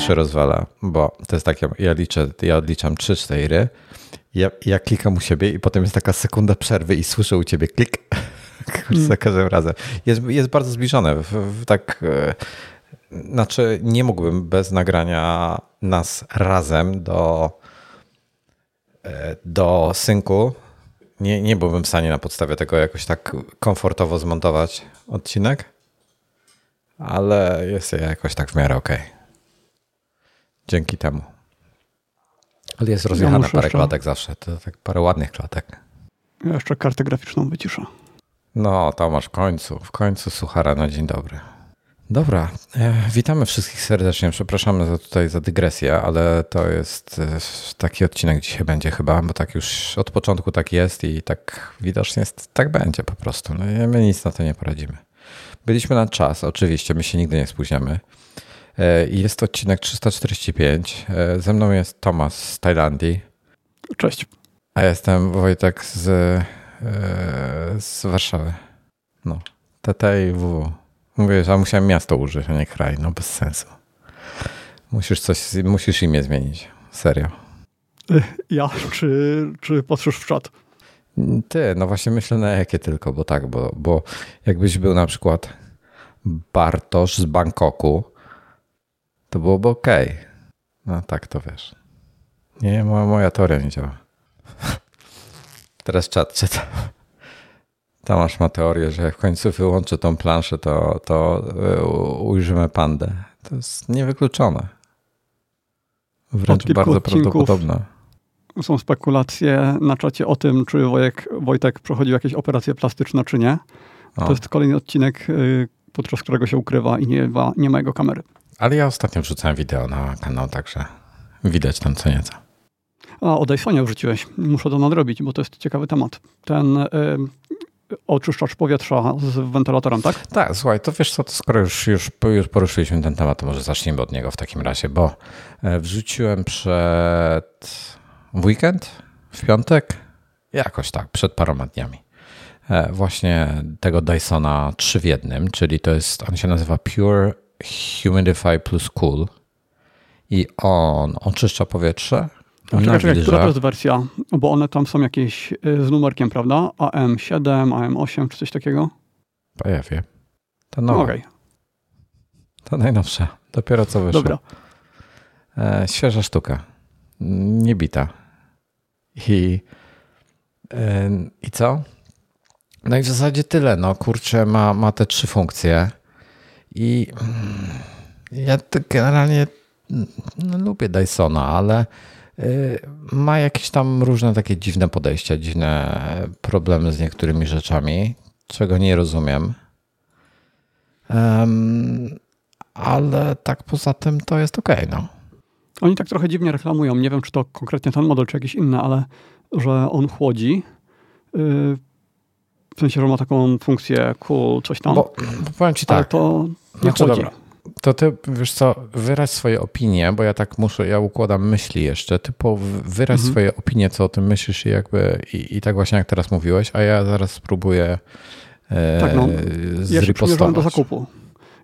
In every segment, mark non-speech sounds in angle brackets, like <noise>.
Zawsze rozwala, bo to jest takie, ja liczę, ja odliczam 3-4, ja, ja klikam u siebie i potem jest taka sekunda przerwy i słyszę u ciebie klik <laughs> mm. za każdym razem. Jest, jest bardzo zbliżone. W, w, tak, e, znaczy nie mógłbym bez nagrania nas razem do, e, do synku. Nie, nie byłbym w stanie na podstawie tego jakoś tak komfortowo zmontować odcinek, ale jest jakoś tak w miarę ok. Dzięki temu. Ale jest rozjechane ja parę jeszcze... klatek zawsze, to tak parę ładnych klatek. Ja jeszcze kartę graficzną wyciszę. No, Tomasz, w końcu, w końcu suchara na dzień dobry. Dobra, e, witamy wszystkich serdecznie. Przepraszamy za tutaj za dygresję, ale to jest e, taki odcinek dzisiaj będzie chyba, bo tak już od początku tak jest i tak widocznie jest, tak będzie po prostu. No, my nic na to nie poradzimy. Byliśmy na czas, oczywiście, my się nigdy nie spóźniamy. E, jest to odcinek 345. E, ze mną jest Tomasz z Tajlandii. Cześć. A jestem Wojtek z, e, z Warszawy. No, TT i WW. Mówię, że musiałem miasto użyć, a nie kraj. No bez sensu. Musisz coś, musisz imię zmienić. Serio. Ja, czy, czy patrzysz w czat? Ty, no właśnie myślę na jakie tylko, bo tak, bo, bo jakbyś był na przykład Bartosz z Bangkoku, to byłoby ok. No tak, to wiesz. Nie, moja, moja teoria nie działa. <laughs> Teraz czat czyta. Tomasz ma teorię, że jak w końcu wyłączę tą planszę, to, to e, ujrzymy pandę. To jest niewykluczone. Wręcz bardzo prawdopodobne. Są spekulacje na czacie o tym, czy Wojek, Wojtek przechodził jakieś operacje plastyczne, czy nie. To o. jest kolejny odcinek, y, podczas którego się ukrywa i nie ma, nie ma jego kamery. Ale ja ostatnio wrzucałem wideo na kanał, także widać tam co nieco. A, o Dysonie wrzuciłeś. Muszę to nadrobić, bo to jest ciekawy temat. Ten y, oczyszczacz powietrza z wentylatorem, tak? Tak, słuchaj, to wiesz co, to skoro już, już, już poruszyliśmy ten temat, to może zacznijmy od niego w takim razie, bo e, wrzuciłem przed w weekend, w piątek, jakoś tak, przed paroma dniami. E, właśnie tego Dysona 3 w jednym, czyli to jest, on się nazywa Pure Humidify plus Cool i on oczyszcza powietrze. Czekaj, czekaj, która to jest wersja? Bo one tam są jakieś y, z numerkiem, prawda? AM7, AM8 czy coś takiego? Pojawię. To nowe. Okay. To najnowsza. Dopiero co wyszło. Dobra. E, świeża sztuka. Niebita. I, e, I co? No i w zasadzie tyle. No kurczę, ma, ma te trzy funkcje. I mm, ja generalnie no, lubię Dysona, ale y, ma jakieś tam różne takie dziwne podejścia, dziwne problemy z niektórymi rzeczami, czego nie rozumiem. Um, ale tak poza tym to jest ok, no. Oni tak trochę dziwnie reklamują. Nie wiem, czy to konkretnie ten model, czy jakiś inny, ale że on chłodzi. Yy, w sensie, że ma taką funkcję cool, coś tam. Bo, bo powiem ci tak. Ale to nie znaczy, chodzi. Dobra. To ty, wiesz co, wyraź swoje opinie, bo ja tak muszę, ja układam myśli jeszcze, ty po, wyraź mhm. swoje opinie, co o tym myślisz i jakby, i, i tak właśnie jak teraz mówiłeś, a ja zaraz spróbuję e, tak, no. Ja się przymierzałem do zakupu.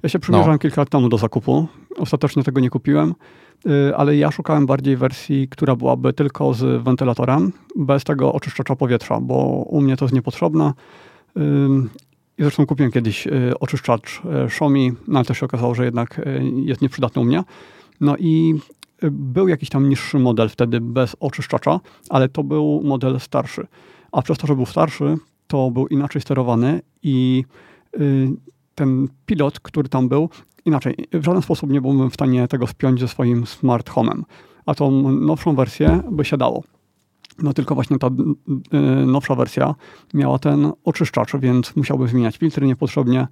Ja się przymierzałem no. kilka lat temu do zakupu. Ostatecznie tego nie kupiłem, ale ja szukałem bardziej wersji, która byłaby tylko z wentylatorem, bez tego oczyszczacza powietrza, bo u mnie to jest niepotrzebne. I zresztą kupiłem kiedyś y, oczyszczacz y, Xiaomi, no ale to się okazało, że jednak jest nieprzydatny u mnie. No i był jakiś tam niższy model wtedy bez oczyszczacza, ale to był model starszy. A przez to, że był starszy, to był inaczej sterowany i ten pilot, który tam był, inaczej, w żaden sposób nie byłbym w stanie tego spiąć ze swoim smart. A tą nowszą wersję by się dało. No tylko właśnie ta y, nowsza wersja miała ten oczyszczacz, więc musiałbym zmieniać filtry niepotrzebnie.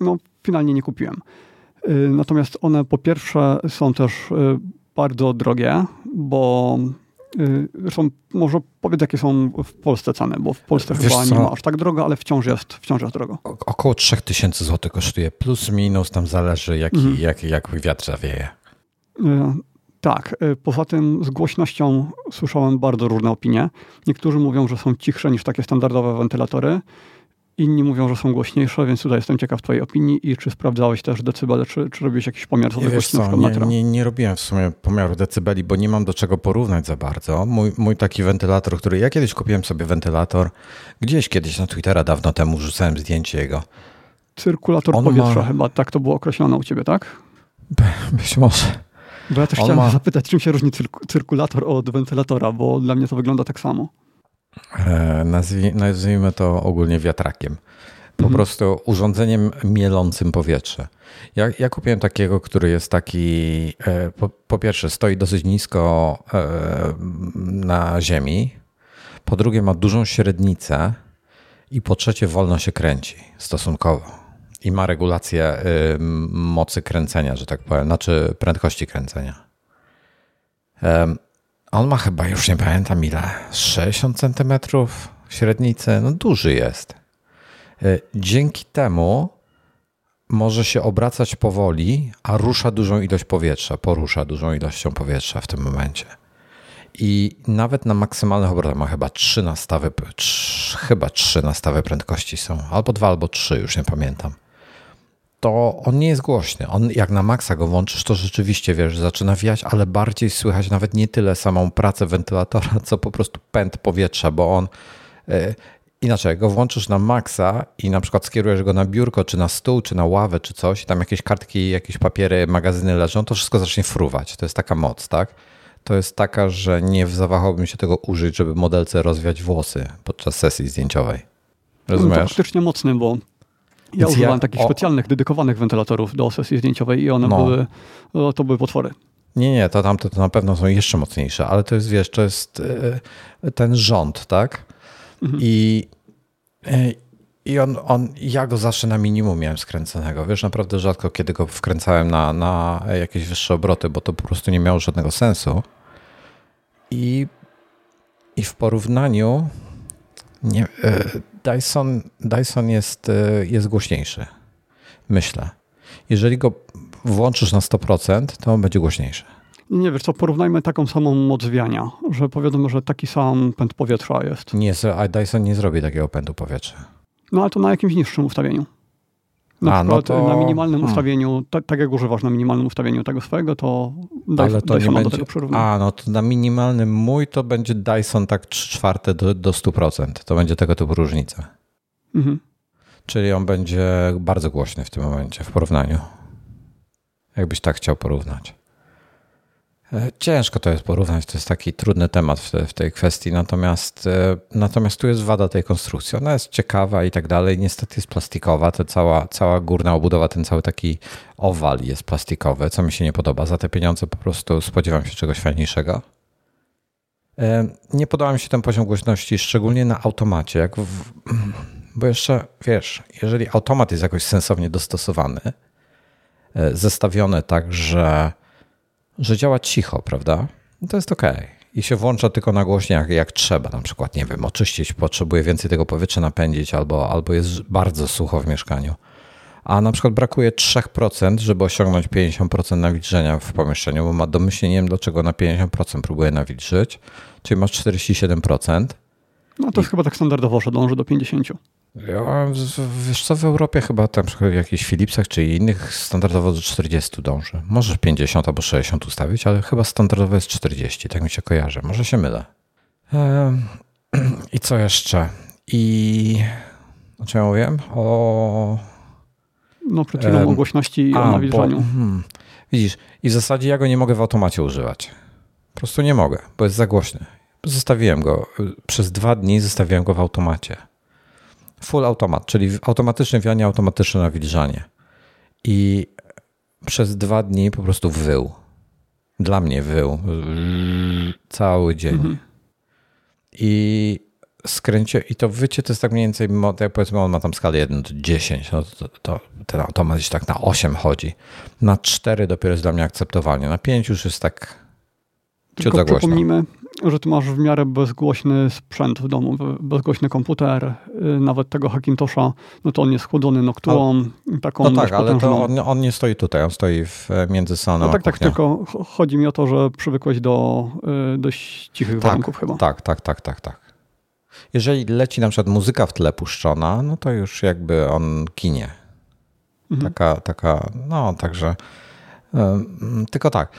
no, finalnie nie kupiłem. Y, natomiast one po pierwsze są też y, bardzo drogie, bo zresztą może powiedz, jakie są w Polsce ceny, bo w Polsce Wiesz chyba co? nie ma aż tak drogo, ale wciąż jest, wciąż jest drogo. O, około 3000 zł kosztuje, plus minus, tam zależy jaki, mhm. jak, jak wiatr zawieje. Y, tak, y, poza tym z głośnością słyszałem bardzo różne opinie. Niektórzy mówią, że są cichsze niż takie standardowe wentylatory. Inni mówią, że są głośniejsze, więc tutaj jestem ciekaw twojej opinii i czy sprawdzałeś też decybele, czy, czy robiłeś jakiś pomiar co, nie, nie, nie robiłem w sumie pomiaru decybeli, bo nie mam do czego porównać za bardzo. Mój, mój taki wentylator, który ja kiedyś kupiłem sobie wentylator, gdzieś kiedyś na Twittera dawno temu rzucałem zdjęcie jego. Cyrkulator On powietrza ma... chyba, tak to było określone u ciebie, tak? Być może. Bo ja też On chciałem ma... zapytać, czym się różni cyrkulator od wentylatora, bo dla mnie to wygląda tak samo. E, nazwij, nazwijmy to ogólnie wiatrakiem. Po mhm. prostu urządzeniem mielącym powietrze. Ja, ja kupiłem takiego, który jest taki, e, po, po, pierwsze, stoi dosyć nisko e, na ziemi, po drugie, ma dużą średnicę i po trzecie, wolno się kręci stosunkowo. I ma regulację mocy kręcenia, że tak powiem, znaczy prędkości kręcenia. On ma chyba, już nie pamiętam ile, 60 centymetrów średnicy, no duży jest. E, dzięki temu może się obracać powoli, a rusza dużą ilość powietrza, porusza dużą ilością powietrza w tym momencie. I nawet na maksymalnych obrotach ma chyba trzy nastawy, chyba trzy nastawy prędkości są, albo dwa, albo trzy, już nie pamiętam to on nie jest głośny. On, jak na maksa go włączysz, to rzeczywiście, wiesz, zaczyna wiać, ale bardziej słychać nawet nie tyle samą pracę wentylatora, co po prostu pęd powietrza, bo on... Yy, inaczej, go włączysz na maksa i na przykład skierujesz go na biurko, czy na stół, czy na ławę, czy coś, tam jakieś kartki, jakieś papiery, magazyny leżą, to wszystko zacznie fruwać. To jest taka moc, tak? To jest taka, że nie zawahałbym się tego użyć, żeby modelce rozwiać włosy podczas sesji zdjęciowej. Rozumiesz? No to faktycznie mocny, bo ja Więc używałem ja, takich o... specjalnych, dedykowanych wentylatorów do sesji zdjęciowej i one no. były, to były potwory. Nie, nie, to tamte to na pewno są jeszcze mocniejsze, ale to jest, wiesz, to jest e, ten rząd, tak? Mhm. I, e, i on, on, ja go zawsze na minimum miałem skręconego. Wiesz, naprawdę rzadko kiedy go wkręcałem na, na jakieś wyższe obroty, bo to po prostu nie miało żadnego sensu. I, i w porównaniu nie, e, Dyson, Dyson jest, e, jest głośniejszy. Myślę. Jeżeli go włączysz na 100%, to on będzie głośniejszy. Nie wiesz co, porównajmy taką samą moc wiania, że powiedzmy, że taki sam pęd powietrza jest. Nie, a Dyson nie zrobi takiego pędu powietrza. No ale to na jakimś niższym ustawieniu. Na A, no to... na minimalnym hmm. ustawieniu, tak, tak, jak używasz na minimalnym ustawieniu tego swojego, to Dyson, Ale to nie będzie... do tego A, no to na minimalnym mój to będzie Dyson tak 3 czwarte do, do 100%. To będzie tego typu różnica. Mhm. Czyli on będzie bardzo głośny w tym momencie w porównaniu. Jakbyś tak chciał porównać. E, ciężko to jest porównać, to jest taki trudny temat w, w, tej kwestii, natomiast, e, natomiast tu jest wada tej konstrukcji. Ona jest ciekawa i tak dalej. Niestety jest plastikowa, ta cała, cała górna obudowa, ten cały taki owal jest plastikowy, co mi się nie podoba. Za te pieniądze po prostu spodziewam się czegoś fajniejszego. E, nie podoba mi się ten poziom głośności, szczególnie na automacie, jak w, bo jeszcze wiesz, jeżeli automat jest jakoś sensownie dostosowany, zestawiony tak, że że działa cicho, prawda? To jest ok. I się włącza tylko na głośnie, jak, jak trzeba. Na przykład, nie wiem, oczyścić, potrzebuje więcej tego powietrza napędzić, albo, albo jest bardzo sucho w mieszkaniu. A na przykład brakuje 3%, żeby osiągnąć 50% nawilżenia w pomieszczeniu, bo ma domyślnie, nie wiem dlaczego na 50% próbuje nawilżyć, czyli masz 47%. No to jest chyba tak standardowo, że dąży do 50%. Ja, wiesz co, w Europie chyba tam w jakichś Philipsach czy innych standardowo do 40 dąży. Możesz 50 albo 60 ustawić, ale chyba standardowo jest 40, tak mi się kojarzy. Może się mylę. <clears throat> I co jeszcze? I o czym ja mówiłem? O... No przed chwilą o głośności i o nawilżaniu. Hmm. Widzisz, i w zasadzie ja go nie mogę w automacie używać. Po prostu nie mogę, bo jest za głośny. Zostawiłem go. Przez dwa dni zostawiłem go w automacie full automat, czyli automatyczne wianie, automatyczne nawilżanie. I przez dwa dni po prostu wył. Dla mnie wył. Cały dzień. Mhm. I skręcie, i to wycie to jest tak mniej więcej, jak powiedzmy, on ma tam skalę 1 do 10, no to, to ten automat gdzieś tak na 8 chodzi. Na 4 dopiero jest dla mnie akceptowalnie. Na 5 już jest tak ciut za głośno że ty masz w miarę bezgłośny sprzęt w domu, bezgłośny komputer, y, nawet tego Hackintosha, no to on jest chłodzony Noctuą, taką No tak, ale to on, on, nie stoi tutaj, on stoi w, między salonem no tak, tak, tylko chodzi mi o to, że przywykłeś do y, dość cichych tak, warunków chyba. Tak, tak, tak, tak, tak. Jeżeli leci na przykład muzyka w tle puszczona, no to już jakby on kinie. Mhm. Taka, taka, no także. tylko tak.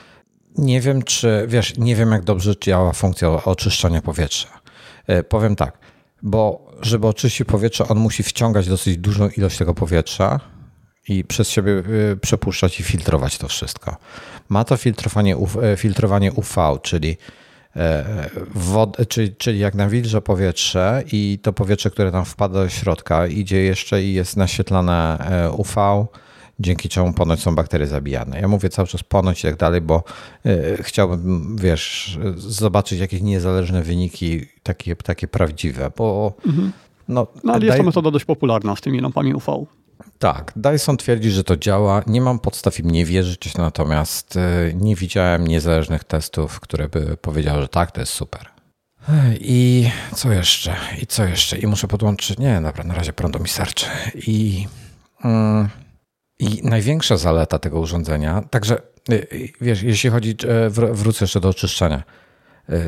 Nie wiem, czy wiesz, nie wiem, jak dobrze działa funkcja oczyszczania powietrza. E, powiem tak, bo żeby oczyścić powietrze, on musi wciągać dosyć dużą ilość tego powietrza i przez siebie y, przepuszczać i filtrować to wszystko. Ma to filtrowanie, e, filtrowanie UV, czyli, e, wod, czyli, czyli jak nawilża powietrze i to powietrze, które tam wpada do środka, idzie jeszcze i jest naświetlane e, UV, dzięki czemu ponoć są bakterie zabijane. Ja mówię cały czas ponoć i tak dalej, bo chciałbym, wiesz, zobaczyć jakieś niezależne wyniki, takie, takie prawdziwe, bo mhm. no, no, ale daj... jest to metoda dość popularna z tymi lampami UV. Tak, Dyson twierdzi, że to działa. Nie mam podstaw im nie wierzyć, natomiast e, nie widziałem niezależnych testów, które by powiedziały, że tak, to jest super. I co jeszcze? I co jeszcze? I muszę podłączyć. Nie, dobra, na razie prądu mi starczy. I, mm, I największa zaleta tego urządzenia, także e, wiesz, jeśli chodzi, e, wrócę jeszcze do oczyszczania.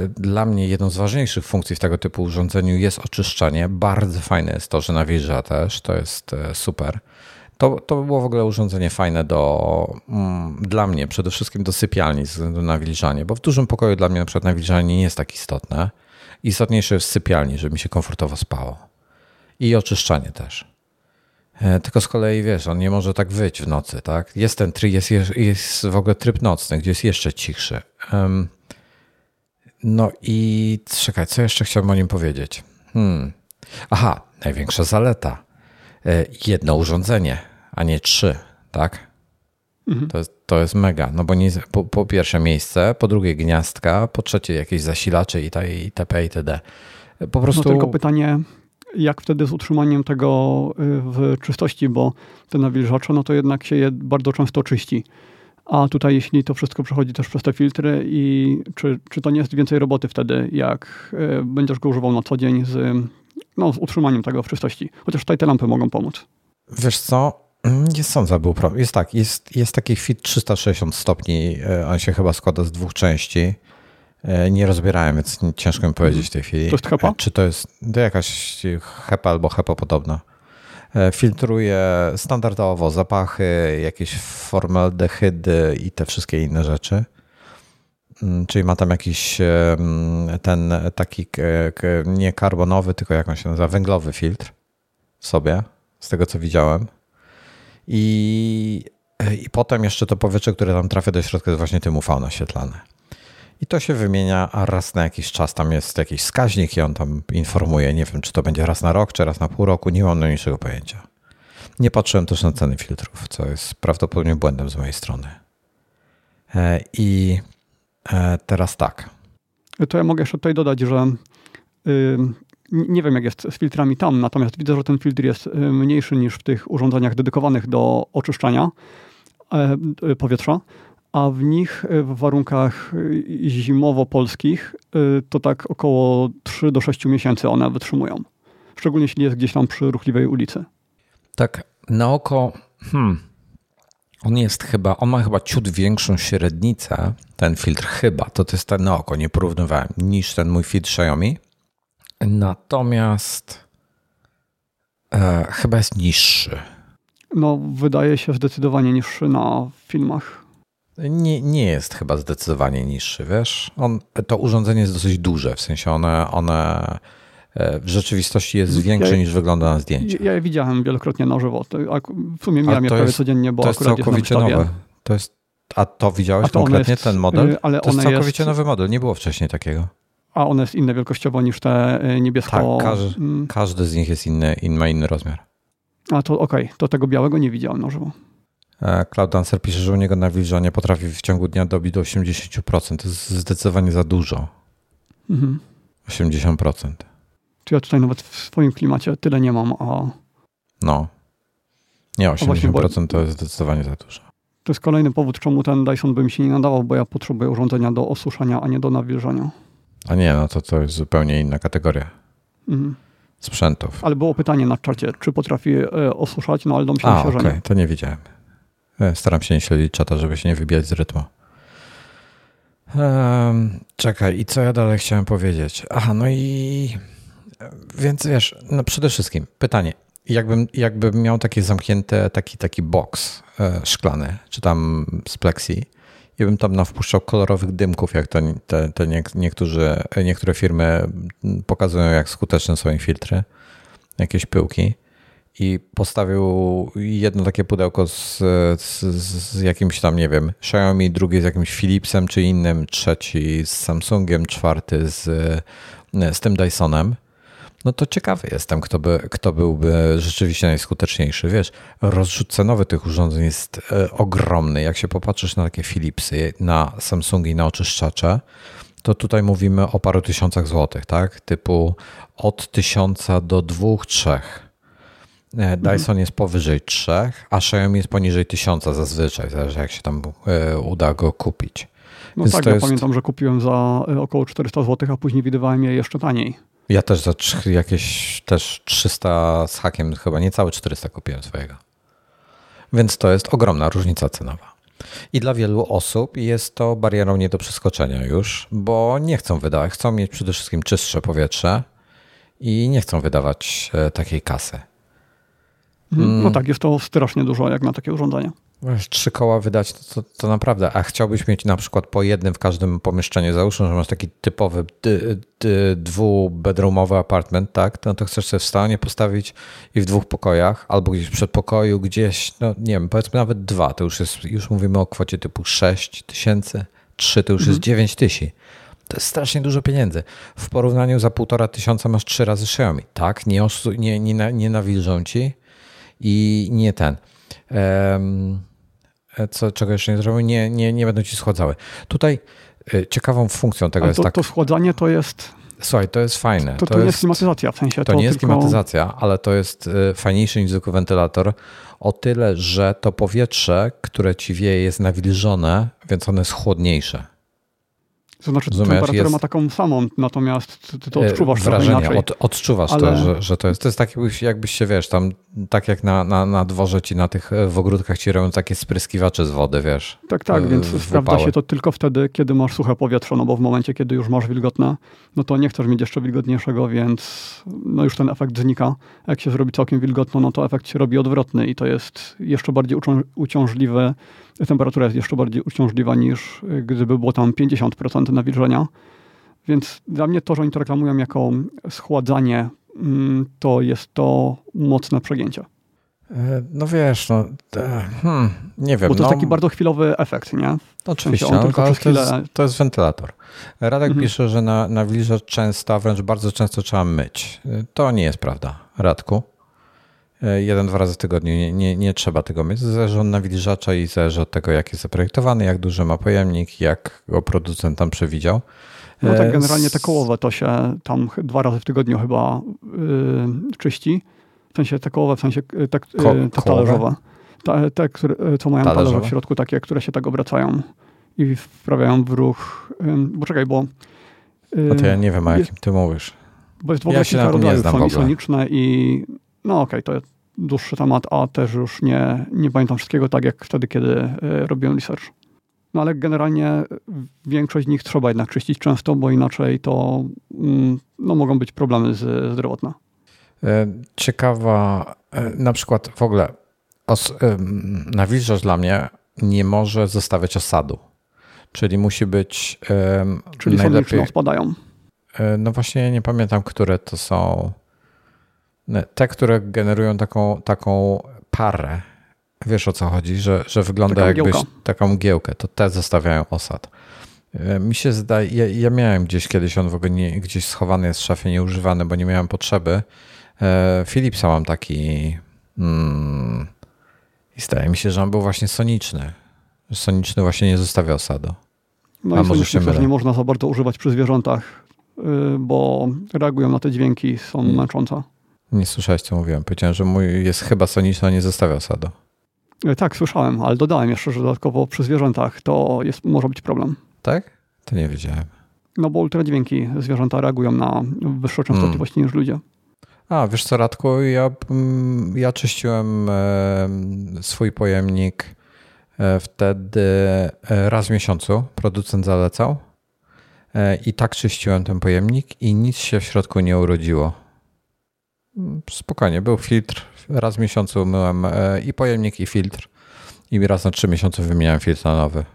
Dla mnie jedną z ważniejszych funkcji w tego typu urządzeniu jest oczyszczanie. Bardzo fajne jest to, że nawilża też, to jest super. To, to było w ogóle urządzenie fajne do, mm, dla mnie, przede wszystkim do sypialni ze względu na nawilżanie, bo w dużym pokoju dla mnie na przykład nawilżanie nie jest tak istotne. Istotniejsze jest sypialni, żeby mi się komfortowo spało. I oczyszczanie też. E, tylko z kolei wiesz, on nie może tak wyć w nocy, tak? Jest ten tryb, jest, jest w ogóle tryb nocny, gdzie jest jeszcze cichszy. No i czekaj, co jeszcze chciałbym o nim powiedzieć? Hmm. Aha, największa zaleta. E, jedno urządzenie a nie trzy, tak? Mhm. To, jest, to jest mega, no bo nie, po, po, pierwsze miejsce, po drugie gniazdka, po trzecie jakieś zasilacze i itp. itd. Po no prostu... No tylko pytanie, jak wtedy z utrzymaniem tego y, w czystości, bo te nawilżacze, no to jednak się je bardzo często czyści. A tutaj, jeśli to wszystko przechodzi też przez te filtry, i czy, czy to nie jest więcej roboty wtedy, jak y, będziesz go używał na co dzień z, no, z utrzymaniem tego w czystości? Chociaż tutaj te lampy mogą pomóc. Wiesz co? Mm, nie sądzę, był problem. Jest tak, jest, jest taki fit 360 stopni, on się chyba składa z dwóch części. E, nie rozbierałem, więc ciężko mi powiedzieć w tej chwili. To jest HEPA? E, czy to jest to jakaś HEPA albo HEPA podobna. Filtruje standardowo zapachy, jakieś formaldehydy i te wszystkie inne rzeczy. Mm, czyli ma tam jakiś ten taki nie karbonowy, tylko jak on się nazywa, węglowy filtr w sobie, z tego co widziałem. I, I potem jeszcze to powietrze, które tam trafia do środka, jest właśnie tym UV naświetlane. I to się wymienia, raz na jakiś czas tam jest jakiś wskaźnik i on tam informuje. Nie wiem, czy to będzie raz na rok, czy raz na pół roku, nie mam najmniejszego pojęcia. Nie patrzyłem też na ceny filtrów, co jest prawdopodobnie błędem z mojej strony. E, I e, teraz tak. To ja mogę jeszcze tutaj dodać, że nie wiem, jak jest z filtrami tam, natomiast widzę, że ten filtr jest y, mniejszy niż w tych urządzeniach dedykowanych do oczyszczania e, y, powietrza, a w nich y, w warunkach zimowo-polskich to tak około 3 do 6 miesięcy one wytrzymują. Szczególnie jeśli jest gdzieś tam przy ruchliwej ulicy. Tak, na oko, hmm, on jest chyba, on ma chyba ciut większą średnicę, ten filtr chyba, to, to jest ten na oko, nie porównywałem, niż ten mój filtr Xiaomi Natomiast e, chyba jest niższy. No, wydaje się zdecydowanie niższy na filmach. Nie, nie jest chyba zdecydowanie niższy, wiesz? On, to urządzenie jest dosyć duże, w sensie one, one e, w rzeczywistości jest większe ja, niż wygląda na zdjęciu. Ja je widziałem wielokrotnie na żywo. W sumie miałem je prawie codziennie, bo to jest całkowicie jest nowe. To jest, a to widziałeś a to konkretnie, jest, ten model? Y, ale to jest całkowicie jest, nowy model, nie było wcześniej takiego. A one jest inne wielkościowo niż te y, niebiesko... Tak, każdy, mm. każdy z nich jest inny, in, ma inny rozmiar. A to okej, okay. to tego białego nie widziałem na żywo. E, Cloud Dancer pisze, że u niego nawilżanie potrafi w ciągu dnia dobić do 80%. To jest zdecydowanie za dużo. Mhm. 80%. Czy ja tutaj nawet w swoim klimacie tyle nie mam, a... No. Nie, 80% to jest zdecydowanie za dużo. To jest kolejny powód, czemu ten Dyson by mi się nie nadawał, bo ja potrzebuję urządzenia do osuszania, a nie do nawilżania. A nie, no to to jest zupełnie inna kategoria mhm. sprzętów. Ale było pytanie na czacie, czy potrafi e, osuszać, no ale domyślam się, okay. że nie. to nie widziałem. E, staram się nie śledzić czata, żeby się nie wybijać z rytmu. Um, czekaj, i co ja dalej chciałem powiedzieć? Aha, no i więc wiesz, no przede wszystkim pytanie, jakbym, jakbym miał takie zamknięte, taki, taki box e, szklany, czy tam z plexi, ja bym tam nawpuszczał kolorowych dymków, jak to, te, te niektórzy, niektóre firmy pokazują, jak skuteczne są ich filtry, jakieś pyłki i postawił jedno takie pudełko z, z, z, jakimś tam, nie wiem, Xiaomi, drugie z jakimś Philipsem czy innym, trzeci z Samsungiem, czwarty z, z tym Dysonem, no to ciekawy jestem, kto, by, kto byłby rzeczywiście najskuteczniejszy. Wiesz, rozrzut cenowy tych urządzeń jest e, ogromny. Jak się popatrzysz na takie Philipsy, na Samsungi, na oczyszczacze, to tutaj mówimy o paru tysiącach złotych, tak? Typu od tysiąca do dwóch, trzech. E, Dyson jest powyżej trzech, a Xiaomi jest poniżej tysiąca zazwyczaj, zależy jak się tam e, uda go kupić. No Więc tak, ja jest... pamiętam, że kupiłem za około 400 zł, a później widywałem je jeszcze taniej. Ja też za jakieś też 300 z hakiem, chyba niecałe 400 kupiłem swojego. Więc to jest ogromna różnica cenowa. I dla wielu osób jest to barierą nie do przeskoczenia już, bo nie chcą wydawać, chcą mieć przede wszystkim czystsze powietrze i nie chcą wydawać e, takiej kasy. Mm. No tak, jest to strasznie dużo jak na takie urządzenie. Trzy koła wydać to, to, naprawdę, a chciałbyś mieć na przykład po jednym w każdym pomieszczeniu, załóżmy, że masz taki typowy dwubedroomowy apartment, tak, no to chcesz sobie w stanie postawić i w dwóch pokojach, albo gdzieś w przedpokoju, gdzieś, no nie wiem, powiedzmy nawet dwa, to już jest, już mówimy o kwocie typu 6 tysięcy, trzy to już mhm. jest 9 tysięcy. To jest strasznie dużo pieniędzy. W porównaniu za półtora tysiąca masz trzy razy Xiaomi. Tak, nie, nie, nie, nie nawilżą ci i nie ten. E, co, czego jeszcze nie zrobił, nie, nie, nie będą ci schładzały. Tutaj e, ciekawą funkcją tego Ale jest to, tak... To schładzanie to jest... Słuchaj, to jest fajne. To, to, to nie jest klimatyzacja w sensie. To, to nie jest tylko... klimatyzacja, ale to jest e, fajniejszy niż zwykły wentylator o tyle, że to powietrze, które ci wieje jest nawilżone, więc ono jest chłodniejsze. To znaczy, Rozumiesz, temperaturę jest... ma taką samą, natomiast ty to e, odczuwasz Wrażenie, inaczej. Od, odczuwasz Ale... to, że, że to jest. To jest tak, jakbyś, jakbyś się, wiesz, tam tak jak na, na, na dworze ci, na tych e, w ogródkach ci robią takie spryskiwacze z wody, wiesz. Tak, tak, więc wypały. sprawdza się to tylko wtedy, kiedy masz suche powietrze, no bo w momencie, kiedy już masz wilgotne, no to nie chcesz mieć jeszcze wilgotniejszego, więc no już ten efekt znika. Jak się zrobi całkiem wilgotno, no to efekt się robi odwrotny i to jest jeszcze bardziej uciążliwe temperatura jest jeszcze bardziej uciążliwa niż y, gdyby było tam 50% nawilżenia. Więc dla mnie to, że oni to reklamują jako schładzanie, mm, to jest to mocne przegięcie. E, no wiesz, no, hmm, nie wiem. Bo to no, jest taki bardzo chwilowy efekt, nie? Oczywiście, sensie no, to, chwilę... jest, to, jest, wentylator. Radek mhm. pisze, że na, nawilżacz często, wręcz bardzo często trzeba myć. E, to nie jest prawda, Radku. E, jeden, dwa razy w tygodniu. Nie, nie, nie trzeba tego mieć. Zależy od nawilżacza i zależy od tego, jak jest zaprojektowany, jak duży ma pojemnik, jak go producent tam przewidział. No tak, e, generalnie te kołowe to się tam dwa razy w tygodniu chyba yy, czyści. W sensie te kołowe, w sensie y, te, Ko te talerzowe. Te, te które, y, co mają talerzowe? talerze w środku, takie, które się tak obracają i wprawiają w ruch. Yy, bo czekaj, bo... Yy, no to ja nie wiem, o jakim ty mówisz. Bo jest w ogóle ja kilka rodzajów. Są soniczne i no okej, okay, to dłuższy temat, a też już nie, nie pamiętam wszystkiego tak jak wtedy, kiedy e, robiłem research. No ale generalnie większość z nich trzeba jednak czyścić często, bo inaczej to mm, no, mogą być problemy z, zdrowotne. E, ciekawa, e, na przykład w ogóle os, dla mnie nie może zostawiać osadu. Czyli musi być Czyli najlepiej... spadają. No właśnie nie pamiętam, które to są te, które generują taką, taką parę, wiesz o co chodzi, że, że wygląda taką jakbyś giełka. taką mgiełkę, to te zostawiają osad. E, mi się zdaje, ja, ja, miałem gdzieś kiedyś, on w ogóle nie, gdzieś schowany jest w szafie, nieużywany, bo nie miałem potrzeby. E, Philipsa mam taki mm, i zdaje mi się, że on był właśnie soniczny. Soniczny właśnie nie zostawia osadu. No A i może się też nie można za bardzo używać przy zwierzętach, y, bo reagują na te dźwięki, są hmm. męczące. Nie słyszałeś, co mówiłem. Powiedziałem, że mój jest chyba soniczny, a nie zostawia osadu. E, tak, słyszałem, ale dodałem jeszcze, że dodatkowo przy zwierzętach to jest, może być problem. Tak? To nie wiedziałem. No bo ultradźwięki zwierzęta reagują na wyższą częstotliwość hmm. niż ludzie. A, wiesz co, Radku, ja, mm, ja czyściłem swój pojemnik e, wtedy e, raz w miesiącu. Producent zalecał. I tak czyściłem ten pojemnik i nic się w środku nie urodziło. Spokojnie, był filtr. Raz w miesiącu myłem e, i pojemnik, i filtr. I raz na trzy miesiące wymieniałem filtr na nowy.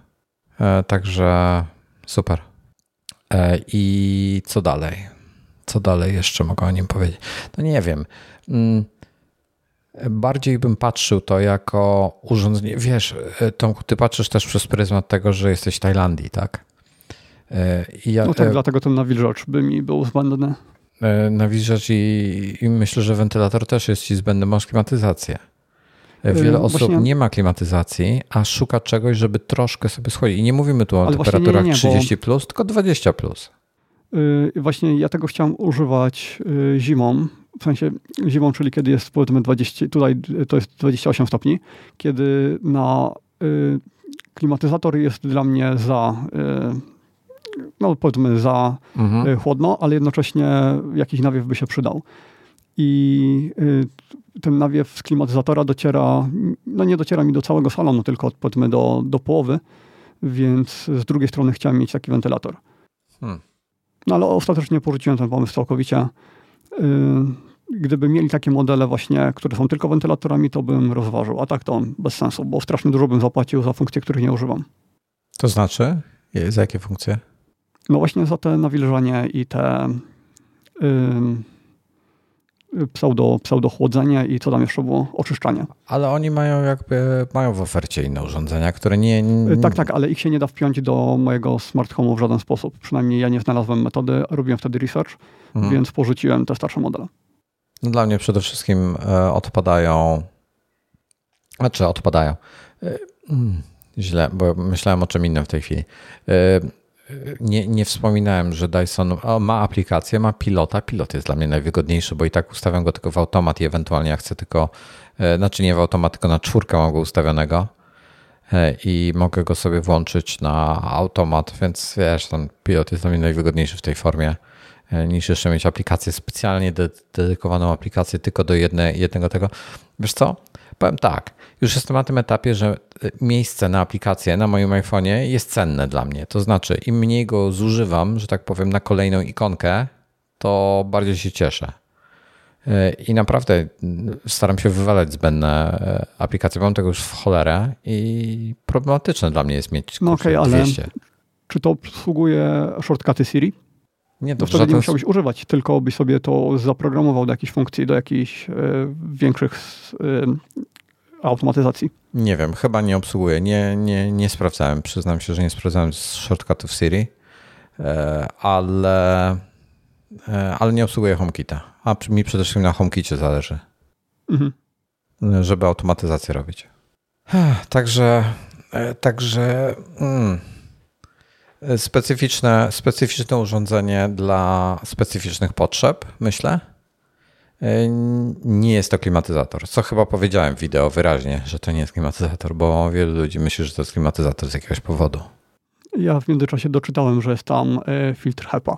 E, także super. E, I co dalej? Co dalej jeszcze mogę o nim powiedzieć? No nie wiem. Mm, bardziej bym patrzył to jako urządzenie. Wiesz, Tomku, ty patrzysz też przez pryzmat tego, że jesteś w Tajlandii, tak? Ja, no tak, dlatego ten nawilżacz by mi był zbędny. E, nawilżać i, i myślę, że wentylator też jest ci zbędny, masz klimatyzację. E, wiele osób Właśnie... nie ma klimatyzacji, a szuka czegoś, żeby troszkę sobie schodzić. I nie mówimy tu o Ale temperaturach nie, nie, 30, bo... plus, tylko 20. Plus. Yy, właśnie ja tego chciałem używać yy, zimą, w sensie zimą, czyli kiedy jest powiedzmy 20, tutaj to jest 28 stopni, kiedy na yy, klimatyzator jest dla mnie za no powiedzmy za mhm. Y, chłodno, ale jednocześnie jakiś nawiew by się przydał. I y, ten nawiew z klimatyzatora dociera, no nie dociera mi do całego salonu, tylko powiedzmy do, do połowy, więc z drugiej strony chciałem mieć taki wentylator. Hmm. No ale ostatecznie porzuciłem ten pomysł całkowicie. Y, gdyby mieli takie modele właśnie, które są tylko wentylatorami, to bym rozważył, a tak to bez sensu, bo strasznie dużo bym zapłacił za funkcje, których nie używam. To znaczy? Za jakie funkcje? No właśnie za te nawilżanie i te yy, pseudo, pseudo chłodzenie i co tam jeszcze było? Oczyszczanie. Ale oni mają jakby, mają w ofercie inne urządzenia, które nie, nie... Y, tak, tak, ale ich się nie da wpiąć do mojego smart home'u w żaden sposób. Przynajmniej ja nie znalazłem metody, robiłem wtedy research, mhm. więc porzuciłem te starsze modele. No dla mnie przede wszystkim e, odpadają, znaczy odpadają, e, mm, źle, bo myślałem o czym innym w tej chwili. Nie, nie wspominałem, że Dyson ma aplikację, ma pilota. Pilot jest dla mnie najwygodniejszy, bo i tak ustawiam go tylko w automat i ewentualnie ja chcę tylko, e, znaczy nie w automat, tylko na czwórkę mam go ustawionego e, i mogę go sobie włączyć na automat, więc wiesz, ten pilot jest dla mnie najwygodniejszy w tej formie e, niż jeszcze mieć aplikację specjalnie dedykowaną aplikację tylko do jedne, jednego tego. Wiesz co? Powiem tak, już jestem na tym etapie, że e, miejsce na aplikację na moim iPhone'ie jest cenne dla mnie. To znaczy, im mniej go zużywam, że tak powiem, na kolejną ikonkę, to bardziej się cieszę. E, I naprawdę staram się wywalać zbędne aplikacje. Mam tego już w cholerę i problematyczne dla mnie jest mieć no okay, 200. Ale czy to obsługuje shortcuty Siri? Nie, to wtedy nie musiałbyś używać, tylko byś sobie to zaprogramował do jakiejś funkcji, do jakichś y, większych y, automatyzacji? Nie wiem, chyba nie obsługuję. Nie, nie, nie sprawdzałem. Przyznam się, że nie sprawdzałem z shortcutów Siri, e, ale, e, ale nie obsługuję HomeKita. A mi przede wszystkim na HomeKicie zależy, mhm. żeby automatyzację robić. Także, e, także mm, specyficzne, specyficzne urządzenie dla specyficznych potrzeb, myślę. E, nie jest to klimatyzator. Co chyba powiedziałem w wideo wyraźnie, że to nie jest klimatyzator, bo wielu ludzi myśli, że to jest klimatyzator z jakiegoś powodu. Ja w międzyczasie doczytałem, że jest tam e, filtr HEPA.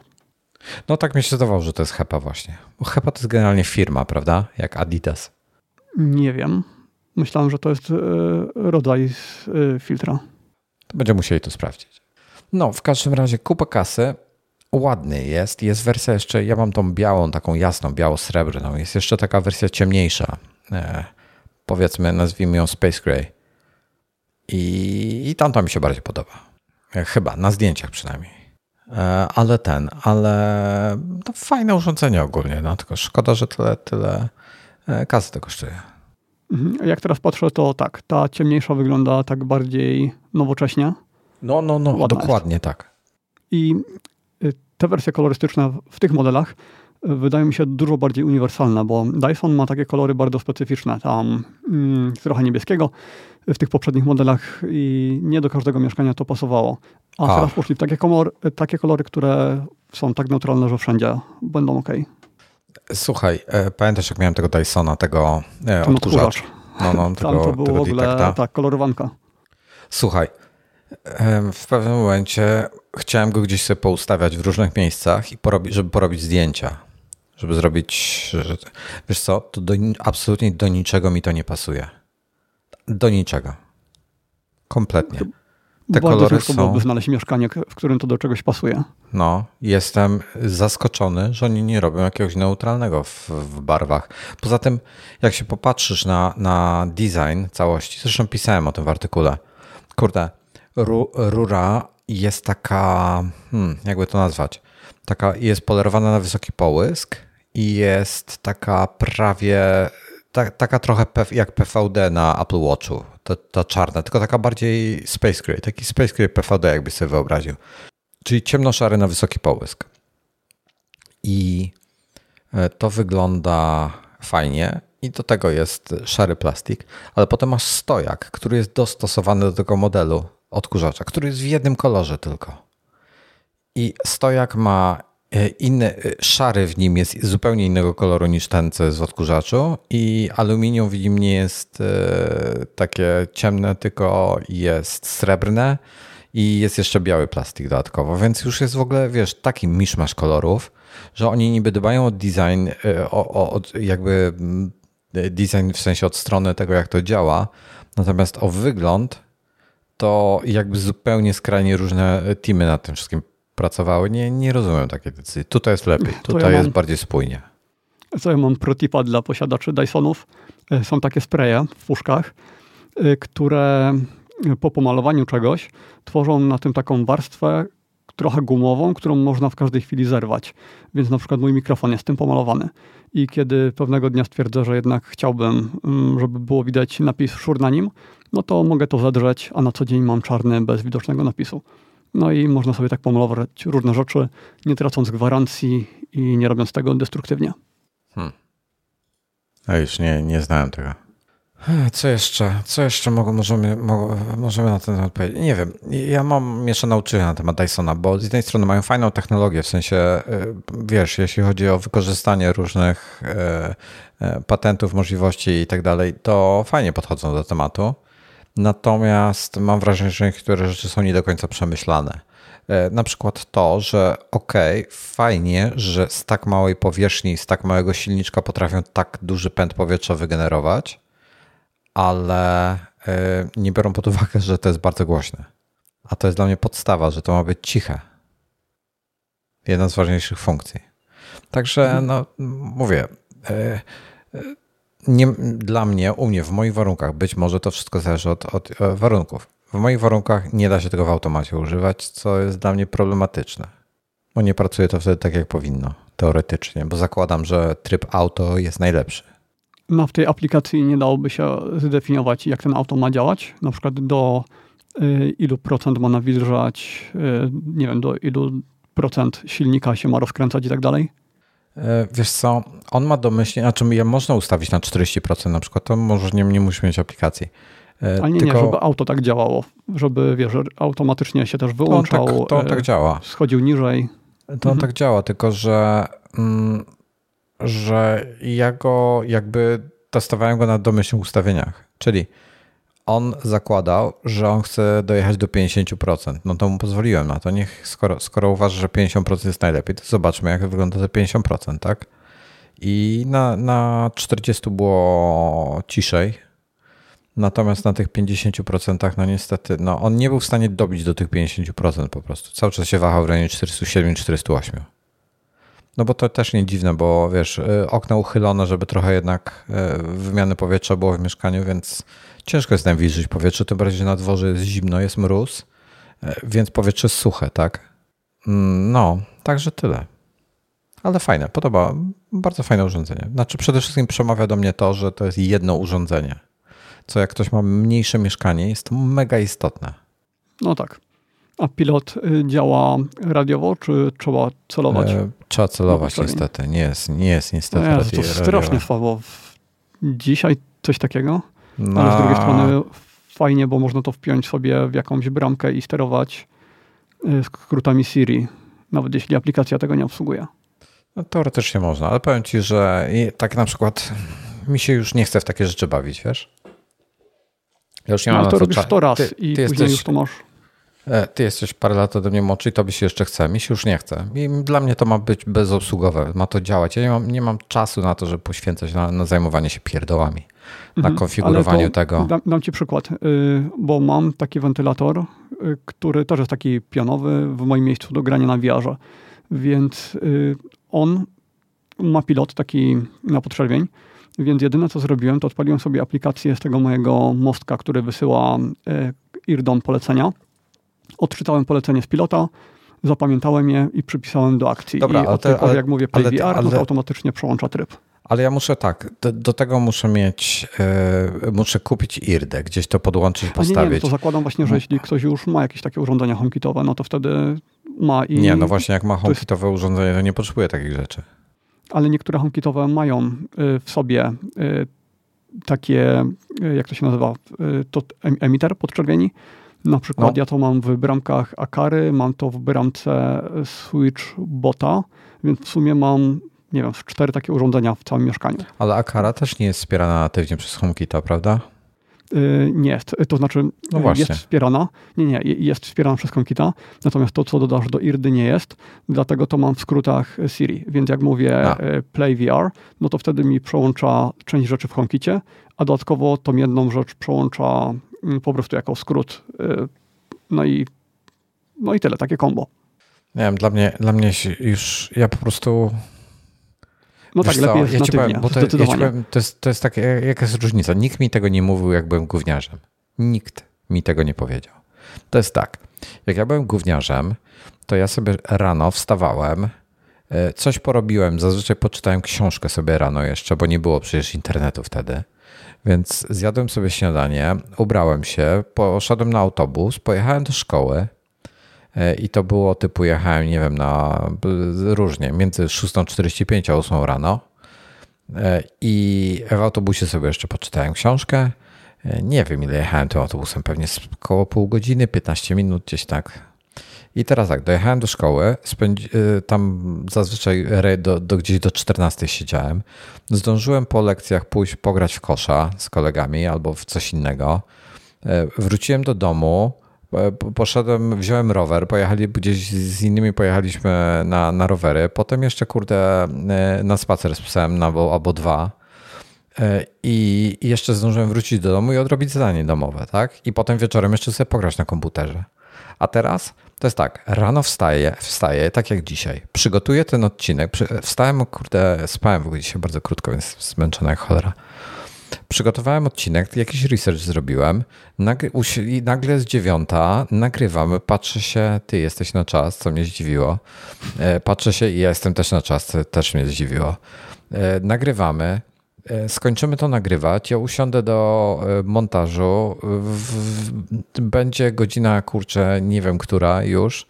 No tak mi się zdawało, że to jest HEPA właśnie. Bo HEPA to jest generalnie firma, prawda? Jak Adidas. Nie wiem. Myślałem, że to jest e, rodzaj filtra. To będziemy musieli to sprawdzić. No, w każdym razie kupa kasy ładny jest. Jest wersja jeszcze, ja mam tą białą, taką jasną, biało-srebrną. Jest jeszcze taka wersja ciemniejsza. E, powiedzmy, nazwijmy ją Space Gray. I, i tamta mi się bardziej podoba. E, chyba, na zdjęciach przynajmniej. E, ale ten, ale to fajne urządzenie ogólnie, no tylko szkoda, że tyle, tyle e, kasy to kosztuje. Mhm. Jak teraz patrzę, to tak, ta ciemniejsza wygląda tak bardziej nowocześnie. No, no, no, dokładnie jest. tak. I te wersje kolorystyczne w tych modelach e, wydają mi się dużo bardziej uniwersalne, bo Dyson ma takie kolory bardzo specyficzne, tam mm, trochę niebieskiego w tych poprzednich modelach i nie do każdego mieszkania to pasowało. A, A. teraz poszli w takie, kolor, takie kolory, które są tak neutralne, że wszędzie będą ok. Słuchaj, e, pamiętasz jak miałem tego Dysona, tego e, odkurzacz? No, no, <laughs> tego, Tam to było w ogóle, tak, kolorowanka. Słuchaj, w pewnym momencie chciałem go gdzieś sobie poustawiać w różnych miejscach i porobi, żeby porobić zdjęcia. Żeby zrobić. Wiesz co, to do, absolutnie do niczego mi to nie pasuje. Do niczego. Kompletnie. te Bardzo kolory ciężko są... byłoby znaleźć mieszkanie, w którym to do czegoś pasuje. No, jestem zaskoczony, że oni nie robią jakiegoś neutralnego w, w barwach. Poza tym, jak się popatrzysz na, na design całości, zresztą pisałem o tym w artykule, kurde, ru, rura jest taka, hmm, jakby to nazwać, taka jest polerowana na wysoki połysk i jest taka prawie, ta, taka trochę jak PVD na Apple Watchu, ta, ta czarna, tylko taka bardziej Space Gray, taki Space Gray PVD jakbyś sobie wyobraził. Czyli ciemnoszary na wysoki połysk. I e, to wygląda fajnie i do tego jest szary plastik, ale potem masz stojak, który jest dostosowany do tego modelu odkurzacza, który jest w jednym kolorze tylko. I stojak ma e, inny, e, szary w nim jest zupełnie innego koloru niż ten, co jest w odkurzaczu i aluminium w nim nie jest takie ciemne, tylko jest srebrne i jest jeszcze biały plastik dodatkowo, więc już jest w ogóle, wiesz, taki miszmasz kolorów, że oni niby dbają o design, e, o, o, o jakby mm, design w sensie od strony tego, jak to działa, natomiast o wygląd to jakby zupełnie skrajnie różne teamy nad tym wszystkim pracowały. Nie, nie rozumiem takiej decyzji. Tutaj jest lepiej, tutaj ja mam, jest bardziej spójnie. Co ja mam protipa dla posiadaczy Dysonów. E, są takie spreje w puszkach, e, które po pomalowaniu czegoś tworzą na tym taką warstwę trochę gumową, którą można w każdej chwili zerwać. Więc na przykład mój mikrofon jest tym pomalowany. I kiedy pewnego dnia stwierdzę, że jednak chciałbym, mm, żeby było widać napis szur na nim, no to mogę to zadrzeć, a na co dzień mam czarny bez widocznego napisu. No i można sobie tak pomalować różne rzeczy, nie tracąc gwarancji i nie robiąc tego destruktywnie. Hmm. A już nie, nie znałem tego. Co jeszcze? Co jeszcze możemy, możemy na ten temat powiedzieć? Nie wiem. Ja mam mieszane uczucia na temat Dysona, bo z jednej strony mają fajną technologię, w sensie, y, wiesz, jeśli chodzi o wykorzystanie różnych y, y, patentów, możliwości i tak dalej, to fajnie podchodzą do tematu. Natomiast mam wrażenie, że niektóre rzeczy są nie do końca przemyślane. Na przykład to, że okej, okay, fajnie, że z tak małej powierzchni, z tak małego silniczka potrafią tak duży pęd powietrza wygenerować, ale y, nie biorą pod uwagę, że to jest bardzo głośne. A to jest dla mnie podstawa, że to ma być ciche. Jedna z ważniejszych funkcji. Także, mhm. no, mówię, y, nie, dla mnie, u mnie, w moich warunkach, być może to wszystko zależy od, od e, warunków. W moich warunkach nie da się tego w automacie używać, co jest dla mnie problematyczne. Bo nie pracuje to wtedy tak, jak powinno, teoretycznie, bo zakładam, że tryb auto jest najlepszy no w tej aplikacji nie dałoby się zdefiniować, jak ten auto ma działać. Na przykład do y, ilu procent ma nawilżać, y, nie wiem, do ilu procent silnika się ma rozkręcać i tak dalej? E, wiesz co, on ma domyślnie, znaczy można ustawić na 40% na przykład, to może nie, nie musi mieć aplikacji. E, Ale nie, Tylko... nie, żeby auto tak działało, żeby wiesz, automatycznie się też wyłączał. To on tak, to on tak działa. Schodził niżej. To on mhm. tak działa, tylko że mm, że ja go jakby testowałem go na domyślnych ustawieniach. Czyli on zakładał, że on chce dojechać do 50%. No to mu pozwoliłem na to. Niech, skoro, skoro uważa, że 50% jest najlepiej, to zobaczmy, jak wygląda te 50%, tak? I na, na 40 było ciszej. Natomiast na tych 50% no niestety, no on nie był w stanie dobić do tych 50% po prostu. Cały czas się wahał w rejonie 407-408. No bo to też nie dziwne, bo wiesz, y, okno uchylone, żeby trochę jednak y, wymiany powietrza było w mieszkaniu, więc ciężko jest nawilżyć powietrze, tym bardziej, na dworze jest zimno, jest mróz, y, więc powietrze jest suche, tak? Mm, no, także tyle. Ale fajne, podoba, bardzo fajne urządzenie. Znaczy przede wszystkim przemawia do mnie to, że to jest jedno urządzenie. Co jak ktoś ma mniejsze mieszkanie, jest to mega istotne. No tak. A pilot y, działa radiowo, czy trzeba celować? E, trzeba celować niestety. Nie jest, nie jest niestety no, To strasznie słabo. Dzisiaj coś takiego, no. ale z drugiej strony fajnie, bo można to wpiąć sobie w jakąś bramkę i sterować y, skrótami Siri, nawet jeśli aplikacja tego nie obsługuje. No, teoretycznie można, ale powiem ci, że tak na przykład mi się już nie chce w takie rzeczy bawić, wiesz? Ja już nie no, mam ale to robisz to raz ty, i ty później jesteś, już to masz E, ty jesteś parę lat ode mnie młodszy i to by się jeszcze chce. Mi się już nie chce. I dla mnie to ma być bezobsługowe, ma to działać. Ja nie mam, nie mam czasu na to, żeby poświęcać na, na zajmowanie się pierdołami, na konfigurowaniu tego. Dam, dam, ci przykład, y, bo mam taki wentylator, y, który też jest taki pionowy w moim miejscu do grania na wiarze. Więc y, on ma pilot taki na potrzebień, więc jedyne co zrobiłem, to odpaliłem sobie aplikację z tego mojego mostka, który wysyła IRDON polecenia odczytałem polecenie z pilota, zapamiętałem je i przypisałem do akcji. Dobra, I od tej pory, jak mówię play VR, ale, no to automatycznie przełącza tryb. Ale ja muszę tak, do, do tego muszę mieć, yy, muszę kupić IRDę, gdzieś to podłączyć, postawić. Nie, nie, to zakładam właśnie, że no. jeśli ktoś już ma jakieś takie urządzenia HomeKitowe, no to wtedy ma i... Nie, no właśnie jak ma HomeKitowe jest... urządzenie, to nie potrzebuje takich rzeczy. Ale niektóre HomeKitowe mają y, w sobie y, takie, y, jak to się nazywa, to emiter podczerwieni, na przykład no. ja to mam w bramkach Akary, mam to w bramce Switch Bota, więc w sumie mam, nie wiem, cztery takie urządzenia w całym mieszkaniu. Ale Akara też nie jest wspierana natywnie przez HomeKita, prawda? Yy, nie jest. To znaczy, no jest wspierana. Nie, nie, jest wspierana przez HomeKita, natomiast to, co dodasz do IRDY nie jest, dlatego to mam w skrótach Siri. Więc jak mówię a. Y, Play VR, no to wtedy mi przełącza część rzeczy w HomeKicie, a dodatkowo tą jedną rzecz przełącza Mm, po prostu jako skrót. Y, no i, no i tyle, takie kombo. Nie wiem, dla mnie, dla mnie już, ja po prostu... No tak, lepiej jest ja ci powiem, bo to, ja ci powiem, to, jest, to jest takie, jaka jest różnica. Nikt mi tego nie mówił, jak byłem gówniarzem. Nikt mi tego nie powiedział. To jest tak, jak ja byłem gówniarzem, to ja sobie rano wstawałem, y, coś porobiłem, zazwyczaj poczytałem książkę sobie rano jeszcze, bo nie było przecież internetu wtedy. Więc zjadłem sobie śniadanie, ubrałem się, poszedłem na autobus, pojechałem do szkoły e, i to było typu jechałem, nie wiem, na różnie, między 6.45 a 8 rano e, i w autobusie sobie jeszcze poczytałem książkę. E, nie wiem, ile jechałem tym autobusem, pewnie około pół godziny, 15 minut, gdzieś tak. I teraz tak, dojechałem do szkoły, tam zazwyczaj do, do, gdzieś do 14 siedziałem. Zdążyłem po lekcjach pójść pograć w kosza z kolegami albo w coś innego. E, wróciłem do domu, e, poszedłem, wziąłem rower, pojechali gdzieś z innymi pojechaliśmy na, na rowery, potem jeszcze kurde e, na spacer z psem na, albo dwa. I jeszcze zdążyłem wrócić do domu i odrobić zadanie domowe, tak? I potem wieczorem jeszcze sobie pograć na komputerze. A teraz to jest tak, rano wstaję, wstaję, tak jak dzisiaj, przygotuję ten odcinek, wstałem, kurde, spałem w ogóle dzisiaj bardzo krótko, więc zmęczona jak cholera. Przygotowałem odcinek, jakiś research zrobiłem. Nagle jest dziewiąta, nagrywamy, patrzę się, ty jesteś na czas, co mnie zdziwiło. E, patrzę się i ja jestem też na czas, co też mnie zdziwiło. E, nagrywamy, E, skończymy to nagrywać, ja usiądę do montażu, będzie godzina, kurczę, nie wiem która już.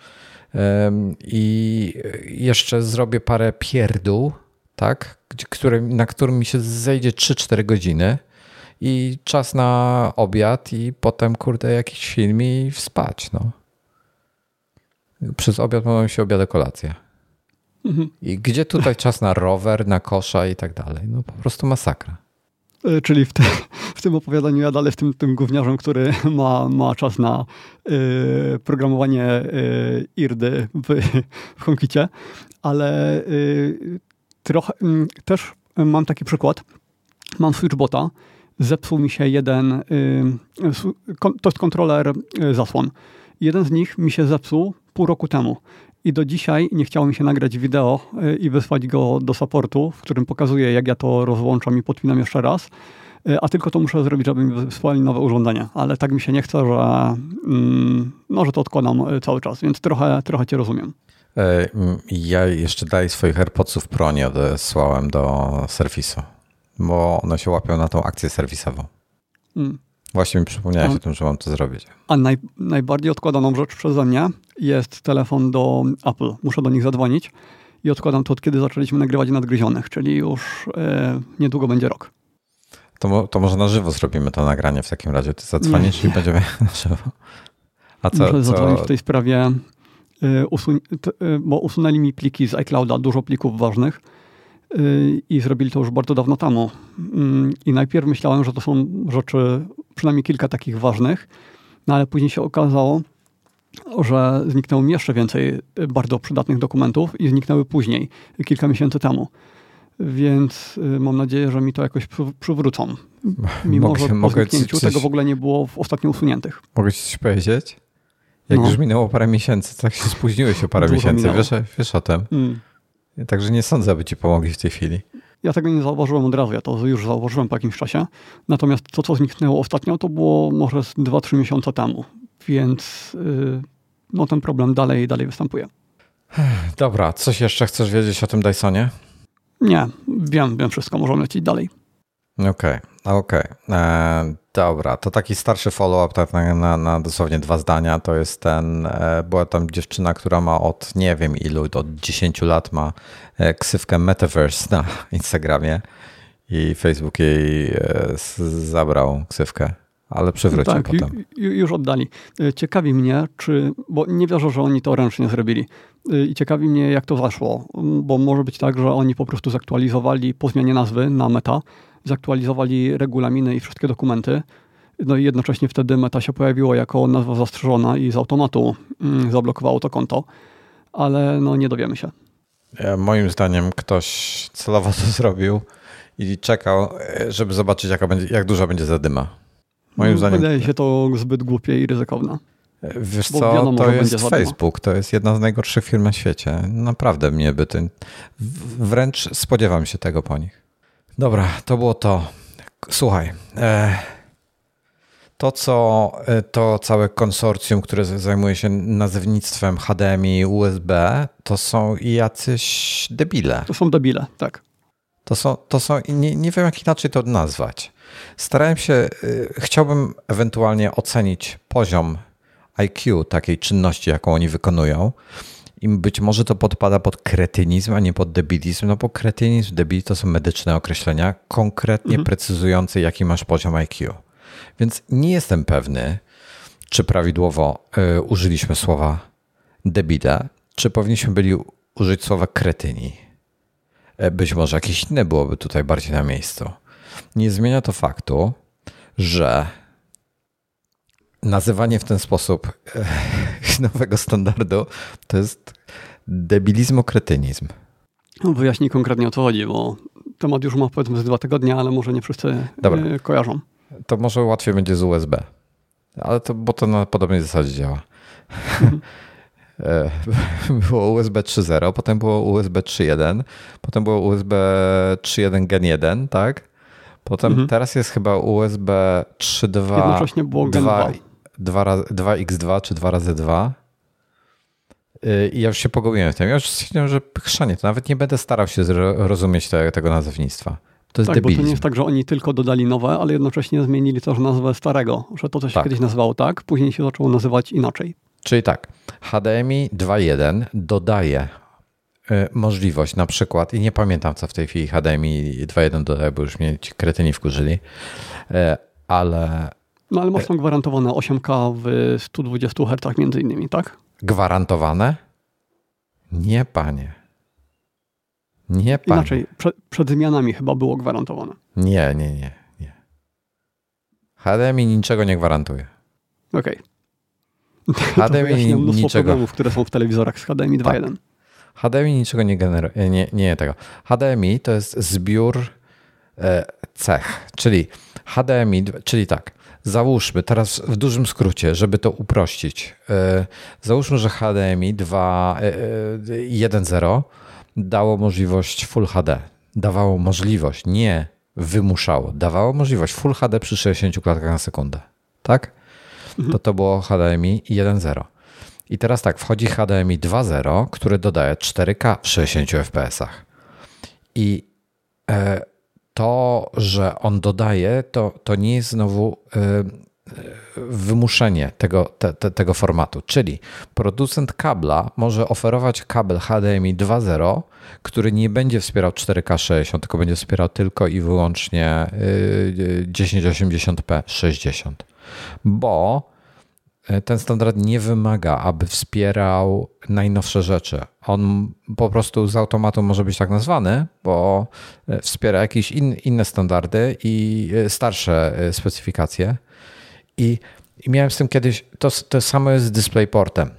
I jeszcze zrobię parę pierdół, tak, na którym mi się zejdzie 3-4 godziny i czas na obiad i potem, kurde, jakiś film i spać, no. Przez obiad mamy się obiad kolację. Mhm. I gdzie tutaj czas na rower, na kosza i tak dalej? No po prostu masakra. E, czyli w, te, w tym opowiadaniu ja dalej tym, tym gówniarzem, który ma, ma czas na y, programowanie y, IRDY w, w ale y, trochę też mam taki przykład. Mam Switchbota, zepsuł mi się jeden, to jest kontroler zasłon. Jeden z nich mi się zepsuł pół roku temu. I do dzisiaj nie chciało mi się nagrać wideo y, i wysłać go do supportu, w którym pokazuję, jak ja to rozłączam i podpinam jeszcze raz. Y, a tylko to muszę zrobić, żeby mi wysłali nowe urządzenie. Ale tak mi się nie chce, że, mm, no, że to odkładam y, cały czas, więc trochę, trochę cię rozumiem. E, ja jeszcze dalej swoich AirPodsów Pro nie odesłałem do serwisu, bo one się łapią na tą akcję serwisową. Mm. Właśnie mi przypomniałeś o tym, że mam to zrobić. A naj, najbardziej odkładaną rzecz przeze mnie jest telefon do Apple. Muszę do nich zadzwonić i odkładam to od kiedy zaczęliśmy nagrywać nadgryzionych, czyli już e, niedługo będzie rok. To, to może na żywo zrobimy to nagranie w takim razie. Ty zadzwonisz i będziemy <laughs> na żywo. A co, Muszę co... zadzwonić w tej sprawie, usun t, e, bo usunęli mi pliki z iClouda, dużo plików ważnych Y, i zrobili to już bardzo dawno temu. Mm, I najpierw myślałem, że to są rzeczy, przynajmniej kilka takich ważnych, no ale później się okazało, że zniknęło mi jeszcze więcej bardzo przydatnych dokumentów i zniknęły później, kilka miesięcy temu. Więc mam nadzieję, że mi to jakoś przywrócą. <laughs> Mimo, mogę, że po mogę zniknięciu coś... tego w ogóle nie było w ostatnio usuniętych. Mogę ci coś powiedzieć? Jak no. już minęło parę miesięcy, tak się spóźniłeś o parę miesięcy, wiesz, wiesz o tym. Mm. Także nie sądzę, aby ci pomogli w tej chwili. Ja tego nie zauważyłem od razu, ja to już zauważyłem po jakimś czasie. Natomiast to, co zniknęło ostatnio, to było może 2-3 miesiące temu. Więc yy, no, ten problem dalej, dalej występuje. Dobra, coś jeszcze chcesz wiedzieć o tym Dysonie? Nie, wiem, wiem wszystko, możemy lecieć dalej. Okej, okay, okej. Okay. E, dobra, to taki starszy follow-up tak na, na, na, dosłownie dwa zdania. To jest ten, e, była tam dziewczyna, która ma od nie wiem ilu, od 10 lat ma e, ksywkę Metaverse na <laughs> Instagramie i Facebook jej zabrał ksywkę ale przywrócił tak, potem. już oddali. Ciekawi mnie, czy, bo nie wierzę, że oni to ręcznie zrobili. I ciekawi mnie, jak to zaszło, bo może być tak, że oni po prostu zaktualizowali po zmianie nazwy na Meta zaktualizowali regulaminy i wszystkie dokumenty. No i jednocześnie wtedy Meta się pojawiło jako nazwa zastrzeżona i z automatu mm, zablokowało to konto, ale no nie dowiemy się. Moim zdaniem ktoś celowo to <laughs> zrobił i czekał, żeby zobaczyć, jaka będzie, jak duża będzie zadyma. Moim no, zdaniem. Wydaje się to zbyt głupie i ryzykowne. Wiesz co, wiadomo, to jest Facebook, to jest jedna z najgorszych firm na świecie. Naprawdę mnie by ten... Wręcz spodziewam się tego po nich. Dobra, to było to. Słuchaj, e, to co e, to całe konsorcjum, które zajmuje się nazewnictwem HDMI, USB, to są jacyś debile. To są debile, tak. To są, to są nie, nie wiem jak inaczej to nazwać. Starałem się, e, chciałbym ewentualnie ocenić poziom IQ takiej czynności, jaką oni wykonują. I być może to podpada pod kretynizm, a nie pod debilizm, no bo kretynizm, debilizm to są medyczne określenia, konkretnie mhm. precyzujące, jaki masz poziom IQ. Więc nie jestem pewny, czy prawidłowo y, użyliśmy słowa debile, czy powinniśmy byli użyć słowa kretyni. E, być może jakieś inne byłoby tutaj bardziej na miejscu. Nie zmienia to faktu, że nazywanie w ten sposób e, <laughs> nowego standardu to jest debilizm-kretynizm. No, wyjaśnij konkretnie o co chodzi, bo temat już ma powiedzmy z dwa tygodnie, ale może nie wszyscy Dobra. E, kojarzą. To może łatwiej będzie z USB. Ale to, bo to na podobnej zasadzie działa. Mhm. <laughs> <laughs> było USB 3.0, potem było USB 3.1, potem było USB 3.1 Gen 1, tak? Potem mhm. teraz jest chyba USB 3.2. Jednocześnie było Gen 2. 2, 2x2 czy 2 razy 2 y, I ja już się pogubiłem w tym. Ja już stwierdziłem, że chrzanie, to nawet nie będę starał się rozumieć te, tego nazewnictwa. To jest tak, debilizm. bo to nie jest tak, że oni tylko dodali nowe, ale jednocześnie zmienili też nazwę starego, że to, co się tak. kiedyś nazywało tak, później się zaczęło nazywać inaczej. Czyli tak, HDMI 2.1 dodaje y, możliwość na przykład, i nie pamiętam co w tej chwili HDMI 2.1 dodaje, bo już mnie ci kretyni wkurzyli, y, ale no ale masz tam gwarantowane 8K w 120 Hz między innymi, tak? Gwarantowane? Nie, panie. Nie, panie. Inaczej, prze, przed zmianami chyba było gwarantowane. Nie, nie, nie. nie. HDMI niczego nie gwarantuje. Okej. Okay. HDMI <laughs> niczego. problemów, które są w telewizorach z HDMI 2.1. Tak. HDMI niczego nie generuje. Nie, nie tego. HDMI to jest zbiór e, cech, czyli HDMI, czyli tak, Załóżmy, teraz w dużym skrócie, żeby to uprościć. E, załóżmy, że HDMI 2.1.0 e, dało możliwość Full HD. Dawało możliwość, nie wymuszało, dawało możliwość Full HD przy 60 klatkach na sekundę. Tak? Mhm. To to było HDMI 1.0. I teraz tak, wchodzi HDMI 2.0, który dodaje 4K w 60 fps. I e, to, że on dodaje, to, to nie jest znowu y, y, wymuszenie tego, te, te, tego formatu. Czyli producent kabla może oferować kabel HDMI 2.0, który nie będzie wspierał 4K 60, tylko będzie wspierał tylko i wyłącznie 1080p y, 60. Bo ten standard nie wymaga, aby wspierał najnowsze rzeczy. On po prostu z automatu może być tak nazwany, bo e, wspiera jakieś in, inne standardy i e, starsze specyfikacje. I I miałem z tym kiedyś, to, to samo jest z DisplayPortem.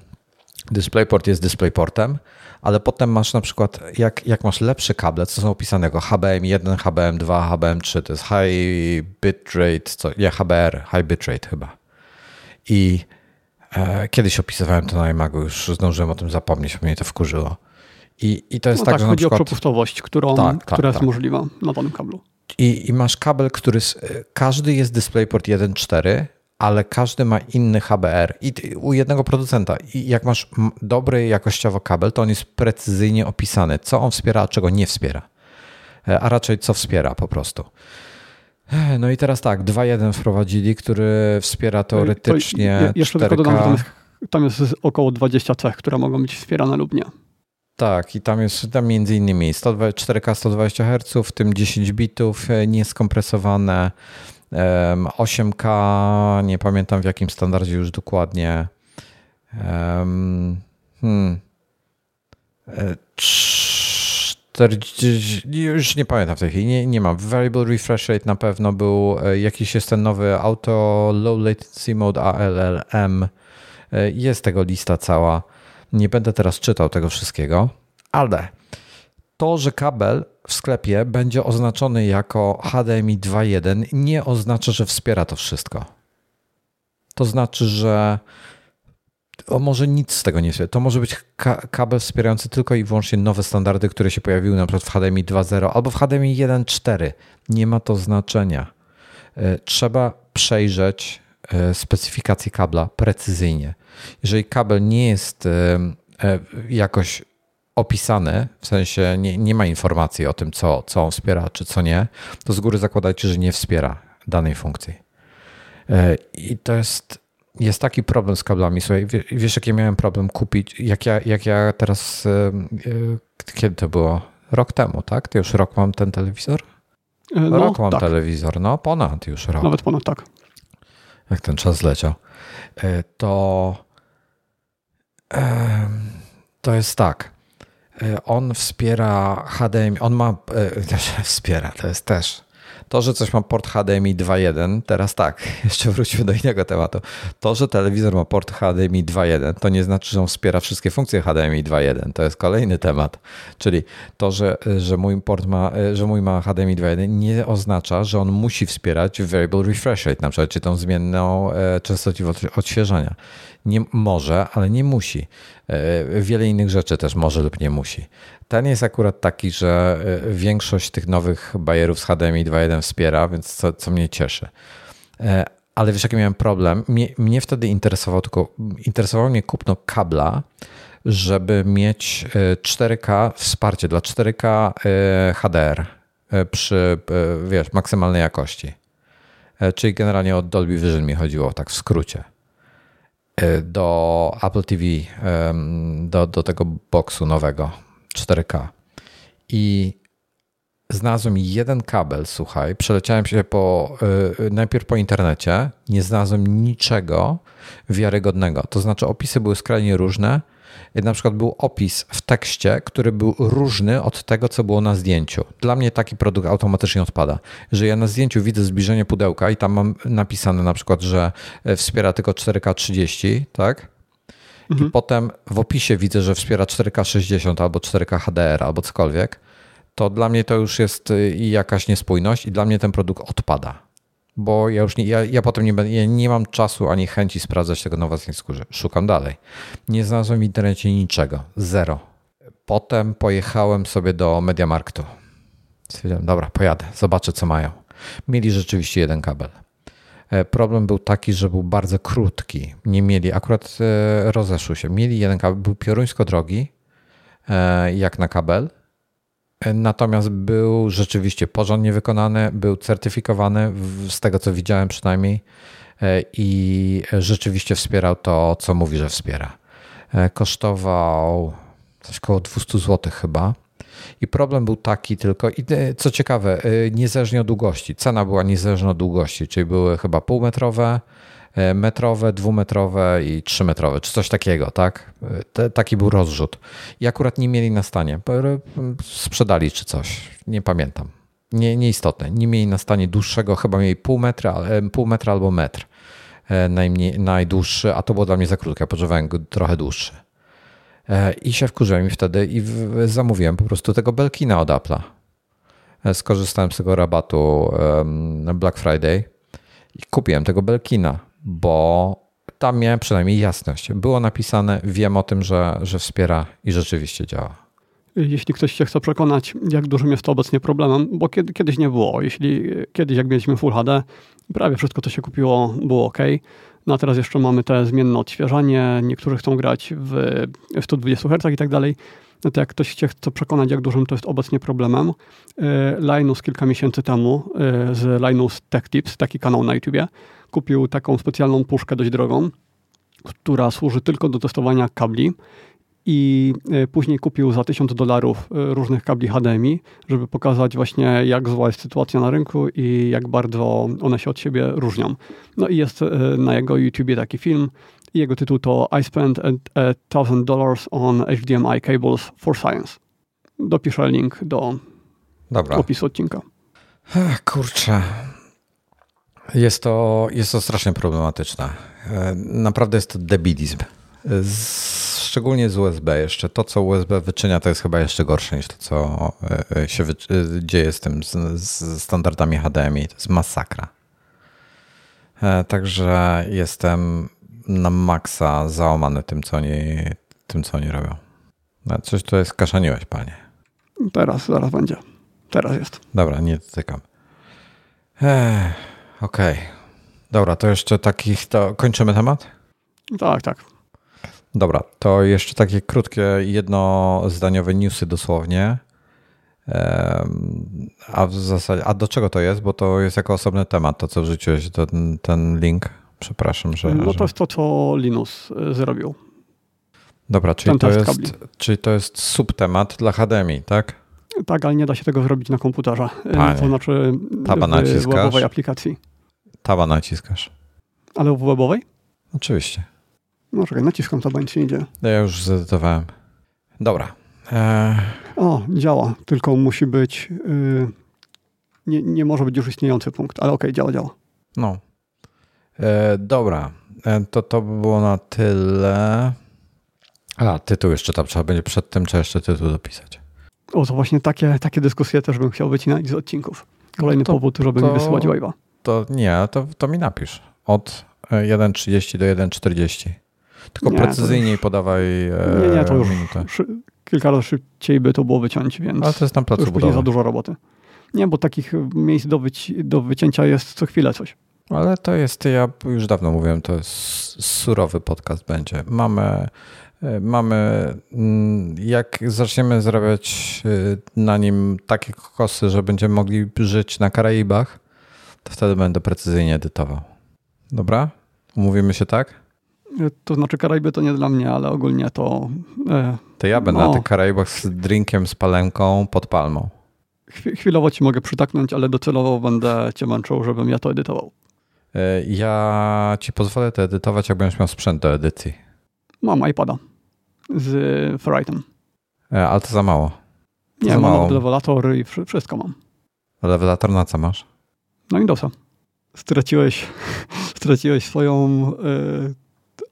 DisplayPort jest DisplayPortem, ale potem masz na przykład, jak, jak masz lepsze kable, co są opisane jako HBM1, HBM2, HBM3, to jest High Bitrate, co, nie, HBR, High Bitrate chyba. I e, kiedyś opisywałem to na iMagu, już zdążyłem o tym zapomnieć, mnie to wkurzyło. I, i to jest no tak, tak, że chodzi przykład, o przepustowość, którą, tak, tak która tak, jest możliwa na danym kablu. I, I, masz kabel, który, każdy jest DisplayPort 1.4, ale każdy ma inny HBR i u jednego producenta. I jak masz dobry jakościowo kabel, to on jest precyzyjnie opisany, co on wspiera, a czego nie wspiera. E, a raczej co wspiera po prostu. E, no i teraz tak, 2.1 wprowadzili, który wspiera teoretycznie to jeszcze 4K. Dodam, tam, jest, tam jest około 20 cech, które mogą być wspierane lub nie. Tak, i tam jest tam między innymi 4K 120 Hz, w tym 10 bitów e, nieskompresowane, 8K, nie pamiętam w jakim standardzie już dokładnie. Hmm. 40, e, już nie pamiętam w tej chwili, nie, nie mam. Variable refresh rate na pewno był, e, jakiś jest ten nowy auto low latency mode ALLM. E, jest tego lista cała. Nie będę teraz czytał tego wszystkiego, ale to, że kabel w sklepie będzie oznaczony jako HDMI 2.1, nie oznacza, że wspiera to wszystko. To znaczy, że o może nic z tego nie wspiera. To może być ka kabel wspierający tylko i wyłącznie nowe standardy, które się pojawiły na przykład w HDMI 2.0 albo w HDMI 1.4. Nie ma to znaczenia. E, trzeba przejrzeć e, specyfikację kabla precyzyjnie. Jeżeli kabel nie jest e, jakoś opisane, w sensie nie, nie ma informacji o tym, co, co on wspiera, czy co nie, to z góry zakładajcie, że nie wspiera danej funkcji. I to jest, jest taki problem z kablami. Słuchaj, wiesz, jaki miałem problem kupić, jak ja, jak ja teraz, e, e, kiedy to było? Rok temu, tak? Ty już rok mam ten telewizor? No, rok mam tak. telewizor, no ponad już rok. Nawet ponad, tak. Jak ten czas leciał. To to jest tak. E, on wspiera HDMI, on ma, e, <laughs> wspiera, to jest też. To, że coś ma port HDMI 2.1, teraz tak, <laughs> jeszcze wróćmy do innego tematu. To, że telewizor ma port HDMI 2.1, to nie znaczy, że on wspiera wszystkie funkcje HDMI 2.1. To jest kolejny temat. Czyli to, że, że mój port ma, e, że mój ma HDMI 2.1 nie oznacza, że on musi wspierać variable refresh rate, na przykład, czy tą zmienną częstotliwość odświeżania. Nie może, ale nie musi. E, wiele innych rzeczy też może lub nie musi. Ten jest akurat taki, że e, większość tych nowych bajerów z HDMI 2.1 wspiera, więc co, co mnie cieszy. E, ale wiesz, jaki miałem problem? Mnie, mnie wtedy interesował tylko, interesowało mnie kupno kabla, żeby mieć 4K, wsparcie dla 4K HDR przy, wiesz, maksymalnej jakości. Czyli generalnie o Dolby Vision mi chodziło, tak w skrócie. E, do Apple TV, do, do tego boxu nowego 4K. I znalazłem jeden kabel, słuchaj, przeleciałem się po, e, najpierw po internecie, nie znalazłem niczego wiarygodnego. To znaczy opisy były skrajnie różne, na przykład był opis w tekście, który był różny od tego, co było na zdjęciu. Dla mnie taki produkt automatycznie odpada. Że ja na zdjęciu widzę zbliżenie pudełka i tam mam napisane na przykład, że wspiera tylko 4K30, tak? Mhm. I potem w opisie widzę, że wspiera 4K60 albo 4K HDR albo cokolwiek. To dla mnie to już jest e, jakaś niespójność i dla mnie ten produkt odpada bo ja już nie, ja, ja potem nie, ja nie mam czasu ani chęci sprawdzać tego na własnej skórze. Szukam dalej. Nie znalazłem w internecie niczego. Zero. Potem pojechałem sobie do Mediamarktu. Stwierdziłem, dobra, pojadę, zobaczę co mają. Mieli rzeczywiście jeden kabel. E, problem był taki, że był bardzo krótki. Nie mieli, akurat e, rozeszły się. Mieli jeden kabel, był pioruńsko drogi, e, jak na kabel, Natomiast był rzeczywiście porządnie wykonany, był certyfikowany, z tego co widziałem przynajmniej, i rzeczywiście wspierał to, co mówi, że wspiera. Kosztował coś około 200 zł chyba. I problem był taki tylko, i e, co ciekawe, niezależnie od długości. Cena była niezależna od długości, czyli były chyba półmetrowe, E, metrowe, dwumetrowe i trzymetrowe, czy coś takiego, tak? Taki był rozrzut. I akurat nie mieli na stanie. Sprzedali czy coś, nie pamiętam. Nie, nieistotne. Nie mieli na stanie dłuższego, chyba mieli pół metra, pół metra albo metr. najmniej, najdłuższy, a to było dla mnie za krótkie, ja potrzebowałem trochę dłuższy. I się wkurzyłem wtedy i zamówiłem po prostu tego Belkina od Apple'a. Skorzystałem z tego rabatu Black Friday i kupiłem tego Belkina, bo tam miałem przynajmniej jasność. Było napisane, wiem o tym, że, że wspiera i rzeczywiście działa. Jeśli ktoś się chce przekonać, jak dużym jest to obecnie problemem, bo kiedy, kiedyś nie było. Jeśli kiedyś, jak mieliśmy Full HD, prawie wszystko, co się kupiło, było ok. No a teraz jeszcze mamy te zmienne odświeżanie, niektórzy chcą grać w 120 Hz i tak dalej. No to jak ktoś się chce przekonać, jak dużym to jest obecnie problemem, e, Linus kilka miesięcy temu e, z Linus Tech Tips, taki kanał na YouTubie, kupił taką specjalną puszkę dość drogą, która służy tylko do testowania kabli i e, później kupił za 1000 dolarów różnych kabli HDMI, żeby pokazać właśnie jak zła jest sytuacja na rynku i jak bardzo one się od siebie różnią. No i jest na jego YouTubie taki film, jego tytuł to I spent a thousand dollars on HDMI cables for science. Dopiszę link do Dobra. opisu odcinka. Ech, kurczę. Jest to, jest to strasznie problematyczne. E, naprawdę jest to debilizm. Z, szczególnie z USB jeszcze. To, co USB wyczynia, to jest chyba jeszcze gorsze niż to, co e, e, się dzieje z tym, z, z standardami HDMI. To jest masakra. Także jestem na maksa załamany tym, co oni, tym, co oni robią. Coś tutaj skaszaniłeś, panie. Teraz, zaraz będzie. Teraz jest. Dobra, nie dotykam. Okej. Okay. Dobra, to jeszcze takich, to kończymy temat? Tak, tak. Dobra, to jeszcze takie krótkie, jednozdaniowe newsy dosłownie. A w zasadzie, a do czego to jest? Bo to jest jako osobny temat, to co wrzuciłeś, ten, ten link. Przepraszam, że. No to jest to, co Linus y, zrobił. Dobra, czyli to, jest, czyli to jest subtemat dla HDMI, tak? Tak, ale nie da się tego zrobić na komputerze. Y, Panie, to znaczy taba w naciskasz, webowej aplikacji. Taba naciskasz. Ale w webowej? Oczywiście. No czekaj, naciskam taba, nic nie idzie. Ja już zedytowałem. Dobra. Eee... O, działa, tylko musi być... Yy... Nie, nie może być już istniejący punkt, ale okej, okay, działa, działa. No, E, dobra, e, to to by było na tyle. A, tytuł jeszcze tam trzeba będzie przed tym, czy jeszcze tytuł dopisać. O, to właśnie takie, takie dyskusje też bym chciał wycinać z odcinków. Kolejny no to, powód, żeby to, mi wysyłać wave'a. To nie, to, to mi napisz. Od 1.30 do 1.40. Tylko nie, precyzyjniej podawaj Nie, nie, to już kilka razy szybciej by to było wyciąć, więc Ale to jest tam placu już za dużo roboty. Nie, bo takich miejsc do, wyci do wycięcia jest co chwilę coś. Ale to jest, ja już dawno mówiłem, to jest surowy podcast będzie. Mamy, e, mamy, mm, jak zaczniemy zarabiać e, na nim takie kosy, że będziemy mogli żyć na Karaibach, to wtedy będę precyzyjnie edytował. Dobra? Umówimy się tak? E, to znaczy Karaiby to nie dla mnie, ale ogólnie to... to ja będę no. na tych Karaibach z drinkiem, z palenką pod palmą. Chwilowo ci mogę przytaknąć, ale docelowo będę cię męczył, żebym ja to edytował. E, ja ci pozwolę to edytować, jak będziesz miał sprzęt do edycji. Mam iPada z Ferritem. E, ale to za mało. To Nie, za mam mało. lewelator i wszystko mam. Lewelator na co masz? Na Windowsa. Straciłeś, <laughs> straciłeś swoją y,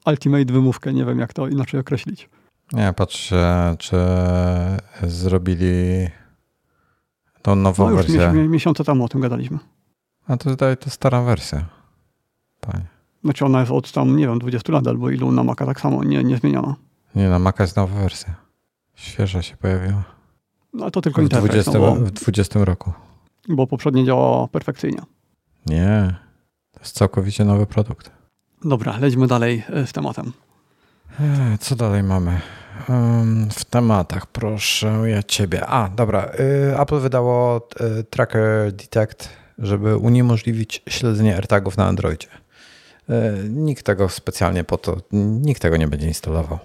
Ultimate wymówkę, nie wiem jak to inaczej określić. Nie, patrz, czy zrobili tą nową no już wersję. Miesiące temu o tym gadaliśmy. A to zdaje to stara wersja. Panie. Znaczy ona jest od tam, nie wiem, 20 lat albo ilu na Maca tak samo, nie, nie zmieniona. Nie, na Maca jest nowa wersja. Świeża się pojawiła. No to tylko w 20, no bo, w 20 roku. Bo poprzednie działało perfekcyjnie. Nie, to jest całkowicie nowy produkt. Dobra, lećmy dalej e, z tematem. Co dalej mamy? W tematach, proszę ja ciebie. A, dobra. Y, Apple wydało y, Tracker Detect żeby uniemożliwić śledzenie AirTagów na Androidzie. E, nikt tego specjalnie po to, nikt tego nie będzie instalował.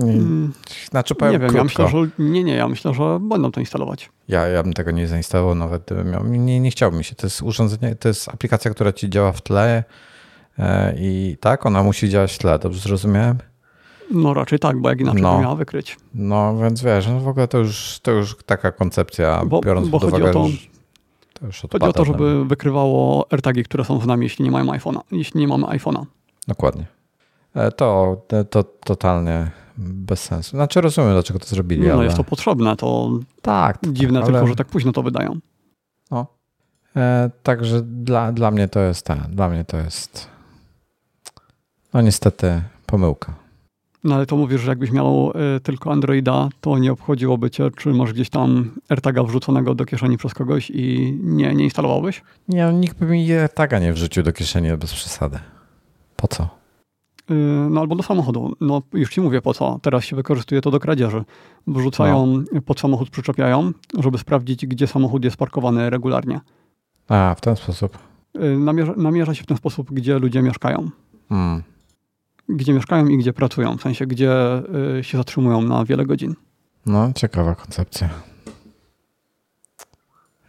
Hmm. Znaczy, powiem nie wiem, ja myślę, że nie, nie, ja myślę, że będą to instalować. Ja, ja bym tego nie zainstalował, nawet gdybym miał. Nie, nie chciałbym się. To jest urządzenie, to jest aplikacja, która ci działa w tle e, i tak, ona musi działać w tle, dobrze zrozumiałem? No raczej tak, bo jak inaczej no, by miała wykryć. No więc wiesz, no w ogóle to już, to już taka koncepcja, bo, biorąc bo pod uwagę, to, to Chodzi o to, żeby wykrywało AirTagi, które są z nami, jeśli nie mają iPhone'a, jeśli nie mamy iPhone'a. Dokładnie. E, to, to totalnie bez sensu. Znaczy rozumiem, dlaczego to zrobili, No ale... jest to potrzebne, to Tak. dziwne ale... tylko, że tak późno to wydają. No. E, także dla, dla mnie to jest ten, dla mnie to jest no niestety pomyłka. No ale to mówisz, że jakbyś miał y, tylko Androida, to nie obchodziłoby cię, czy masz gdzieś tam AirTaga wrzuconego do kieszeni przez kogoś i nie, nie instalowałbyś? Nie, no, nikt by mi AirTaga nie wrzucił do kieszeni bez przesady. Po co? Y, no albo do samochodu. No już ci mówię po co. Teraz się wykorzystuje to do kradzieży. Wrzucają, no. pod samochód przyczepiają, żeby sprawdzić, gdzie samochód jest parkowany regularnie. A, w ten sposób. Y, namierza, namierza się w ten sposób, gdzie ludzie mieszkają. Hmm. Gdzie mieszkają i gdzie pracują, w sensie gdzie y, się zatrzymują na wiele godzin. No, ciekawa koncepcja.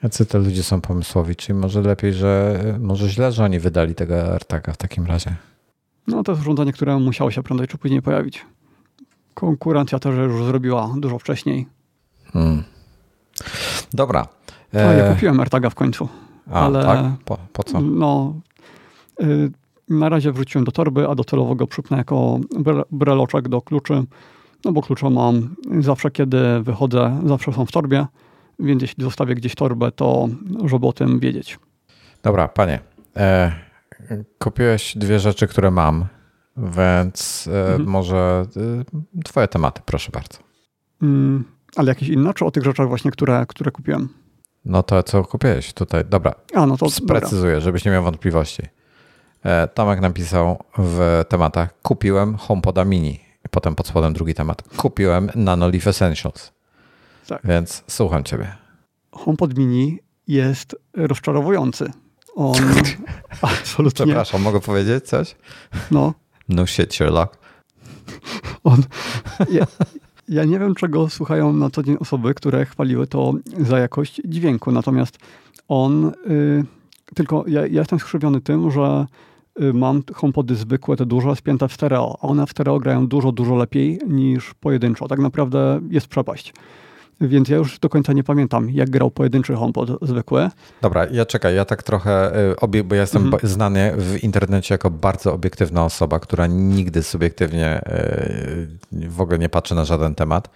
Jacy te ludzie są pomysłowi? Czyli może lepiej, że może źle, że oni wydali tego AirTaga w takim razie. No to jest urządzenie, które musiało się prędzej czy później pojawić. Konkurencja też już zrobiła dużo wcześniej. Hmm. Dobra. E... No, ja kupiłem AirTaga w końcu. A, ale tak? Po, po co? No, y, na razie wrzuciłem do torby, a docelowo go przypnę jako breloczek do kluczy, no bo klucze mam zawsze, kiedy wychodzę, zawsze są w torbie, więc jeśli zostawię gdzieś torbę, to żeby o tym wiedzieć. Dobra, panie. E, kupiłeś dwie rzeczy, które mam, więc e, mhm. może e, twoje tematy, proszę bardzo. Mm, ale jakieś inne, czy o tych rzeczach właśnie, które, które kupiłem? No to co kupiłeś tutaj? Dobra. A, no to Sprecyzuję, dobra. żebyś nie miał wątpliwości. E, Tomek napisał w tematach kupiłem HomePoda Mini. Potem pod spodem drugi temat. Kupiłem Nanolief Essentials. Tak. Więc słucham ciebie. HomePod Mini jest rozczarowujący. On <laughs> absolutnie... Przepraszam, mogę powiedzieć coś? No. No shit, Sherlock. <laughs> On... Ja, ja nie wiem, czego słuchają na co dzień osoby, które chwaliły to za jakość dźwięku. Natomiast on... Y, tylko ja, ja jestem skrzywiony tym, że mam HomePody zwykłe, te duże, spięte w stereo, a one w stereo grają dużo, dużo lepiej niż pojedynczo. Tak naprawdę jest przepaść. Więc ja już do końca nie pamiętam, jak grał pojedynczy HomePod zwykły. Dobra, ja czekaj, ja tak trochę, y, bo ja jestem mhm. znany w internecie jako bardzo obiektywna osoba, która nigdy subiektywnie y, w ogóle nie patrzy na żaden temat,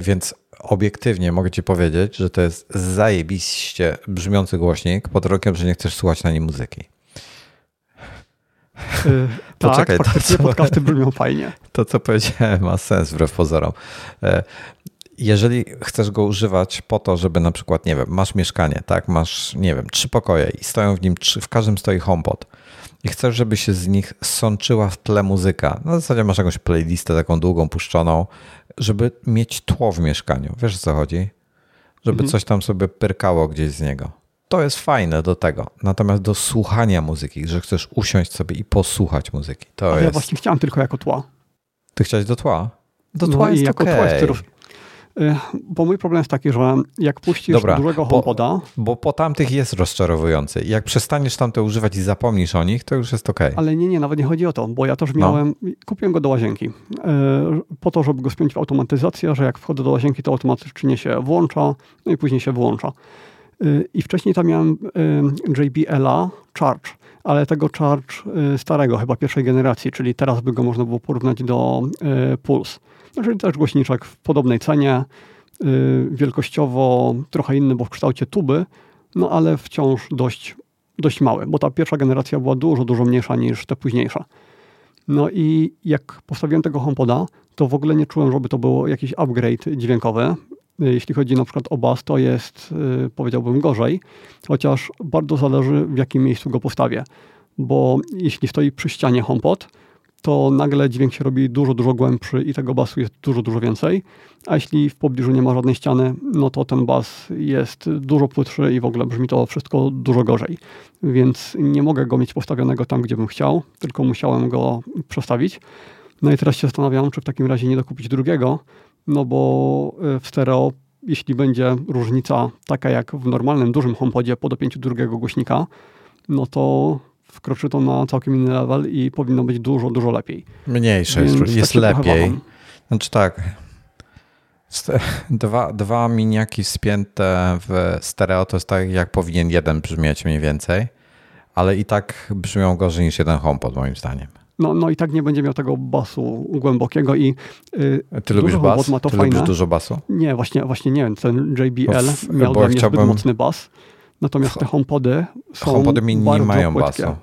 więc obiektywnie mogę ci powiedzieć, że to jest zajebiście brzmiący głośnik pod rokiem, że nie chcesz słuchać na nim muzyki. <laughs> Yy, Poczekaj, tak, faktycznie to, podcasty brzmią fajnie. <laughs> To, co powiedziałem, ma sens wbrew pozorom. E, jeżeli chcesz go używać po to, żeby na przykład, nie wiem, masz mieszkanie, tak, masz, nie wiem, trzy pokoje i stoją w nim trzy, w każdym stoi HomePod i chcesz, żeby się z nich sączyła w tle muzyka, na zasadzie masz jakąś playlistę taką długą, puszczoną, żeby mieć tło w mieszkaniu. Wiesz o co chodzi? Żeby mhm. coś tam sobie pyrkało gdzieś z niego to jest fajne do tego. Natomiast do słuchania muzyki, że chcesz usiąść sobie i posłuchać muzyki. To jest... ja właśnie chciałem tylko jako tła. Ty chciałeś do tła? Do tła no jest jako okay. tła jest y, bo mój problem jest taki, że jak puścisz Dobra, dużego HomePoda... Bo, bo po tamtych jest rozczarowujący. Jak przestaniesz tamte używać i zapomnisz o nich, to już jest ok. Ale nie, nie, nawet nie chodzi o to, bo ja też no. miałem... No. Kupiłem go do łazienki y, po to, żeby go spiąć w automatyzację, że jak wchodzę do łazienki, to automatycznie się włącza, no i później się włącza. Y, I wcześniej tam miałem y, JBL-a Charge, ale tego Charge y, starego, chyba pierwszej generacji, czyli teraz by go można było porównać do Pulse. Czyli też głośniczek w podobnej cenie, wielkościowo trochę inny, bo w kształcie tuby, no ale wciąż dość, dość mały, bo ta pierwsza generacja była dużo, dużo mniejsza niż te późniejsze. No i jak postawiłem tego HomePoda, to w ogóle nie czułem, żeby to był jakiś upgrade dźwiękowy. Jeśli chodzi na przykład o bas, to jest, y, powiedziałbym, gorzej, chociaż bardzo zależy w jakim miejscu go postawię, bo jeśli stoi przy ścianie HomePod, to nagle dźwięk się robi dużo, dużo głębszy i tego basu jest dużo, dużo więcej. A jeśli w pobliżu nie ma żadnej ściany, no to ten bas jest dużo płytszy i w ogóle brzmi to wszystko dużo gorzej. Więc nie mogę go mieć postawionego tam, gdzie bym chciał, tylko musiałem go przestawić. No i teraz się zastanawiam, czy w takim razie nie dokupić drugiego, no bo e, w stereo, jeśli będzie różnica taka jak w normalnym dużym HomePodzie po dopięciu drugiego głośnika, no to wkroczy to na całkiem inny level i powinno być dużo, dużo lepiej. Mniejsze jest, jest lepiej. Znaczy tak, dwa, dwa miniaki spięte w stereo to jest tak, jak powinien jeden brzmieć mniej więcej, ale i tak brzmią gorzej niż jeden HomePod moim zdaniem. No, no i tak nie będzie miał tego basu głębokiego i yy, Ty lubisz bas? Ma to Ty fajne. lubisz dużo basu? Nie, właśnie, właśnie nie wiem, ten JBL w, miał dla mnie chciałbym... mocny bas, natomiast te HomePody są HomePody mini nie mają płytkie. basu.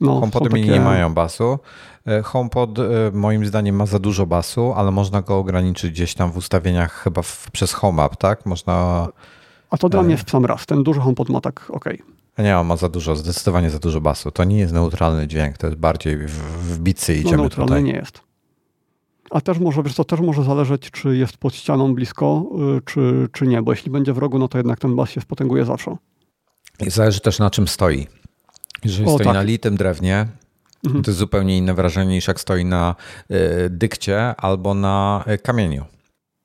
No, HomePody takie... nie mają basu. E, HomePod e, moim zdaniem ma za dużo basu, ale można go ograniczyć gdzieś tam w ustawieniach chyba w, przez HomeUp, tak? Można... A to dla mnie jest w sam raz. Ten duży HomePod ma tak ok. Nie, on ma za dużo, zdecydowanie za dużo basu. To nie jest neutralny dźwięk, to jest bardziej w, w bicy idziemy no, neutralny tutaj. nie jest. A też może, wiesz co, też może zależeć, czy jest pod ścianą blisko, y, czy, czy nie, bo jeśli będzie w rogu, no to jednak ten bas się spotęguje zawsze. I zależy też na czym stoi. Jeżeli o, stoi tak. na litym drewnie, mhm. to jest zupełnie inne wrażenie niż jak stoi na y, dykcie albo na y, kamieniu.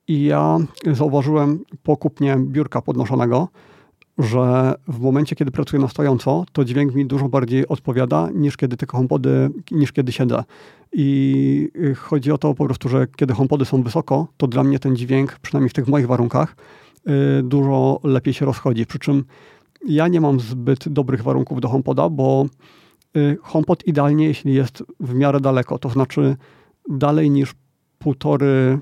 I ja zauważyłem po kupnie biurka podnoszonego, że w momencie, kiedy pracuję na stojąco, to dźwięk mi dużo bardziej odpowiada niż kiedy te HomePody, niż kiedy siedzę. I y, chodzi o to po prostu, że kiedy HomePody są wysoko, to dla mnie ten dźwięk, przynajmniej w tych moich warunkach, y, dużo lepiej się rozchodzi. Przy czym ja nie mam zbyt dobrych warunków do HomePoda, bo y, HomePod idealnie, jeśli jest w miarę daleko, to znaczy dalej niż półtory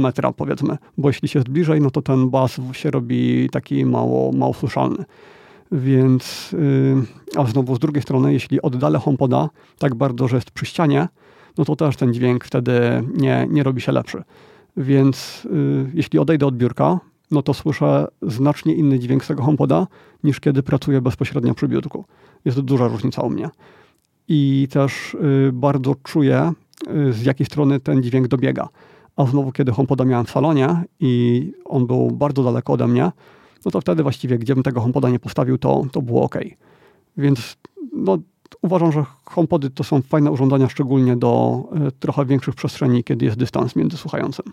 metra, powiedzmy, bo jeśli się jest bliżej, no to ten bas się robi taki mało, mało słyszalny. Więc, yy, a znowu z drugiej strony, jeśli oddalę HomePoda tak bardzo, że jest przy ścianie, no to też ten dźwięk wtedy nie, nie robi się lepszy. Więc yy, jeśli odejdę od biurka, no to słyszę znacznie inny dźwięk z tego HomePoda, niż kiedy pracuję bezpośrednio przy biurku. Jest duża różnica u mnie. I też yy, bardzo czuję, y, z jakiej strony ten dźwięk dobiega. A znowu, kiedy HomePoda miałem w salonie i on był bardzo daleko ode mnie, no to wtedy właściwie, gdzie bym tego HomePoda nie postawił, to, to było ok. Więc no, uważam, że HomePody to są fajne urządzenia, szczególnie do y, trochę większych przestrzeni, kiedy jest dystans między słuchającym.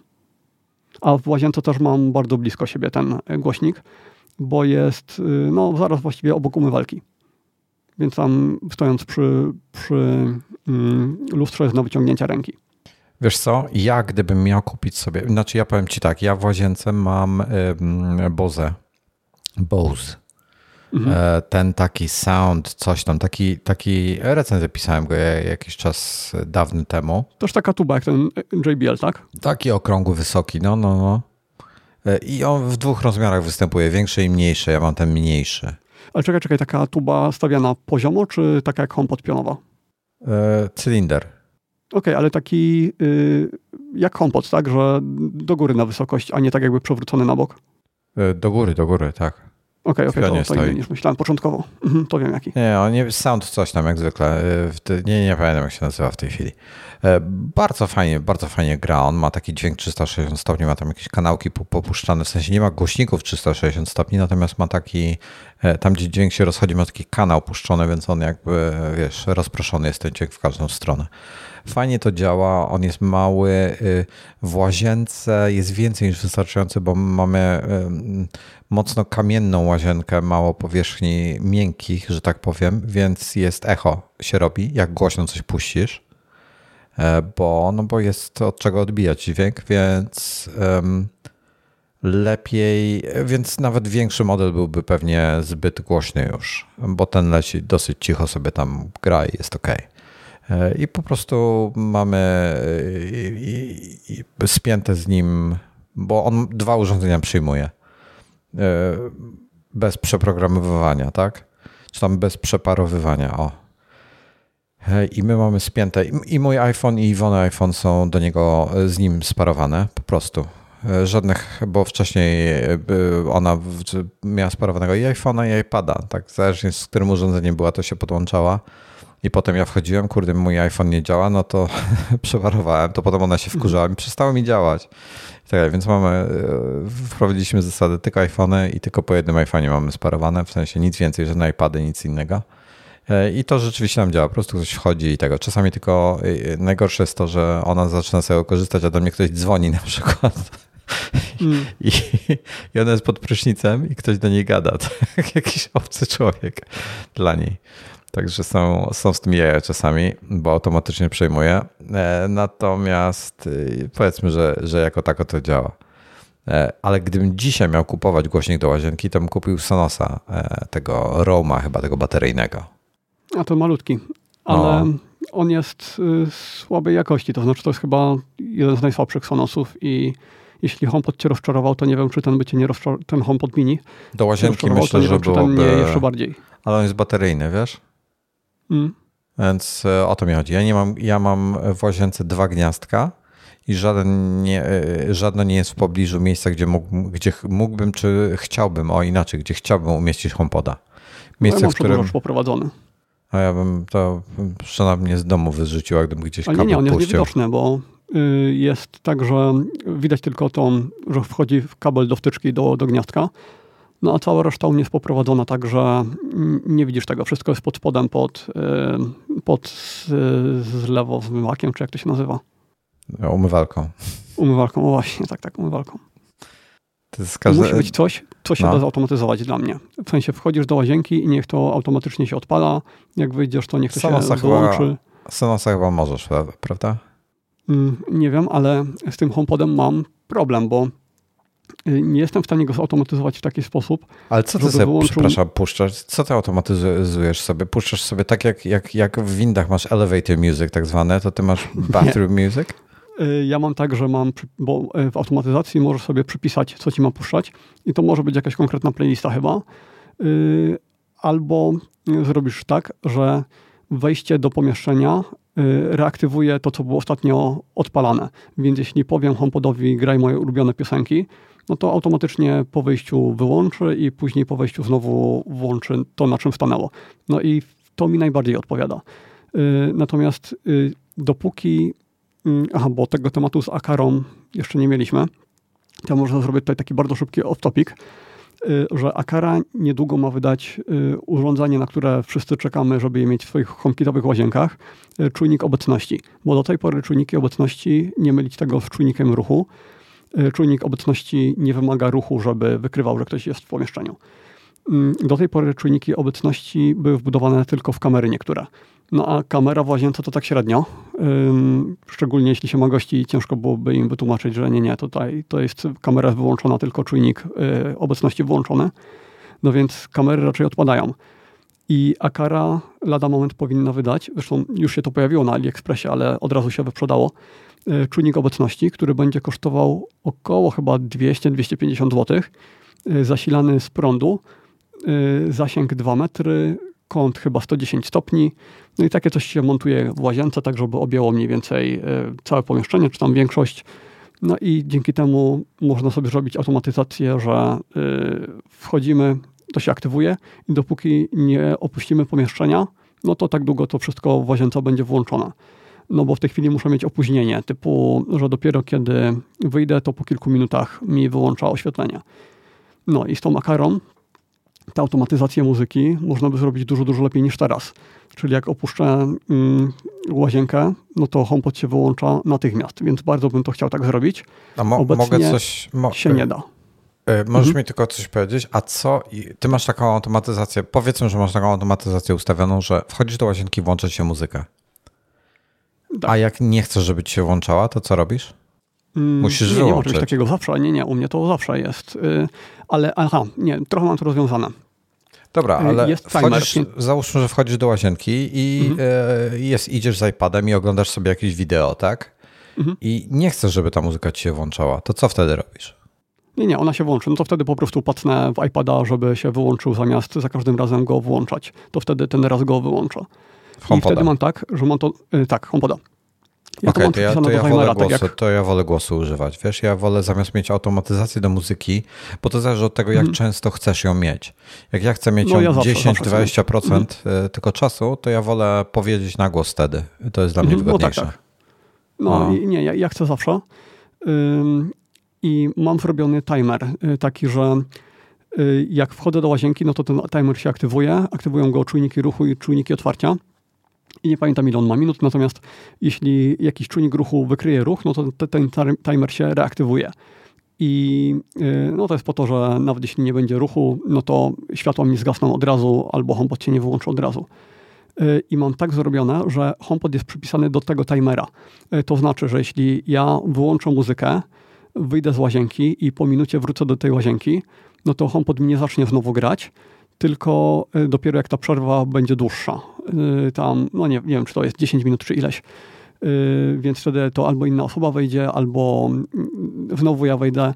A w łazience też mam bardzo blisko siebie ten e, głośnik, bo jest y, no, zaraz właściwie obok umywalki. Więc tam stojąc przy, przy mm, lustrze jest na wyciągnięcie ręki. Wiesz co, ja gdybym miał kupić sobie, znaczy ja powiem ci tak, ja w łazience mam Bose, Bose. Mhm. E, ten taki sound, coś tam, taki, taki recenzję pisałem go jakiś czas dawny temu. Toż taka tuba jak ten JBL, tak? Taki okrągły, wysoki, no, no, no. E, I on w dwóch rozmiarach występuje, większy i mniejszy, ja mam ten mniejszy. Ale czekaj, czekaj, taka tuba stawiana poziomo, czy taka jak HomePod pionowa? E, cylinder. Okej, okay, ale taki y, jak HomePod, tak? Że do góry na wysokość, a nie tak jakby przewrócony na bok? Y, do góry, do góry, tak. Okej, okay, okej, okay, to, to inny niż myślałem początkowo. Mhm, to wiem jaki. Nie, on nie, sound coś tam jak zwykle. Y, nie, nie pamiętam jak się nazywa w tej chwili. Bardzo fajnie, bardzo fajnie gra. On ma taki dźwięk 360 stopni, ma tam jakieś kanałki popuszczane, w sensie nie ma głośników 360 stopni, natomiast ma taki, tam gdzie dźwięk się rozchodzi, ma taki kanał puszczony, więc on jakby, wiesz, rozproszony jest ten dźwięk w każdą stronę. Fajnie to działa, on jest mały, y, w łazience jest więcej niż wystarczający, bo mamy mocno kamienną łazienkę, mało powierzchni miękkich, że tak powiem, więc jest echo się robi, jak głośno coś puścisz, e, bo, no bo jest od czego odbijać dźwięk, więc um, lepiej, więc nawet większy model byłby pewnie zbyt głośny już, bo ten leci dosyć cicho sobie tam gra i jest ok. I po prostu mamy spięte z nim, bo on dwa urządzenia przyjmuje. E, bez przeprogramowywania, tak? Czy tam bez przeparowywania, o. E, I my mamy spięte, i mój iPhone, i Iwony iPhone są do niego z nim sparowane, po prostu. E, żadnych, bo wcześniej ona miała sparowanego i iPhone'a, i iPada, tak? Zależnie z którym urządzeniem była, to się podłączała i potem ja wchodziłem, kurde, mój iPhone nie działa, no to <laughs> przewarowałem, to potem ona się wkurzała i przestało mi działać. I tak, więc mamy, e, wprowadziliśmy zasadę tylko iPhony i tylko po jednym iPhone'ie mamy sparowane, w sensie nic więcej, żadne iPady, nic innego. E, I to rzeczywiście nam działa, po prostu ktoś wchodzi i tego. Czasami tylko e, najgorsze jest to, że ona zaczyna sobie korzystać, a do mnie ktoś dzwoni na przykład. Mm. I, I ona jest pod prysznicem i ktoś do niej gada, <laughs> tak? jakiś obcy człowiek dla niej. Także są, są z tym jaja czasami, bo automatycznie przejmuje. E, natomiast y, powiedzmy, że, że jako tako to działa. E, ale gdybym dzisiaj miał kupować głośnik do łazienki, to bym kupił Sonosa, e, tego Roma chyba, tego bateryjnego. A to malutki. Ale no. on jest słabej jakości, to znaczy to jest chyba jeden z najsłabszych Sonosów i jeśli HomePod cię rozczarował, to nie wiem, czy ten by cię nie rozczarował, ten HomePod mini. Do łazienki myślę, że wiem, byłoby... nie jeszcze bardziej. Ale on jest bateryjny, wiesz? Mm. Więc e, o to mi chodzi. Ja nie mam, ja mam w łazience dwa gniazdka i żaden nie, e, żadne nie jest w pobliżu miejsca, gdzie, mógł, gdzie mógłbym, czy chciałbym, o inaczej, gdzie chciałbym umieścić HomePoda. Miejsce, no ja w którym... poprowadzony. A ja bym to przynajmniej z domu wyrzuciła, gdybym gdzieś Ale nie, nie, on jest niewidoczny, bo jest tak, że widać tylko to, że wchodzi w kabel do wtyczki do, do gniazdka, no a cała reszta u mnie jest poprowadzona tak, że nie widzisz tego. Wszystko jest pod spodem, pod, y, pod zlewowymywakiem, czy jak to się nazywa? Umywalką. Umywalką, o właśnie, tak, tak, umywalką. To jest każde... Musi być coś, co się no. da zautomatyzować dla mnie. W sensie wchodzisz do łazienki i niech to automatycznie się odpala. Jak wyjdziesz, to niech to Sonosa się wyłączy. Sonosa chyba możesz, prawda? Mm, nie wiem, ale z tym HomePodem mam problem, bo y, nie jestem w stanie go zautomatyzować w taki sposób. Ale co ty sobie, wyłączył... przepraszam, puszczasz? Co ty automatyzujesz sobie? Puszczasz sobie tak jak, jak, jak w windach masz elevator music tak zwane, to ty masz <laughs> bathroom music? Y, ja mam tak, że mam, bo y, w automatyzacji możesz sobie przypisać, co ci ma puszczać i to może być jakaś konkretna playlista chyba. Albo zrobisz tak, że wejście do pomieszczenia reaktywuje to, co było ostatnio odpalane. Więc jeśli powiem HomePodowi graj moje ulubione piosenki, no to automatycznie po wyjściu wyłączy i później po wejściu znowu włączy to, na czym stanęło. No i to mi najbardziej odpowiada. Y, natomiast y, dopóki, y, aha, bo tego tematu z Akarą jeszcze nie mieliśmy, to można zrobić tutaj taki bardzo szybki off-topic. Y, że Akara niedługo ma wydać y, urządzenie, na które wszyscy czekamy, żeby je mieć w swoich HomeKitowych łazienkach, y, czujnik obecności. Bo do tej pory czujniki obecności, nie mylić tego z czujnikiem ruchu, czujnik obecności nie wymaga ruchu, żeby wykrywał, że ktoś jest w pomieszczeniu. Mm, do tej pory czujniki obecności były wbudowane tylko w kamery niektóre. No a kamera w łazience to tak średnio. szczególnie jeśli się ma gości, ciężko byłoby im wytłumaczyć, że nie, nie, tutaj to jest kamera wyłączona, tylko czujnik y, obecności włączony. No więc kamery raczej odpadają. I Akara lada moment powinna wydać, zresztą już się to pojawiło na AliExpressie, ale od razu się wyprzedało, y, czujnik obecności, który będzie kosztował około chyba 200-250 zł, y, zasilany z prądu, zasięg 2 metry, kąt chyba 110 stopni. No i takie coś się montuje w łazience, tak żeby objęło mniej więcej e, całe pomieszczenie, czy tam większość. No i dzięki temu można sobie zrobić automatyzację, że e, wchodzimy, to się aktywuje i dopóki nie opuścimy pomieszczenia, no to tak długo to wszystko w łazience będzie włączone. No bo w tej chwili muszę mieć opóźnienie, typu, że dopiero kiedy wyjdę, to po kilku minutach mi wyłącza oświetlenie. No i z tą makarą tę automatyzację muzyki można by zrobić dużo, dużo lepiej niż teraz. Czyli jak opuszczę mm, łazienkę, no to HomePod się wyłącza natychmiast, więc bardzo bym to chciał tak zrobić. A mo Obecnie mogę coś... Mo się nie da. E, możesz mhm. mi tylko coś powiedzieć, a co, ty masz taką automatyzację, powiedzmy, że masz taką automatyzację ustawioną, że wchodzisz do łazienki, włącza się muzykę. Tak. A jak nie chcesz, żeby ci się włączała, to co robisz? Mm, Musisz nie, wyłączyć. Nie ma takiego zawsze. Nie, nie, u mnie to zawsze jest. Y, ale aha, nie, trochę mam to rozwiązane. Dobra, y, ale jest wchodzisz, załóżmy, że wchodzisz do łazienki i mhm. Y, jest, idziesz z iPadem i oglądasz sobie jakieś wideo, tak? Mhm. I nie chcesz, żeby ta muzyka ci się włączała. To co wtedy robisz? Nie, nie, ona się włączy. No to wtedy po prostu pacnę w iPada, żeby się wyłączył zamiast za każdym razem go włączać. To wtedy ten raz go wyłącza. I wtedy mam tak, że mam to... tak, HomePoda. Ja Okej, okay, to, ja, to, ja wolę tak głosu, jak... to ja wolę głosu używać. Wiesz, ja wolę zamiast mieć automatyzację do muzyki, bo to zależy od tego, jak mm. często chcesz ją mieć. Jak ja chcę mieć no, ją ja 10-20% mm. E, tylko czasu, to ja wolę powiedzieć na głos wtedy. To jest dla mnie wygodniejsze. No, tak, tak. no nie, ja, ja, chcę zawsze. Ym, I mam zrobiony timer, y, taki, że y, jak wchodzę do łazienki, no to ten timer się aktywuje. Aktywują go czujniki ruchu i czujniki otwarcia i nie pamiętam ile on ma minut, natomiast jeśli jakiś czujnik ruchu wykryje ruch, no to ten timer się reaktywuje. I y, no to jest po to, że nawet jeśli nie będzie ruchu, no to światła mi zgasną od razu, albo HomePod się nie wyłączy od razu. Y, I mam tak zrobione, że HomePod jest przypisany do tego timera. Y, to znaczy, że jeśli ja wyłączę muzykę, wyjdę z łazienki i po minucie wrócę do tej łazienki, no to HomePod mi nie zacznie znowu grać, tylko dopiero jak ta przerwa będzie dłuższa. Tam, no nie, nie wiem, czy to jest 10 minut, czy ileś. Więc wtedy to albo inna osoba wejdzie, albo mm, znowu ja wejdę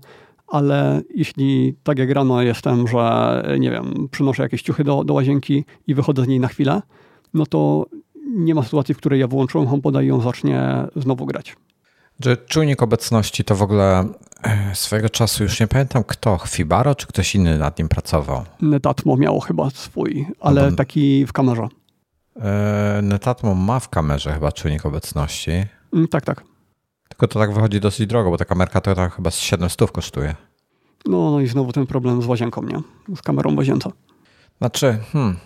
ale jeśli tak jak rano jestem, że nie wiem, przynoszę jakieś ciuchy do, do łazienki i wychodzę z niej na chwilę, no to nie ma sytuacji, w której ja wyłączyłem HomePoda i on zacznie znowu grać. Czy czujnik obecności to w ogóle e, swojego czasu już nie pamiętam kto, Fibaro czy ktoś inny nad nim pracował? Netatmo miało chyba swój, ale no taki w kamerze. E, Netatmo ma w kamerze chyba czujnik obecności. Mm, tak, tak. Tylko to tak wychodzi dosyć drogo, bo ta kamerka to tam chyba z 700 kosztuje. No, no i znowu ten problem z łazienką, nie? Z kamerą łazience. Znaczy, hmm.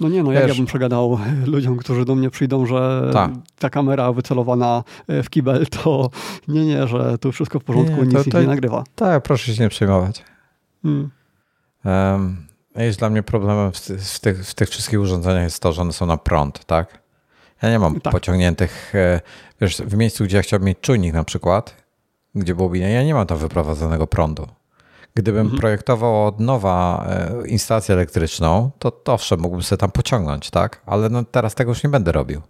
No nie, no jak Wiesz, ja bym przegadał <laughs> ludziom, którzy do mnie przyjdą, że ta, ta kamera wycelowana e, w kibel, to nie, nie, że tu wszystko w porządku, nie, nic to, nie nagrywa. Tak, proszę się nie przejmować. Hmm. Um, jest dla mnie problemem w, w, tych, w tych wszystkich urządzeniach jest to, że one są na prąd, tak? Ja nie mam tak. pociągniętych, e, wiesz, w miejscu, gdzie ja chciałbym mieć czujnik na przykład, gdzie byłoby, ja nie mam tam wyprowadzonego prądu. Gdybym mhm. projektował od nowa e, instalację elektryczną, to, to owszem, mógłbym sobie tam pociągnąć, tak? Ale no teraz tego już nie będę robił.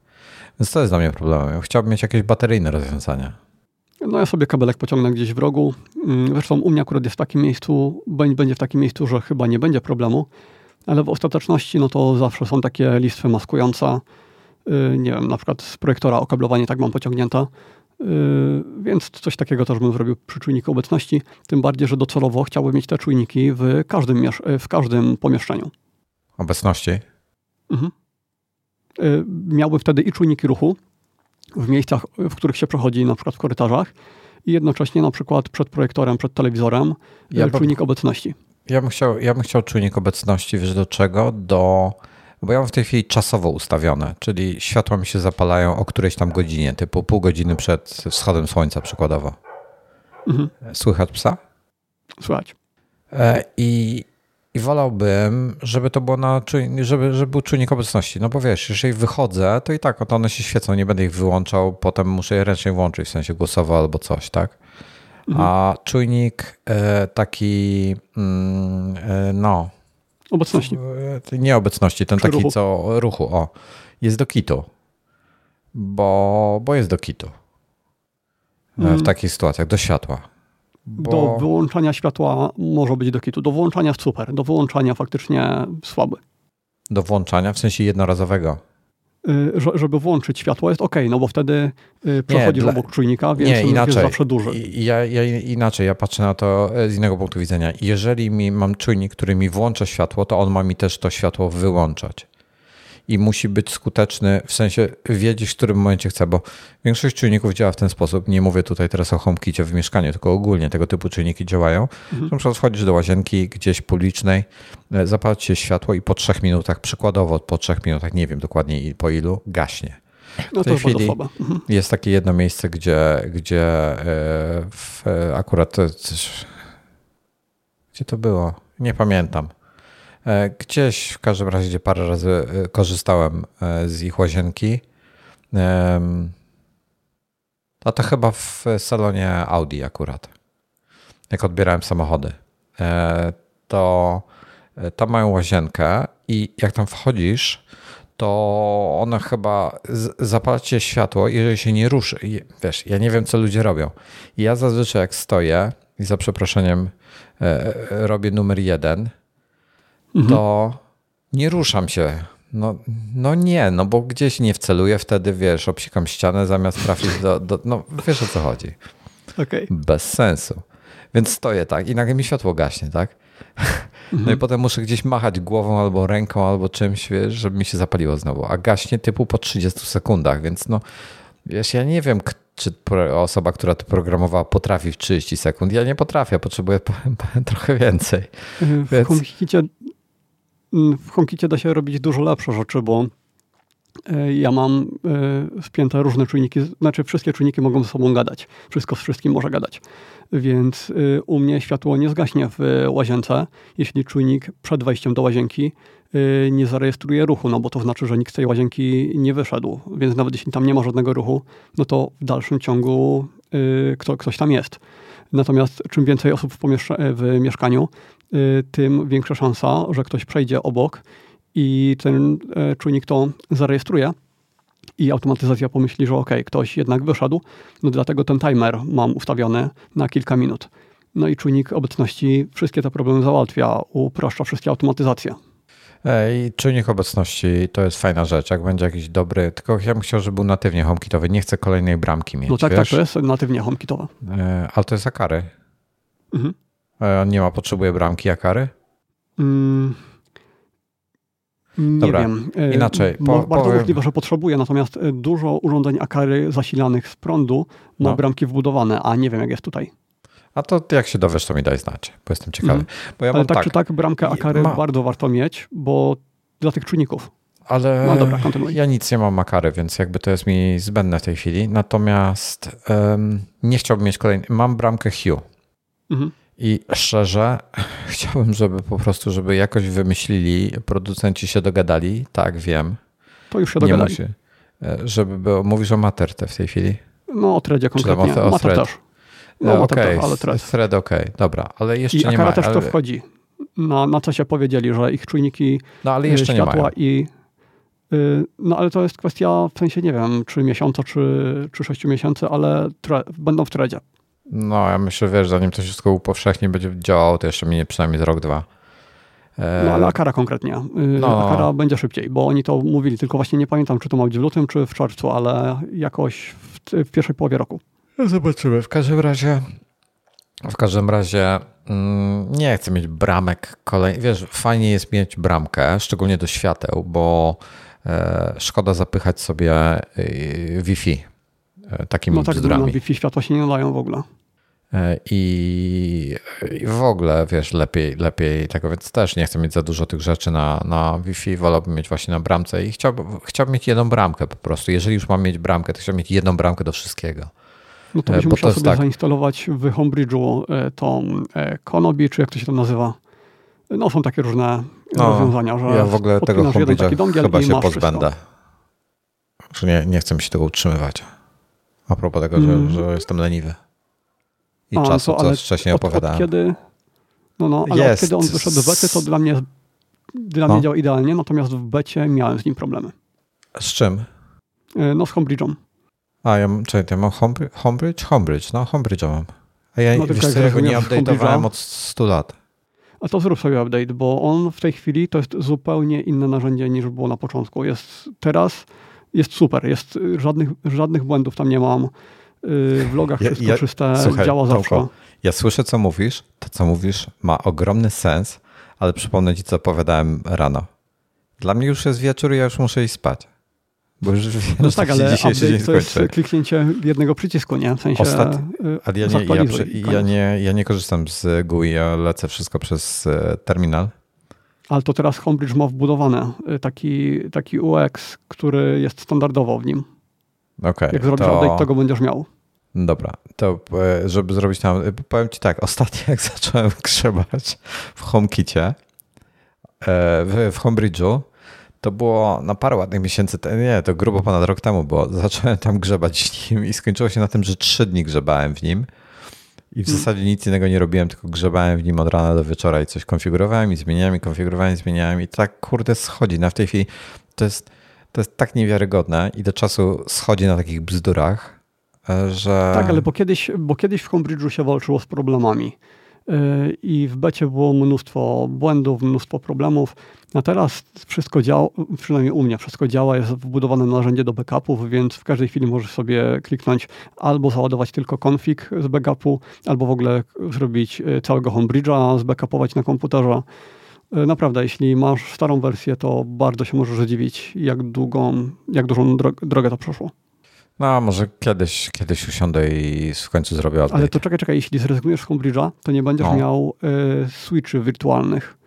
Więc to jest dla mnie problemem. Chciałbym mieć jakieś bateryjne rozwiązania. No ja sobie kabelek pociągnę gdzieś w rogu. Mm, zresztą u mnie akurat jest w takim miejscu, będzie w takim miejscu, że chyba nie będzie problemu, ale w ostateczności no to zawsze są takie listwy maskujące, Y, nie wiem, na przykład z projektora okablowanie tak mam pociągnięte, więc coś takiego też bym zrobił przy czujniku obecności, tym bardziej, że docelowo chciałbym mieć te czujniki w każdym, w każdym pomieszczeniu. Obecności? Mhm. Y, miałbym wtedy i czujniki ruchu w miejscach, w których się przechodzi, na przykład w korytarzach i jednocześnie na przykład przed projektorem, przed telewizorem ja czujnik obecności. Ja bym, chciał, ja bym chciał czujnik obecności, wiesz do czego? Do bo ja mam w tej chwili czasowo ustawione, czyli światła mi się zapalają o którejś tam godzinie, typu pół godziny przed wschodem słońca przykładowo. Mhm. Słychać psa? Słychać. E, I, I wolałbym, żeby to było na, żeby, żeby był czujnik obecności. No bo wiesz, jeżeli wychodzę, to i tak to one się świecą, nie będę ich wyłączał, potem muszę je ręcznie włączyć, w sensie głosowo albo coś, tak? Mhm. A czujnik e, taki, mm, e, no, Obecności. Nie obecności, ten taki ruchu. co ruchu, o. Jest do kitu. Bo, bo jest do kitu. W mm. takich sytuacjach, do światła. Bo... Do wyłączania światła może być do kitu. Do włączania super, do wyłączania faktycznie słaby. Do włączania w sensie jednorazowego. Y, żeby włączyć światło jest ok, no bo wtedy y, przechodzisz nie, obok czujnika, więc nie, inaczej. jest zawsze duży. Ja, ja, inaczej, ja patrzę na to e, z innego punktu widzenia. Jeżeli mi, mam czujnik, który mi włącza światło, to on ma mi też to światło wyłączać i musi być skuteczny, w sensie wiedzieć, w którym momencie chce, bo większość czujników działa w ten sposób. Nie mówię tutaj teraz o HomeKicie w mieszkaniu, tylko ogólnie tego typu czujniki działają. Mhm. Na przykład wchodzisz do łazienki gdzieś publicznej, e, zapala się światło i po trzech minutach, przykładowo po trzech minutach, nie wiem dokładnie po ilu, gaśnie. No w tej chwili mhm. jest takie jedno miejsce, gdzie, gdzie e, w, akurat gdzie to było? Nie pamiętam. E, gdzieś w każdym razie, gdzie parę razy e, korzystałem e, z ich łazienki. A to chyba w salonie Audi akurat. Jak odbierałem samochody. To tam mają łazienkę i jak tam wchodzisz, to ona chyba zapala cię światło, jeżeli się nie ruszy. Wiesz, ja nie wiem, co ludzie robią. Ja zazwyczaj jak stoję i za przeproszeniem robię numer jeden, mhm. to nie ruszam się. No, no nie, no bo gdzieś nie wceluję wtedy, wiesz, obsikam ścianę zamiast trafić do, do no wiesz o co chodzi. Okay. Bez sensu. Więc stoję tak i nagle mi światło gaśnie, tak? <laughs> No i mhm. potem muszę gdzieś machać głową albo ręką albo czymś, wiesz, żeby mi się zapaliło znowu. A gaśnie typu po 30 sekundach, więc no wiesz, ja nie wiem, czy osoba, która to programowała potrafi w 30 sekund. Ja nie potrafię, potrzebuję <laughs> trochę więcej. W więc... Mm, w HomeKitie da się robić dużo lepsze rzeczy, bo e, ja mam e, spięte różne czujniki, znaczy wszystkie czujniki mogą ze sobą gadać. Wszystko z wszystkim może gadać. Więc e, u mnie światło nie zgaśnie w łazience, jeśli czujnik przed wejściem do łazienki nie zarejestruje ruchu, no bo to znaczy, że nikt z tej łazienki nie wyszedł. Więc nawet jeśli tam nie ma żadnego ruchu, no to w dalszym ciągu kto, ktoś tam jest. Natomiast czym więcej osób w, w mieszkaniu, tym większa szansa, że ktoś przejdzie obok i ten czujnik to zarejestruje i automatyzacja pomyśli, że ok, ktoś jednak wyszedł, no dlatego ten timer mam ustawiony na kilka minut. No i czujnik obecności wszystkie te problemy załatwia, upraszcza wszystkie automatyzacje. I czujnik obecności to jest fajna rzecz, jak będzie jakiś dobry, tylko ja bym chciał, żeby był natywnie HomeKitowy, nie chcę kolejnej bramki mieć. No tak, wiesz? tak, to jest natywnie HomeKitowe. E, ale to jest Akary. Mhm. E, on nie ma, potrzebuje bramki Akary? Mm, nie Dobra, wiem. E, inaczej. Po, bardzo powiem... możliwe, że potrzebuje, natomiast dużo urządzeń Akary zasilanych z prądu ma no. bramki wbudowane, a nie wiem jak jest tutaj. A to jak się dowiesz, to mi daj znać, bo jestem ciekawy. Mm. Bo ja Ale tak, tak czy tak, bramkę Akary ma... bardzo warto mieć, bo dla tych czujników. Ale no dobra, ja nic nie mam Makary, więc jakby to jest mi zbędne w tej chwili. Natomiast um, nie chciałbym mieć kolejnej. Mam bramkę Hue. Mhm. I szczerze, <laughs> chciałbym, żeby po prostu, żeby jakoś wymyślili, producenci się dogadali. Tak, wiem. To już się dogadali. Musi, e, żeby było, mówisz o Materte w tej chwili? No, o Threadzie konkretnie. O, o też. No, e, okej, okay. ale thread. thread okej, okay. dobra, ale jeszcze I nie ma. też ale... to wchodzi. Na, na co się powiedzieli, że ich czujniki no, ale jeszcze światła nie mają. i y, no ale to jest kwestia, w sensie nie wiem, czy miesiąca, czy, czy sześciu miesięcy, ale tre, będą w threadzie. No, ja myślę, wiesz, zanim to wszystko upowszechni będzie działało, to jeszcze minie przynajmniej z rok, dwa. No, ale Akara konkretnie. Y, no. Akara będzie szybciej, bo oni to mówili, tylko właśnie nie pamiętam, czy to ma być w lutym, czy w czerwcu, ale jakoś w, w pierwszej połowie roku. Zobaczymy. W każdym razie w każdym razie mm, nie chcę mieć bramek kolej. Wiesz, fajnie jest mieć bramkę, szczególnie do świateł, bo e, szkoda zapychać sobie e, Wi-Fi e, takimi no tak, bzdurami. na Wi-Fi światła się nie nadają w ogóle. I, I, w ogóle, wiesz, lepiej, lepiej tego, więc też nie chcę mieć za dużo tych rzeczy na, na Wi-Fi, wolałbym mieć właśnie na bramce i chciałbym, chciałbym mieć jedną bramkę po prostu. Jeżeli już mam mieć bramkę, to chciałbym mieć jedną bramkę do wszystkiego. No to e, byś musiał sobie tak. zainstalować w Homebridge'u e, tą Konobi, czy jak to się to nazywa. No są takie różne no, rozwiązania, że Ja w ogóle tego Homebridge'a chyba się pozbędę. Nie, nie chcę mi się tego utrzymywać. A propos tego, mm. że, że jestem leniwy. I A, czasu, co wcześniej od, opowiadałem. Od kiedy, no, no, ale jest. od kiedy on wyszedł do bety, to dla mnie, dla no. mnie działa idealnie, natomiast w becie miałem z nim problemy. Z czym? E, no z Homebridge'em. A ja, czekaj, ja mam Homebridge? Homebridge, no Homebridge mam. A ja, no, wiesz co, ja go nie update'owałem od 100 lat. A to zrób sobie update, bo on w tej chwili to jest zupełnie inne narzędzie niż było na początku. Jest teraz, jest super, jest żadnych, żadnych błędów tam nie mam. W logach wszystko ja, ja, czyste, słuchaj, działa zawsze. ja słyszę, co mówisz. To, co mówisz, ma ogromny sens, ale przypomnę ci, co opowiadałem rano. Dla mnie już jest wieczór i ja już muszę iść spać. Bo już wiem, no tak, ale update to jest kliknięcie jednego przycisku, nie? W sensie Ostat... Y, ale ja nie, ja, ja, nie, ja nie korzystam z GUI, ja lecę wszystko przez e, terminal. Ale to teraz Homebridge ma wbudowany y, taki, taki UX, który jest standardowo w nim. Okay, Jak zrobisz to... update, to go będziesz miał. Dobra, to e, żeby zrobić tam, e, powiem ci tak, <laughs> ostatnio jak zacząłem grzebać w HomeKicie, w, w Homebridge'u, to było na parę ładnych miesięcy, nie, to grubo ponad rok temu było. <laughs> Zacząłem tam grzebać w nim i skończyło się na tym, że trzy dni grzebałem w nim. I w hmm. zasadzie nic innego nie robiłem, tylko grzebałem w nim od rana do wieczora i coś konfigurowałem i zmieniałem i konfigurowałem i zmieniałem i tak kurde schodzi. Na w tej chwili to jest, to jest tak niewiarygodne i do czasu schodzi na takich bzdurach, e, że... Tak, ale bo kiedyś, bo kiedyś w Homebridge'u się walczyło z problemami i w becie było mnóstwo błędów, mnóstwo problemów. A teraz wszystko działa, przynajmniej u mnie, wszystko działa, jest wbudowane narzędzie do backupów, więc w każdej chwili możesz sobie kliknąć albo załadować tylko config z backupu, albo w ogóle zrobić e, całego homebridge'a, zbackupować na komputerze. E, naprawdę, jeśli masz starą wersję, to bardzo się możesz zdziwić, jak długą, jak dużą drogę to przeszło. No, może kiedyś, kiedyś usiądę i w końcu zrobię update. Ale to czekaj, czekaj, jeśli zrezygnujesz z Homebridge'a, to nie będziesz no. miał y, switchy wirtualnych.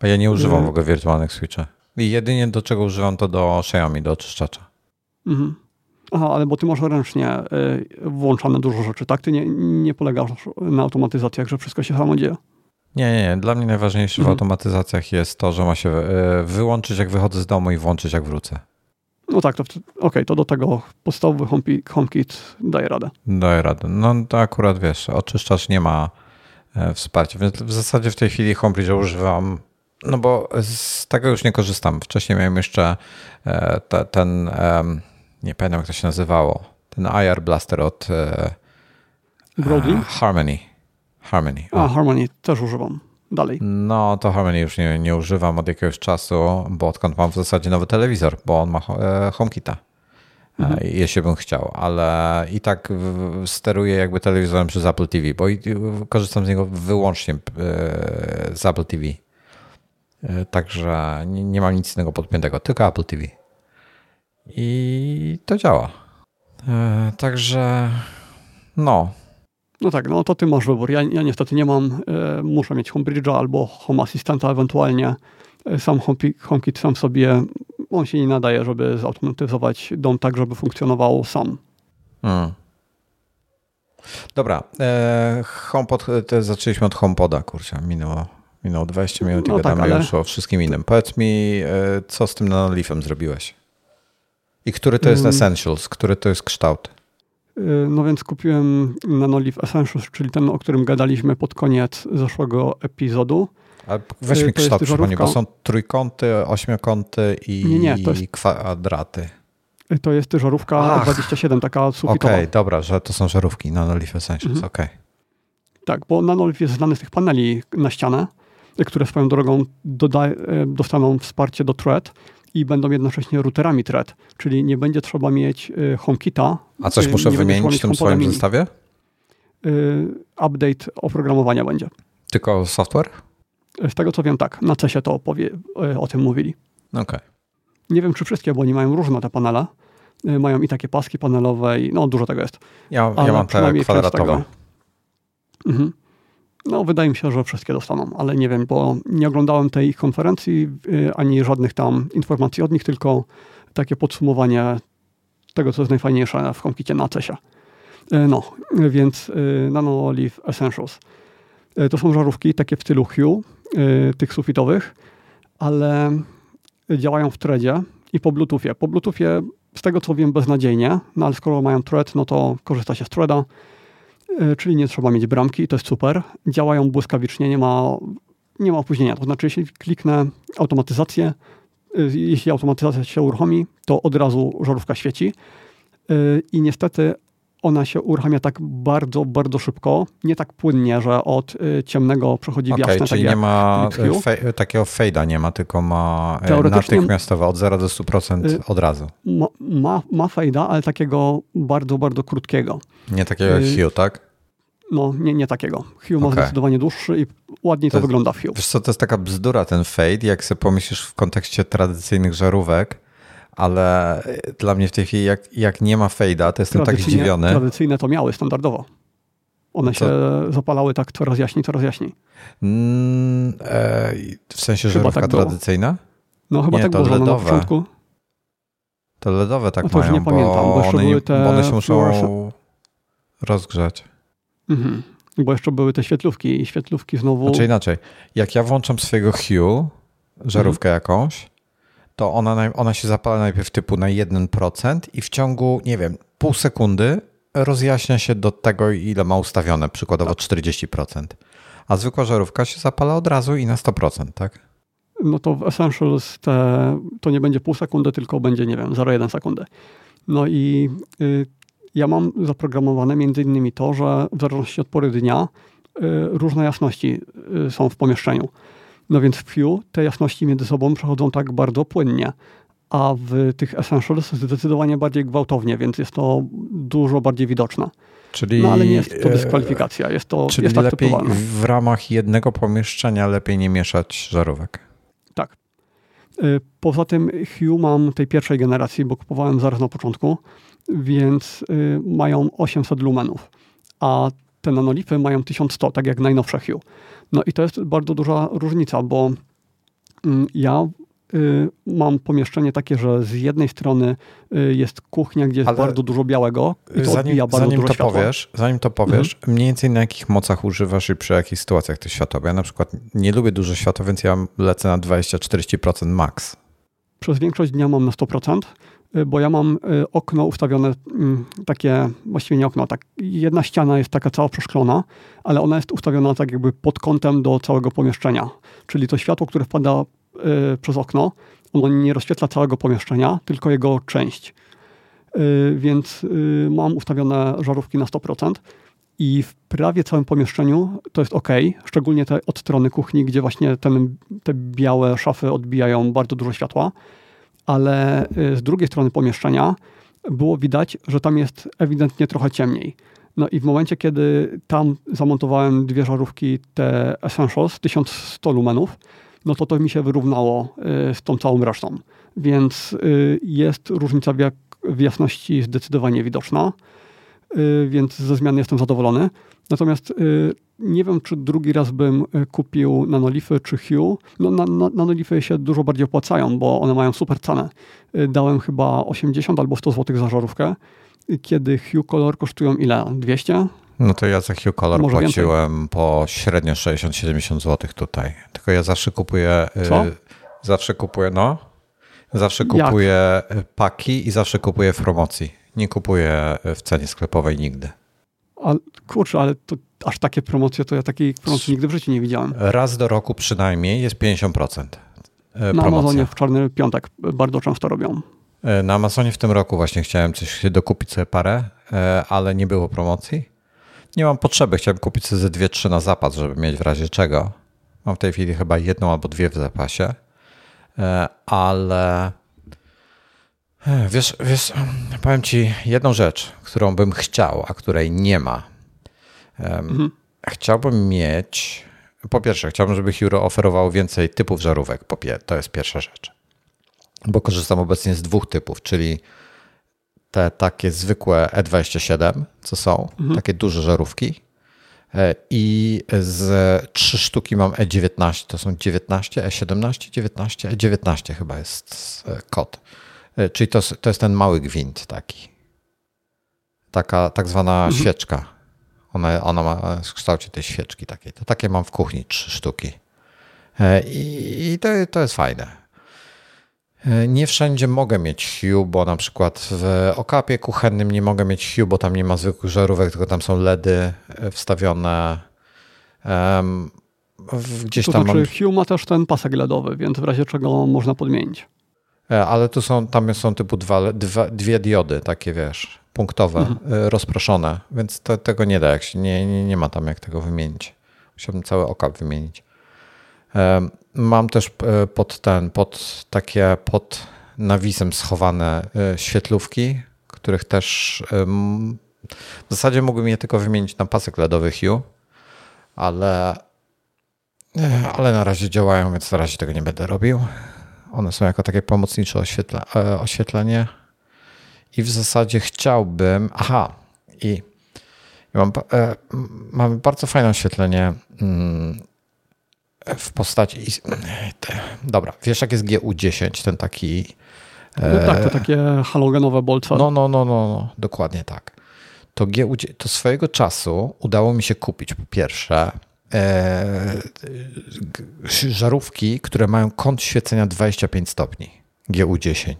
A ja nie używam y w ogóle wirtualnych switchy. I jedynie do czego używam to do Xiaomi, do oczyszczacza. Mhm. Aha, ale bo ty masz ręcznie y, włączane dużo rzeczy, tak? Ty nie, nie polegasz na automatyzacjach, że wszystko się samo dzieje. Nie, nie, nie. Dla mnie najważniejsze mhm. w automatyzacjach jest to, że ma się wyłączyć jak wychodzę z domu i włączyć jak wrócę. No tak, to okej, okay, to do tego podstawowy HomeKit daje radę. Daje radę. No to akurat wiesz, oczyszczacz nie ma e, wsparcie. Więc w zasadzie w tej chwili Homebridge'a używam, no bo z tego już nie korzystam. Wcześniej miałem jeszcze e, te, ten, nie pamiętam jak to się nazywało, ten IR Blaster od Broadly? Harmony. Harmony. A, Harmony też używam. Dalej. No, to Harmony już nie, nie używam od jakiegoś czasu, bo odkąd mam w zasadzie nowy telewizor, bo on ma HomeKita. Mhm. E, jeśli bym chciał, ale i tak steruję jakby telewizorem przez Apple TV, bo korzystam z niego wyłącznie e, z Apple TV. E, także nie mam nic innego podpiętego, tylko Apple TV. I to działa. Także no. No tak, no to ty masz wybór. Ja, ja niestety nie mam, muszę mieć HomeBridge'a albo Home Assistanta ewentualnie. Sam HomeKit sam sobie on się nie nadaje, żeby zautomatyzować dom tak, żeby funkcjonował sam. Hmm. Dobra, e, HomePod, te, zaczęliśmy od HomePoda, kurczę, minęło, minęło 20 minut i no gadamy tak, ale... już o wszystkim innym. Powiedz mi, e, co z tym nanolifem zrobiłeś? I który to jest hmm. Essentials, który to jest kształt? E, no więc kupiłem Nanolif Essentials, czyli ten, o którym gadaliśmy pod koniec zeszłego epizodu. Ale weź mi y, kształt przypomnij, bo są trójkąty, ośmiokąty i nie, nie, jest, kwadraty. Y, to jest żarówka Ach, 27, taka sufitowa. Okej, okay, dobra, że to są żarówki Nanolith Essentials, mhm. okej. Okay. Tak, bo Nanolith jest znany z tych paneli na ścianę, y, które swoją drogą dostaną wsparcie do Thread i będą jednocześnie routerami Thread, czyli nie będzie trzeba mieć HomeKita. A coś muszę wymienić w tym swoim mini. zestawie? Update oprogramowania będzie. Tylko software? Z tego co wiem, tak, na CESie to opowie, o tym mówili. Okej. Okay. Nie wiem, czy wszystkie, bo oni mają różne te panele. Mają i takie paski panelowe, i no dużo tego jest. Ja, ja mam te kwadratowe. Mhm. No, wydaje mi się, że wszystkie dostaną, ale nie wiem, bo nie oglądałem tej konferencji e, ani żadnych tam informacji od nich, tylko takie podsumowanie tego, co jest najfajniejsze w HomeKitie na CESie. No, więc Nano Leaf Essentials. To są żarówki takie w stylu Hue, Y, tych sufitowych, ale działają w threadzie i po Bluetoothie. Po Bluetoothie, z tego co wiem, beznadziejnie, no ale skoro mają thread, no to korzysta się z threada, y, czyli nie trzeba mieć bramki, to jest super. Działają błyskawicznie, nie ma, nie ma opóźnienia. To znaczy, jeśli kliknę automatyzację, y, jeśli automatyzacja się uruchomi, to od razu żarówka świeci. I niestety ona się uruchamia tak bardzo, bardzo szybko, nie tak płynnie, że od y, ciemnego przechodzi w okay, jasne. Czyli tak nie ma fej, takiego fejda, nie ma, tylko ma y, natychmiastowe od 0 do 100% y, od razu. Ma, ma, ma fejda, ale takiego bardzo, bardzo krótkiego. Nie takiego jak Hue, tak? No, nie, nie takiego. Hue okay. ma zdecydowanie dłuższy i ładniej to, to wygląda w Hue. Wiesz co, to jest taka bzdura ten fade, jak sobie pomyślisz w kontekście tradycyjnych żarówek, ale y, dla mnie w tej chwili, jak, jak nie ma fejda, to jestem tak zdziwiony. Tradycyjne to miały standardowo. One się zapalały tak coraz jaśniej, coraz jaśniej. Mm, e, w sensie chyba żarówka tak tradycyjna? No chyba nie, tak było LEDowe. na początku. To LEDowe tak no to mają, nie bo, pamiętam, bo, one, były te bo one się muszą rozgrzać. Mhm. Bo jeszcze były te świetlówki i świetlówki znowu... Znaczy inaczej, jak ja włączam swojego Hue, żarówkę mhm. jakąś, to ona, ona się zapala najpierw typu na 1% i w ciągu, nie wiem, pół sekundy rozjaśnia się do tego, ile ma ustawione, przykładowo tak. 40%. A zwykła żarówka się zapala od razu i na 100%, tak? No to w Essentials te, to nie będzie pół sekundy, tylko będzie, nie wiem, 0,1 sekundy. No i y, ja mam zaprogramowane między innymi to, że w zależności od pory dnia y, różne jasności y, są w pomieszczeniu. No więc w Vue te jasności między sobą przechodzą tak bardzo płynnie, a w tych Essentials zdecydowanie bardziej gwałtownie, więc jest to dużo bardziej widoczne. Czyli, no ale nie jest to e, dyskwalifikacja, jest to Czyli jest lepiej w ramach jednego pomieszczenia lepiej nie mieszać żarówek. Tak. E, poza tym Hue mam tej pierwszej generacji, bo kupowałem zaraz na początku, więc e, mają 800 lumenów, a te nanolipy mają 1100, tak jak najnowsze Hue. No i to jest bardzo duża różnica, bo mm, ja y, mam pomieszczenie takie, że z jednej strony y, jest kuchnia, gdzie jest Ale bardzo dużo białego i to zanim, bardzo zanim dużo to światła. Powiesz, zanim to powiesz, mhm. mniej więcej na jakich mocach używasz i przy jakich sytuacjach to światło? Ja na przykład nie lubię dużo światła, więc ja lecę na 20-40% max. Przez większość dnia mam na 100%. Bo ja mam okno ustawione mm, takie, właściwie nie okno, tak, jedna ściana jest taka cała przeszklona, ale ona jest ustawiona tak jakby pod kątem do całego pomieszczenia. Czyli to światło, które wpada przez okno, ono nie rozświetla całego pomieszczenia, tylko jego część. Więc mam ustawione żarówki na 100% i w prawie całym pomieszczeniu to jest ok, szczególnie te od strony kuchni, gdzie właśnie ten, te białe szafy odbijają bardzo dużo światła, ale y, z drugiej strony pomieszczenia było widać, że tam jest ewidentnie trochę ciemniej. No i w momencie, kiedy tam zamontowałem dwie żarówki, te Essentials 1100 lumenów, no to to mi się wyrównało y, z tą całą resztą. Więc y, jest różnica w jasności zdecydowanie widoczna. Y, więc ze zmiany jestem zadowolony. Natomiast y, nie wiem, czy drugi raz bym y, kupił nanolify czy Hue. No, na, na, nanolify się dużo bardziej opłacają, bo one mają super cenę. Dałem chyba 80 albo 100 zł za żarówkę, kiedy Hue Color kosztują ile? 200? No to ja za Hue Color Może płaciłem więcej. po średnio 60-70 zł tutaj. Tylko ja zawsze kupuję... Co? Zawsze kupuję, no. Zawsze kupuję Jak? paki i zawsze kupuję w promocji. Nie kupuję w cenie sklepowej nigdy. A, kurczę, ale to aż takie promocje, to ja takiej promocji nigdy w życiu nie widziałem. Raz do roku przynajmniej jest 50%. E, Na Amazonie w czarny piątek bardzo często robią. E, na Amazonie w tym roku właśnie chciałem coś dokupić sobie parę, e, ale nie było promocji. Nie mam potrzeby, chciałem kupić sobie ze dwie, trzy na zapas, żeby mieć w razie czego. Mam w tej chwili chyba jedną albo dwie w zapasie, ale Wiesz, wiesz, powiem ci jedną rzecz, którą bym chciał, a której nie ma. Mhm. Chciałbym mieć. Po pierwsze, chciałbym, żeby Hero oferował więcej typów żarówek. To jest pierwsza rzecz. Bo korzystam obecnie z dwóch typów, czyli te takie zwykłe E27, co są, mhm. takie duże żarówki. E, I z trzy sztuki mam E19, to są 19, E17, 19, E19 chyba jest e, kod. E, czyli to, to jest ten mały gwint taki. Taka tak zwana mhm. świeczka. Ona, ona ma w kształcie tej świeczki takiej. To takie mam w kuchni, trzy sztuki. E, I, i to, to jest fajne. E, nie wszędzie mogę mieć Hue, bo na przykład w okapie kuchennym nie mogę mieć Hue, bo tam nie ma zwykłych żarówek, tylko tam są LEDy wstawione. Um, gdzieś to tam znaczy, mam... Hue ma też ten pasek LEDowy, więc w razie czego można podmienić. E, ale tu są, tam są typu dwa, dwa, dwie diody, takie wiesz, punktowe, mhm. E, rozproszone, więc to, tego nie da, jak się, nie, nie, nie ma tam jak tego wymienić. Musiałbym cały okap wymienić. E, mam też pod ten, pod takie, pod nawisem schowane świetlówki, których też w zasadzie mógłbym je tylko wymienić na pasek LEDowy Hue, ale, ale na razie działają, więc na razie tego nie będę robił. One są jako takie pomocnicze oświetla, e, oświetlenie. I w zasadzie chciałbym. Aha, i mam, e, mamy bardzo fajne oświetlenie mm, w postaci. Dobra, wiesz, jak jest GU10, ten taki. No tak, to takie halogenowe bolce. No, no, no, no, no, dokładnie tak. To, GU, to swojego czasu udało mi się kupić po pierwsze e, żarówki, które mają kąt świecenia 25 stopni, GU10.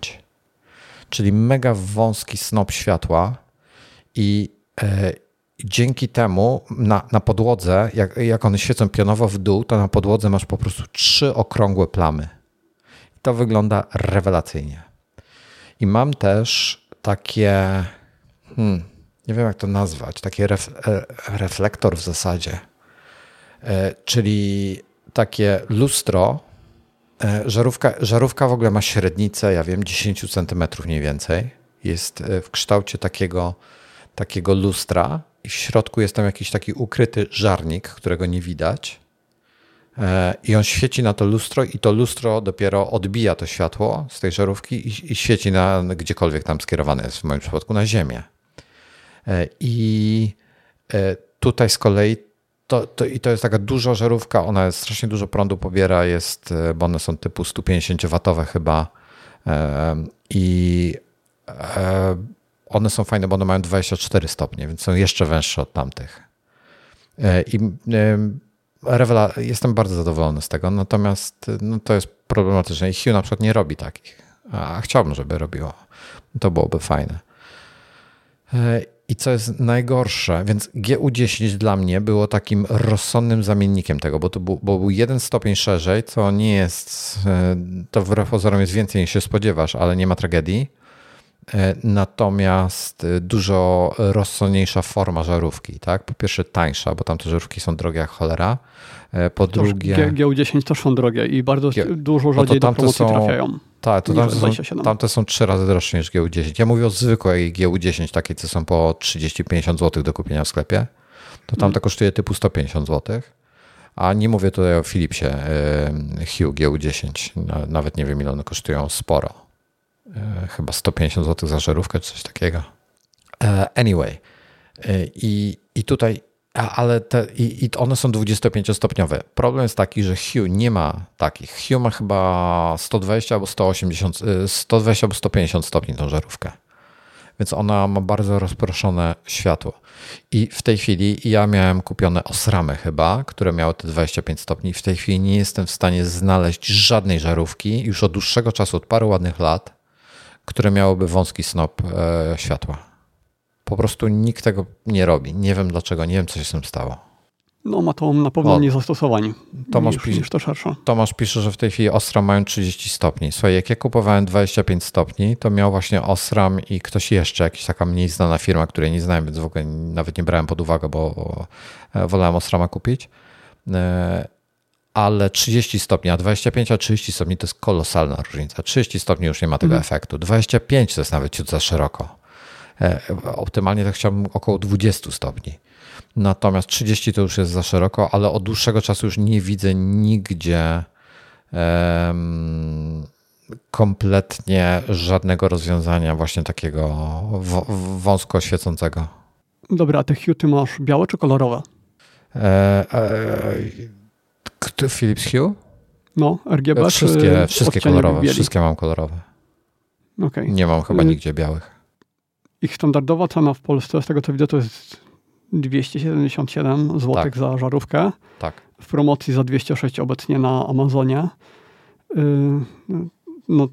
Czyli mega wąski snop światła i e, dzięki temu na, na podłodze, jak, jak one świecą pionowo w dół, to na podłodze masz po prostu trzy okrągłe plamy. To wygląda rewelacyjnie. I mam też takie, hmm, nie wiem jak to nazwać, taki ref, e, reflektor w zasadzie czyli takie lustro. E, żarówka, żarówka w ogóle ma średnicę, ja wiem, 10 cm mniej więcej. Jest e, w kształcie takiego, takiego lustra i w środku jest tam jakiś taki ukryty żarnik, którego nie widać. I on świeci na to lustro, i to lustro dopiero odbija to światło z tej żarówki i, i świeci na gdziekolwiek tam skierowane jest, w moim przypadku na ziemię. I tutaj z kolei to, to, I to jest taka duża żarówka, ona jest, strasznie dużo prądu pobiera, jest, e, bo one są typu 150-watowe chyba i e, one są fajne, bo one mają 24 stopnie, więc są jeszcze węższe od tamtych. E, I rewela, jestem bardzo zadowolony z tego, natomiast no, to jest problematyczne i Hue na przykład nie robi takich. A chciałbym, żeby robiło. To byłoby fajne. I co jest najgorsze, więc GU10 dla mnie było takim rozsądnym zamiennikiem tego, bo to był, bo był jeden stopień szerzej, co nie jest, e, to wbrew pozorom jest więcej niż się spodziewasz, ale nie ma tragedii. E, natomiast dużo rozsądniejsza forma żarówki, tak? Po pierwsze tańsza, bo tam te żarówki są drogie jak cholera. Po drugie... GU10 też są drogie i bardzo dużo rzadziej no do promocji są... trafiają. Tak, to tamte są, tamte są trzy razy droższe niż GU10. Ja mówię o zwykłej GU10, takiej, co są po 30-50 zł do kupienia w sklepie. To tamte hmm. kosztuje typu 150 zł. A nie mówię tutaj o Philipsie Hue GU10. Nawet nie wiem, ile one kosztują sporo. E, chyba 150 zł za żarówkę czy coś takiego. E, anyway. E, I, i tutaj ale te, i, i one są 25-stopniowe. Problem jest taki, że Hue nie ma takich. Hue ma chyba 120 albo 180, 120 y, albo 150 stopni tą żarówkę. Więc ona ma bardzo rozproszone światło. I w tej chwili ja miałem kupione osramy chyba, które miały te 25 stopni. W tej chwili nie jestem w stanie znaleźć żadnej żarówki już od dłuższego czasu, od paru ładnych lat, które miałyby wąski snop e, światła. Po prostu nikt tego nie robi. Nie wiem dlaczego, nie wiem co się z tym stało. No ma to na pewno mniej zastosowań Tomasz niż, pisze, niż to szersze. Tomasz pisze, że w tej chwili Osram mają 30 stopni. Słuchaj, jak ja kupowałem 25 stopni, to miał właśnie Osram i ktoś jeszcze, jakaś taka mniej znana firma, której nie znałem, więc w ogóle nawet nie brałem pod uwagę, bo e, wolałem Osrama kupić. Ale 30 stopni, a 25 a 30 stopni to jest kolosalna różnica. 30 stopni już nie ma tego mhm. efektu. 25 to jest nawet ciut za szeroko. E, optymalnie to chciałbym około 20 stopni. Natomiast 30 to już jest za szeroko, ale od dłuższego czasu już nie widzę nigdzie um, kompletnie żadnego rozwiązania właśnie takiego wąsko świecącego. Dobra, a te Hue ty masz białe czy kolorowe? E, e, Philips Hue? No, RGB Wszystkie, wszystkie kolorowe, bieli? wszystkie mam kolorowe. Okay. Nie mam chyba y, nigdzie białych. Ich standardowa cena w Polsce, z tego co widzę, to jest 277 zł tak. za żarówkę. Tak. W promocji za 206 obecnie na Amazonie. Yy, no,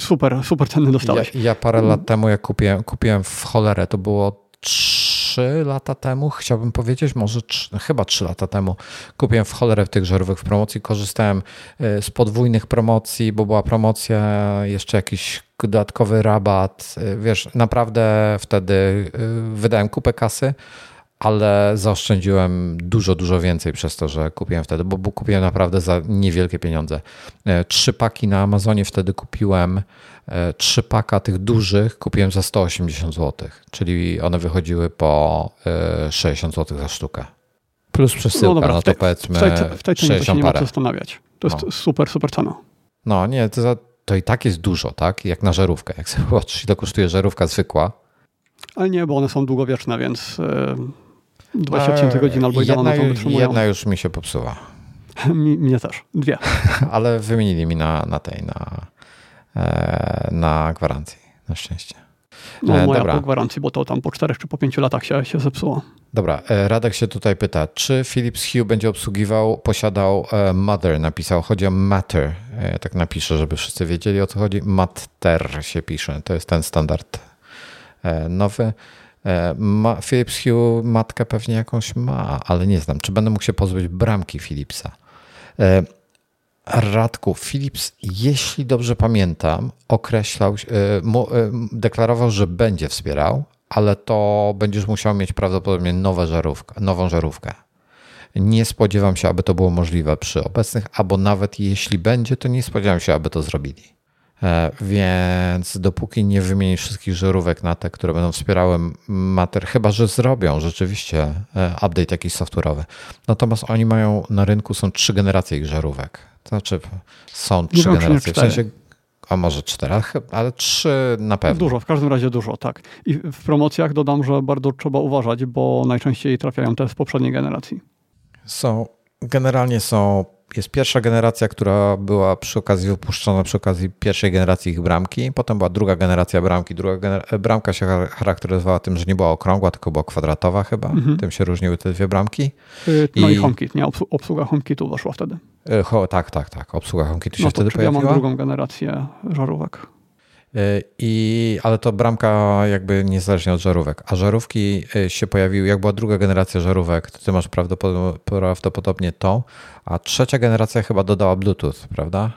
super, super ceny dostałeś. Ja, ja parę lat temu, jak kupiłem, kupiłem w cholerę, to było 3 lata temu, chciałbym powiedzieć, może 3, chyba 3 lata temu, kupiłem w cholerę tych żarówek w promocji. Korzystałem y, z podwójnych promocji, bo była promocja, jeszcze jakiś dodatkowy rabat. Y, wiesz, naprawdę wtedy y, wydałem kupę kasy, ale zaoszczędziłem dużo, dużo więcej przez to, że kupiłem wtedy, bo kupiłem naprawdę za niewielkie pieniądze. E, trzy paki na Amazonie wtedy kupiłem, e, trzy paka tych dużych kupiłem za 180 zł, czyli one wychodziły po e, 60 zł za sztukę. Plus przesyłka, no, dobra, no to powiedzmy w tej, w tej 60 to się nie ma zastanawiać. To jest no. super, super cena. No nie, to, za, to i tak jest dużo, tak? Jak na żarówkę. Jak sobie <laughs> patrzysz, ile kosztuje żarówka zwykła. Ale nie, bo one są długowieczne, więc... 28 godzin albo ile. Jedna już mi się popsuła. <laughs> Mi, mnie też, dwie. <laughs> Ale wymienili mi na, na tej, na, e, na gwarancji, na szczęście. No, e, moja Dobra. po gwarancji, bo to tam po 4 czy po 5 latach się, się zepsuło. Dobra, e, Radek się tutaj pyta, czy Philips Hue będzie obsługiwał, posiadał Mother, napisał, chodzi o Matter, ja tak napiszę, żeby wszyscy wiedzieli o co chodzi, Matter się pisze, to jest ten standard nowy. Ma, Philips Hue matkę pewnie jakąś ma, ale nie znam. Czy będę mógł się pozbyć bramki Philipsa? Radku, Philips, jeśli dobrze pamiętam, określał, e, e, deklarował, że będzie wspierał, ale to będziesz musiał mieć prawdopodobnie nowe żarówkę, nową żarówkę. Nie spodziewam się, aby to było możliwe przy obecnych, albo nawet jeśli będzie, to nie spodziewam się, aby to zrobili. E, więc dopóki nie wymieni wszystkich żarówek na te, które będą wspierały Mater, chyba że zrobią rzeczywiście update jakiś software'owy. Natomiast oni mają na rynku są trzy generacje ich żarówek. To znaczy są trzy generacje. W sensie, a może cztery, ale trzy na pewno. Dużo, w każdym razie dużo, tak. I w promocjach dodam, że bardzo trzeba uważać, bo najczęściej trafiają te z poprzedniej generacji. Są, generalnie są, jest pierwsza generacja, która była przy okazji wypuszczona przy okazji pierwszej generacji ich bramki, potem była druga generacja bramki. Druga gener- bramka się charakteryzowała tym, że nie była okrągła, tylko była kwadratowa chyba. Mhm. Tym się różniły te dwie bramki. Y, no i, i HomeKit, nie? Obsługa HomeKitu weszła wtedy. Ho, tak, tak, tak. Obsługa HomeKitu się no to, wtedy pojawiła. Ja mam drugą generację żarówek. I, ale to bramka jakby niezależnie od żarówek. A żarówki się pojawiły, jak była druga generacja żarówek, to ty masz prawdopodobnie to, a trzecia generacja chyba dodała Bluetooth, prawda?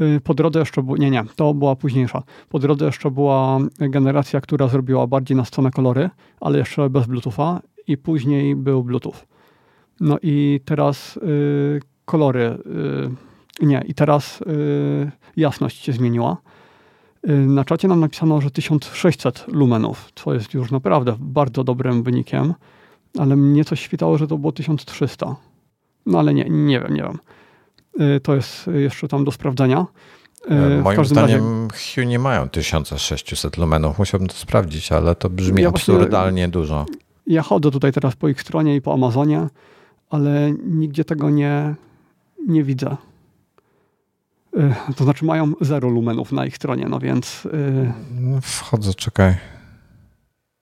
Y, po drodze jeszcze, nie, nie, to była późniejsza. Po drodze jeszcze była generacja, która zrobiła bardziej na stronę kolory, ale jeszcze bez Bluetootha i później był Bluetooth. No i teraz y, kolory, y, nie, i teraz y, jasność się zmieniła. Y, na czacie nam napisano, że 1600 lumenów, co jest już naprawdę bardzo dobrym wynikiem, ale mnie coś świtało, że to było 1300. No ale nie, nie wiem, nie wiem. Y, to jest jeszcze tam do sprawdzenia. Y, moim zdaniem razie, Hue nie mają 1600 lumenów. Musiałbym to sprawdzić, ale to brzmi ja absurdalnie dużo. Ja chodzę tutaj teraz po ich stronie i po Amazonie, ale nigdzie tego nie, nie widzę. Y, to znaczy mają zero lumenów na ich stronie, no więc... No, wchodzę, czekaj.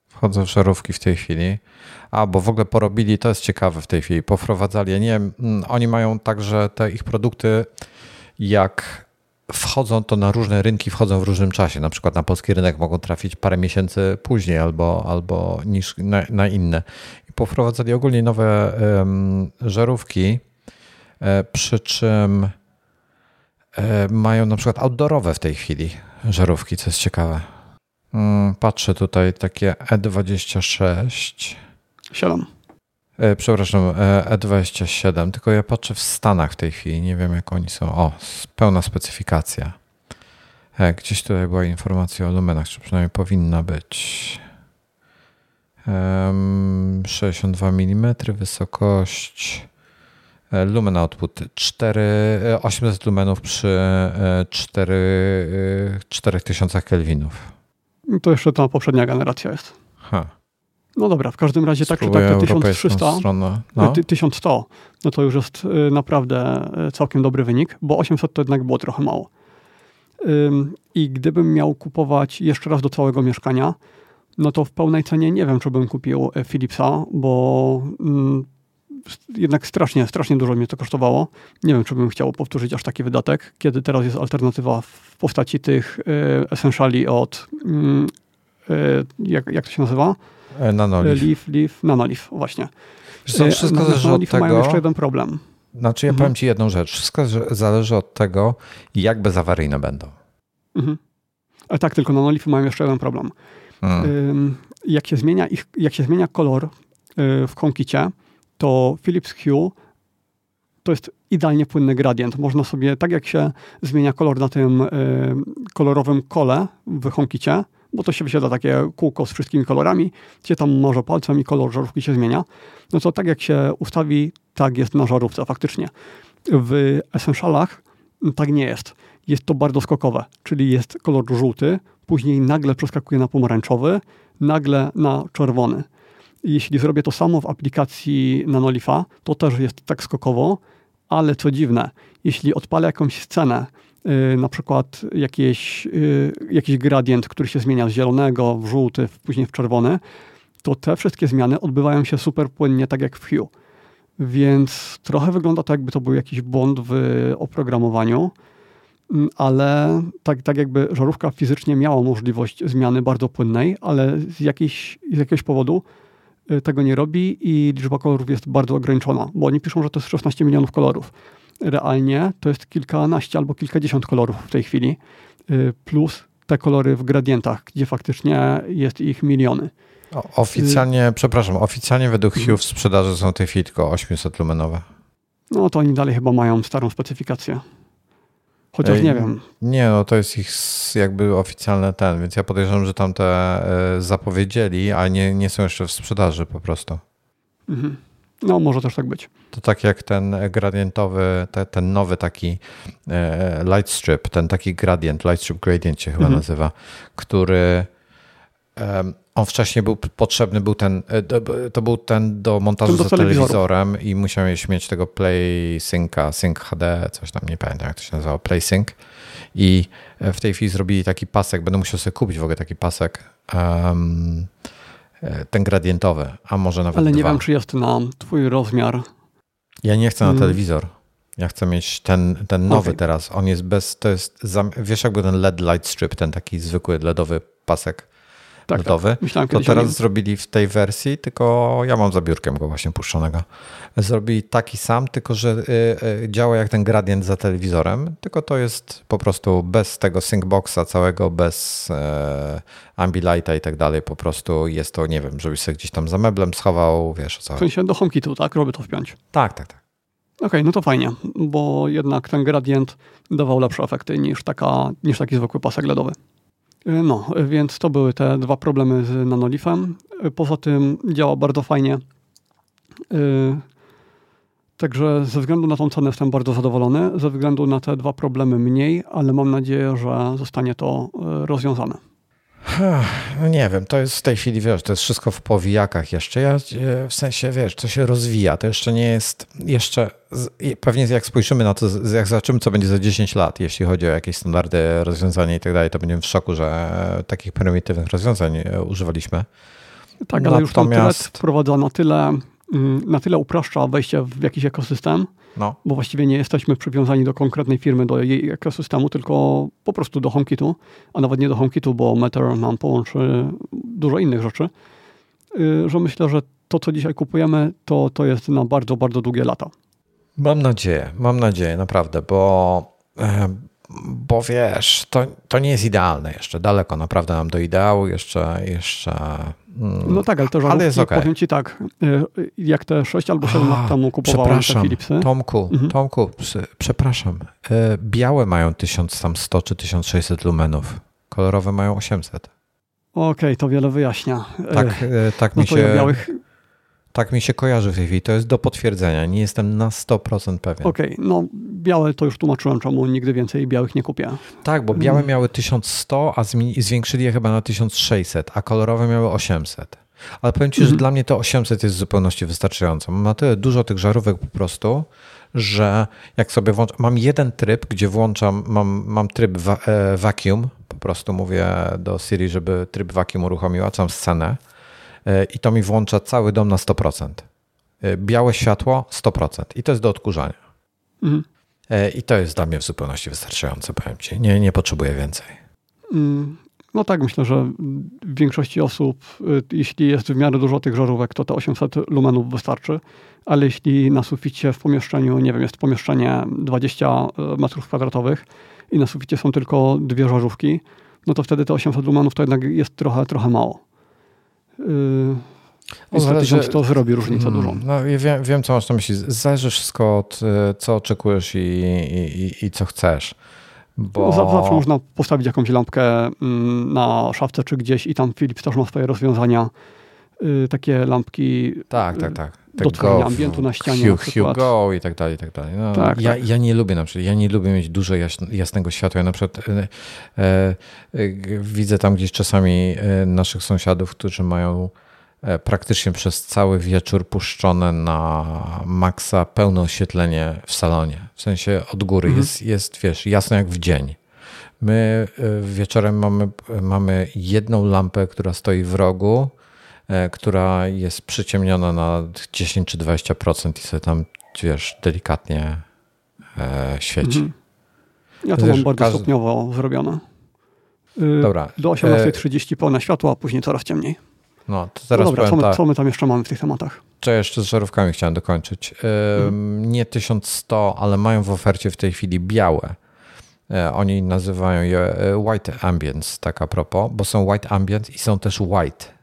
Wchodzę w żarówki w tej chwili. A, bo w ogóle porobili, to jest ciekawe w tej chwili, powprowadzali, ja nie wiem, mm, oni mają także te ich produkty, jak wchodzą, to na różne rynki wchodzą w różnym czasie. Na przykład na polski rynek mogą trafić parę miesięcy później albo, albo niż na, na inne. I powprowadzali ogólnie nowe um, żarówki, e, przy czym e, mają na przykład outdoorowe w tej chwili żarówki, co jest ciekawe. Mm, patrzę tutaj takie E26. 7. E, przepraszam, E27, tylko ja patrzę w Stanach w tej chwili, nie wiem jak oni są. O, pełna specyfikacja. E, gdzieś tutaj była informacja o lumenach, czy przynajmniej powinna być. 62 mm wysokość. E, lumen output 4, 800 lumenów przy 4, 4000 kelwinów. To jeszcze ta poprzednia generacja jest. Ha. No dobra, w każdym razie tak czy tak te 1300, no. 1100, no to już jest naprawdę całkiem dobry wynik, bo 800 to jednak było trochę mało. I gdybym miał kupować jeszcze raz do całego mieszkania, no to w pełnej cenie nie wiem, czy bym kupił e, Philipsa, bo mm, jednak strasznie, strasznie dużo mnie to kosztowało. Nie wiem, czy bym chciał powtórzyć aż taki wydatek, kiedy teraz jest alternatywa w postaci tych y, essentiali od, mm, jak, jak to się nazywa? E, Nanolif. Leaf, Leaf, Nanolif, właśnie. Zresztą wszystko zależy od tego... mają jeszcze jeden problem. Znaczy ja mhm. powiem ci jedną rzecz. Wszystko zależy od tego, jak bezawaryjne będą. Mhm. Ale tak, tylko nanolify mają jeszcze jeden problem. Hmm. Jak, się zmienia ich, jak się zmienia kolor y, w HomeKicie, to Philips Hue to jest idealnie płynny gradient. Można sobie, tak jak się zmienia kolor na tym y, kolorowym kole w HomeKicie, bo to się wysiada takie kółko z wszystkimi kolorami, gdzie tam może palcem i kolor żarówki się zmienia, no to tak jak się ustawi, tak jest na żarówce faktycznie. W Essentialach tak nie jest. Jest to bardzo skokowe, czyli jest kolor żółty, później nagle przeskakuje na pomarańczowy, nagle na czerwony. Jeśli zrobię to samo w aplikacji Nanolifa, to też jest tak skokowo, ale co dziwne, jeśli odpalę jakąś scenę, Y, na przykład jakieś, y, jakiś gradient, który się zmienia z zielonego w żółty, później w czerwony, to te wszystkie zmiany odbywają się super płynnie, tak jak w Hue. Więc trochę wygląda to, jakby to był jakiś błąd w oprogramowaniu, mm, ale tak, tak jakby żarówka fizycznie miała możliwość zmiany bardzo płynnej, ale z, jakiejś, z jakiegoś powodu tego nie robi i liczba kolorów jest bardzo ograniczona, bo oni piszą, że to jest 16 milionów kolorów realnie to jest kilkanaście albo kilkadziesiąt kolorów w tej chwili, y, plus te kolory w gradientach, gdzie faktycznie jest ich miliony. Oficjalnie, y przepraszam, oficjalnie według Hue w sprzedaży są w tej chwili tylko 800 lumenowe. No to oni dalej chyba mają starą specyfikację. Chociaż nie wiem. Nie, no to jest ich jakby oficjalny ten, więc ja podejrzewam, że tam te y, zapowiedzieli, a nie, nie są jeszcze w sprzedaży po prostu. Mhm. No, może też tak być. To tak jak ten gradientowy, te, ten nowy taki e, light strip, ten taki gradient, light strip gradient się chyba mhm. nazywa, który on wcześniej był potrzebny, był ten, e, to był ten do montażu za telewizorem i musiałeś mieć tego Play Synca, Sync HD, coś tam, nie pamiętam jak to się nazywało, Play Sync i e, w tej chwili zrobili taki pasek, będę musiał sobie kupić w ogóle taki pasek um, ten gradientowy, a może nawet Ale nie dwa. wiem, czy jest na twój rozmiar. Ja nie chcę na hmm. telewizor. Ja chcę mieć ten, ten nowy okay. teraz. On jest bez, to jest, wiesz jakby ten LED light strip, ten taki zwykły LEDowy pasek tak. Tak. Myślałem, to teraz zrobili w tej wersji, tylko ja mam za biurkiem go właśnie puszczonego. Zrobili taki sam, tylko że y, y, działa jak ten gradient za telewizorem, tylko to jest po prostu bez tego syncboxa całego, bez e, ambilighta i tak dalej. Po prostu jest to, nie wiem, żebyś sobie gdzieś tam za meblem schował, wiesz o co. W sensie do HomeKitu, tak? Robię to wpiąć. Tak, tak, tak. Okej, okay, no to fajnie, bo jednak ten gradient dawał lepsze efekty niż, taka, niż taki zwykły pasek LEDowy. No, więc to były te dwa problemy z Nanolifem. Poza tym działa bardzo fajnie. Y, także ze względu na tą cenę jestem bardzo zadowolony. Ze względu na te dwa problemy mniej, ale mam nadzieję, że zostanie to rozwiązane. No nie wiem, to jest w tej chwili, wiesz, to jest wszystko w powijakach jeszcze. Ja e, w sensie, wiesz, to się rozwija, to jeszcze nie jest, jeszcze pewnie jak spojrzymy na to, jak zobaczymy, co będzie za 10 lat, jeśli chodzi o jakieś standardy, rozwiązania i tak dalej, to będziemy w szoku, że takich prymitywnych rozwiązań e, używaliśmy. Tak, ale Natomiast... już wprowadza na tyle, mm, na tyle upraszcza wejście w jakiś ekosystem, no. bo właściwie nie jesteśmy przywiązani do konkretnej firmy, do jej ekosystemu, tylko po prostu do HomeKitu, a nawet nie do HomeKitu, bo Matter nam połączy dużo innych rzeczy, y, że myślę, że to, co dzisiaj kupujemy, to, to jest na bardzo, bardzo długie lata. Mam nadzieję, mam nadzieję, naprawdę, bo, bo wiesz, to, to nie jest idealne jeszcze, daleko naprawdę nam do ideału, jeszcze, jeszcze no tak, ale to żarówki, ale jest okay. powiem ci tak, y, jak te 6 albo 7 lat temu kupowałem te Philipsy. Tomku, mhm. Tomku, przepraszam, y, białe mają 1100 czy 1600 lumenów, kolorowe mają 800. Okej, okay, to wiele wyjaśnia. Tak, y, tak no mi się... Ja białych tak mi się kojarzy w tej chwili. To jest do potwierdzenia. Nie jestem na 100% pewien. Okej, okay, no białe to już tłumaczyłem, czemu nigdy więcej białych nie kupię. Tak, bo białe mm. miały 1100, a zwiększyli je chyba na 1600, a kolorowe miały 800. Ale powiem Ci, mm. że mhm. dla mnie to 800 jest w zupełności wystarczająco. Mam na tyle dużo tych żarówek po prostu, że jak sobie włączam, mam jeden tryb, gdzie włączam, mam, mam tryb wa e, vacuum, po prostu mówię do Siri, żeby tryb vacuum uruchomiła, całą scenę i to mi włącza cały dom na 100%. E, białe światło 100% i to jest do odkurzania. Mhm. E, I to jest dla mnie w zupełności wystarczające, powiem Ci. Nie, nie potrzebuję więcej. Mm, no tak, myślę, że w większości osób, jeśli jest w miarę dużo tych żarówek, to te 800 lumenów wystarczy, ale jeśli na suficie w pomieszczeniu, nie wiem, jest pomieszczenie 20 metrów kwadratowych i na suficie są tylko dwie żarówki, no to wtedy te 800 lumenów to jednak jest trochę, trochę mało. Yy, zależy, to zrobi różnicę hmm, dużą. No, ja wiem, wiem, co masz na myśli. Zależy wszystko od y, co oczekujesz i, i, i co chcesz. Bo... Zawsze można postawić jakąś lampkę mm, na szafce czy gdzieś i tam Philips też ma swoje rozwiązania. Y, takie lampki tak, tak, tak. Do tworzenia ambientu na ścianie. Hue, Hue Go i tak dalej, i tak dalej. No, tak, ja, tak. ja nie lubię na przykład, ja nie lubię mieć dużo jasnego światła. Ja na przykład e, e, widzę tam gdzieś czasami e, naszych sąsiadów, którzy mają e, praktycznie przez cały wieczór puszczone na maksa pełne oświetlenie w salonie. W sensie od góry mhm. jest, jest, wiesz, jasno jak w dzień. My wieczorem mamy, mamy jedną lampę, która stoi w rogu, E, która jest przyciemniona na 10 czy 20% i sobie tam, wiesz, delikatnie e, świeci. Mhm. Ja to mam bardzo każdy... stopniowo zrobione. Y, dobra. Do 18.30 e, pełne światło, a później coraz ciemniej. No, to teraz no dobra, co my, tak. co my tam jeszcze mamy w tych tematach? Co jeszcze z żarówkami chciałem dokończyć. Mhm. Nie 1100, ale mają w ofercie w tej chwili białe. Oni nazywają je White Ambience, tak a propos, bo są White Ambient i są też White.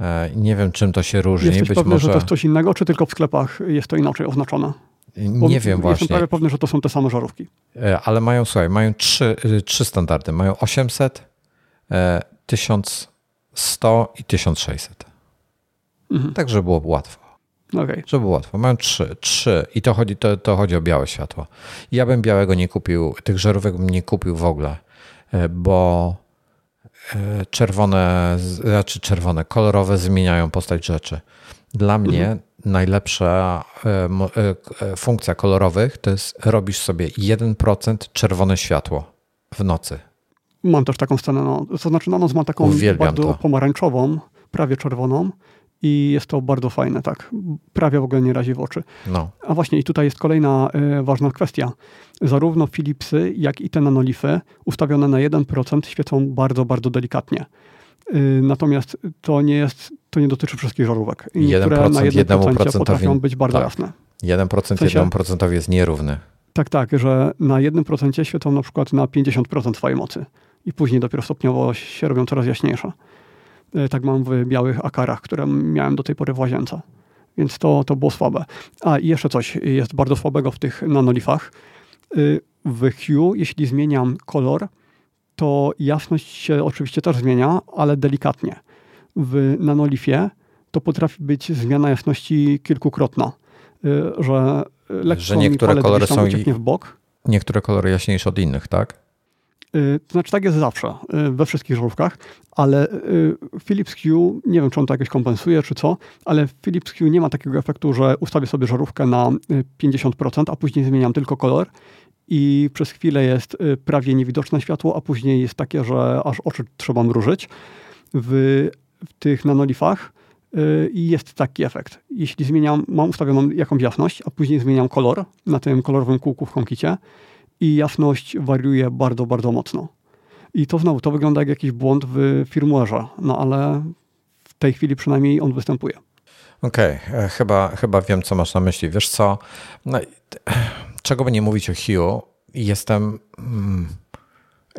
E, nie wiem, czym to się różni. Jesteś Być pewny, może... że to jest coś innego, czy tylko w sklepach jest to inaczej oznaczone? Bo nie wiem właśnie. Jestem prawie pewny, że to są te same żarówki. E, ale mają, słuchaj, mają trzy, y, trzy standardy. Mają 800, 1100 e, i 1600. Mhm. Tak, żeby było łatwo. Okay. Żeby było łatwo. Mają trzy, trzy i to chodzi, to, to chodzi o białe światło. Ja bym białego nie kupił, tych żarówek bym nie kupił w ogóle, bo czerwone, znaczy czerwone, kolorowe zmieniają postać rzeczy. Dla mnie mhm. najlepsza e, e, funkcja kolorowych to jest robisz sobie 1% czerwone światło w nocy. Mam też taką scenę, no, to znaczy na noc mam taką Uwielbiam bardzo to. pomarańczową, prawie czerwoną i jest to bardzo fajne, tak. Prawie w ogóle nie razi w oczy. No. A właśnie, i tutaj jest kolejna y, ważna kwestia. Zarówno Philipsy, jak i te nanolify ustawione na 1% świecą bardzo, bardzo delikatnie. Y, natomiast to nie jest, to nie dotyczy wszystkich żarówek. Niektóre 1%, na 1% potrafią być bardzo tak. jasne. 1% w sensie, 1% jest nierówny. Tak, tak, że na 1% świecą na przykład na 50% swojej mocy i później dopiero stopniowo się robią coraz jaśniejsze. Y, tak mam w białych akarach, które miałem do tej pory w łazience. Więc to, to było słabe. A i jeszcze coś jest bardzo słabego w tych nanolifach. Y, w Hue, jeśli zmieniam kolor, to jasność się oczywiście też zmienia, ale delikatnie. W nanolifie to potrafi być zmiana jasności kilkukrotna, y, że lekko że niektóre kolory są w bok. Niektóre kolory jaśniejsze od innych, tak? To znaczy tak jest zawsze, we wszystkich żarówkach, ale Philips Hue, nie wiem czy on to jakoś kompensuje czy co, ale Philips Hue nie ma takiego efektu, że ustawię sobie żarówkę na 50%, a później zmieniam tylko kolor i przez chwilę jest y, prawie niewidoczne światło, a później jest takie, że aż oczy trzeba mrużyć. W, w tych nanolifach y, jest taki efekt. Jeśli zmieniam, mam ustawioną jakąś jasność, a później zmieniam kolor na tym kolorowym kółku w HomeKicie i jasność wariuje bardzo, bardzo mocno. I to znowu, to wygląda jak jakiś błąd w firmware'ze, no ale w tej chwili przynajmniej on występuje. Okej, okay. E, chyba, chyba wiem, co masz na myśli. Wiesz co, no, czego by nie mówić o Hue, jestem, mm,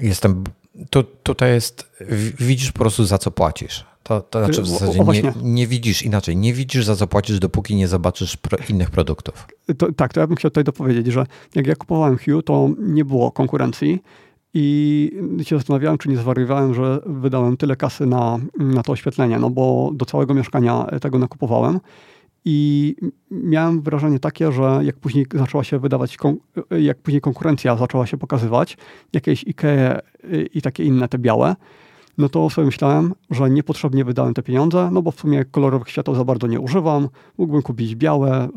jestem tu, tutaj jest, widzisz po prostu za co płacisz. To, to znaczy w zasadzie nie, nie, widzisz inaczej, nie widzisz za co płacisz, dopóki nie zobaczysz pro, innych produktów. To, tak, to ja bym chciał tutaj dopowiedzieć, że jak ja kupowałem Hue, to nie było konkurencji i się zastanawiałem, czy nie zwariowałem, że wydałem tyle kasy na, na to oświetlenie, no bo do całego mieszkania tego nakupowałem. I miałem wrażenie takie, że jak później zaczęła się wydawać, jak później konkurencja zaczęła się pokazywać, jakieś IKEA i takie inne, te białe, no to sobie myślałem, że niepotrzebnie wydałem te pieniądze, no bo w sumie kolorowych świateł za bardzo nie używam. Mógłbym kupić białe,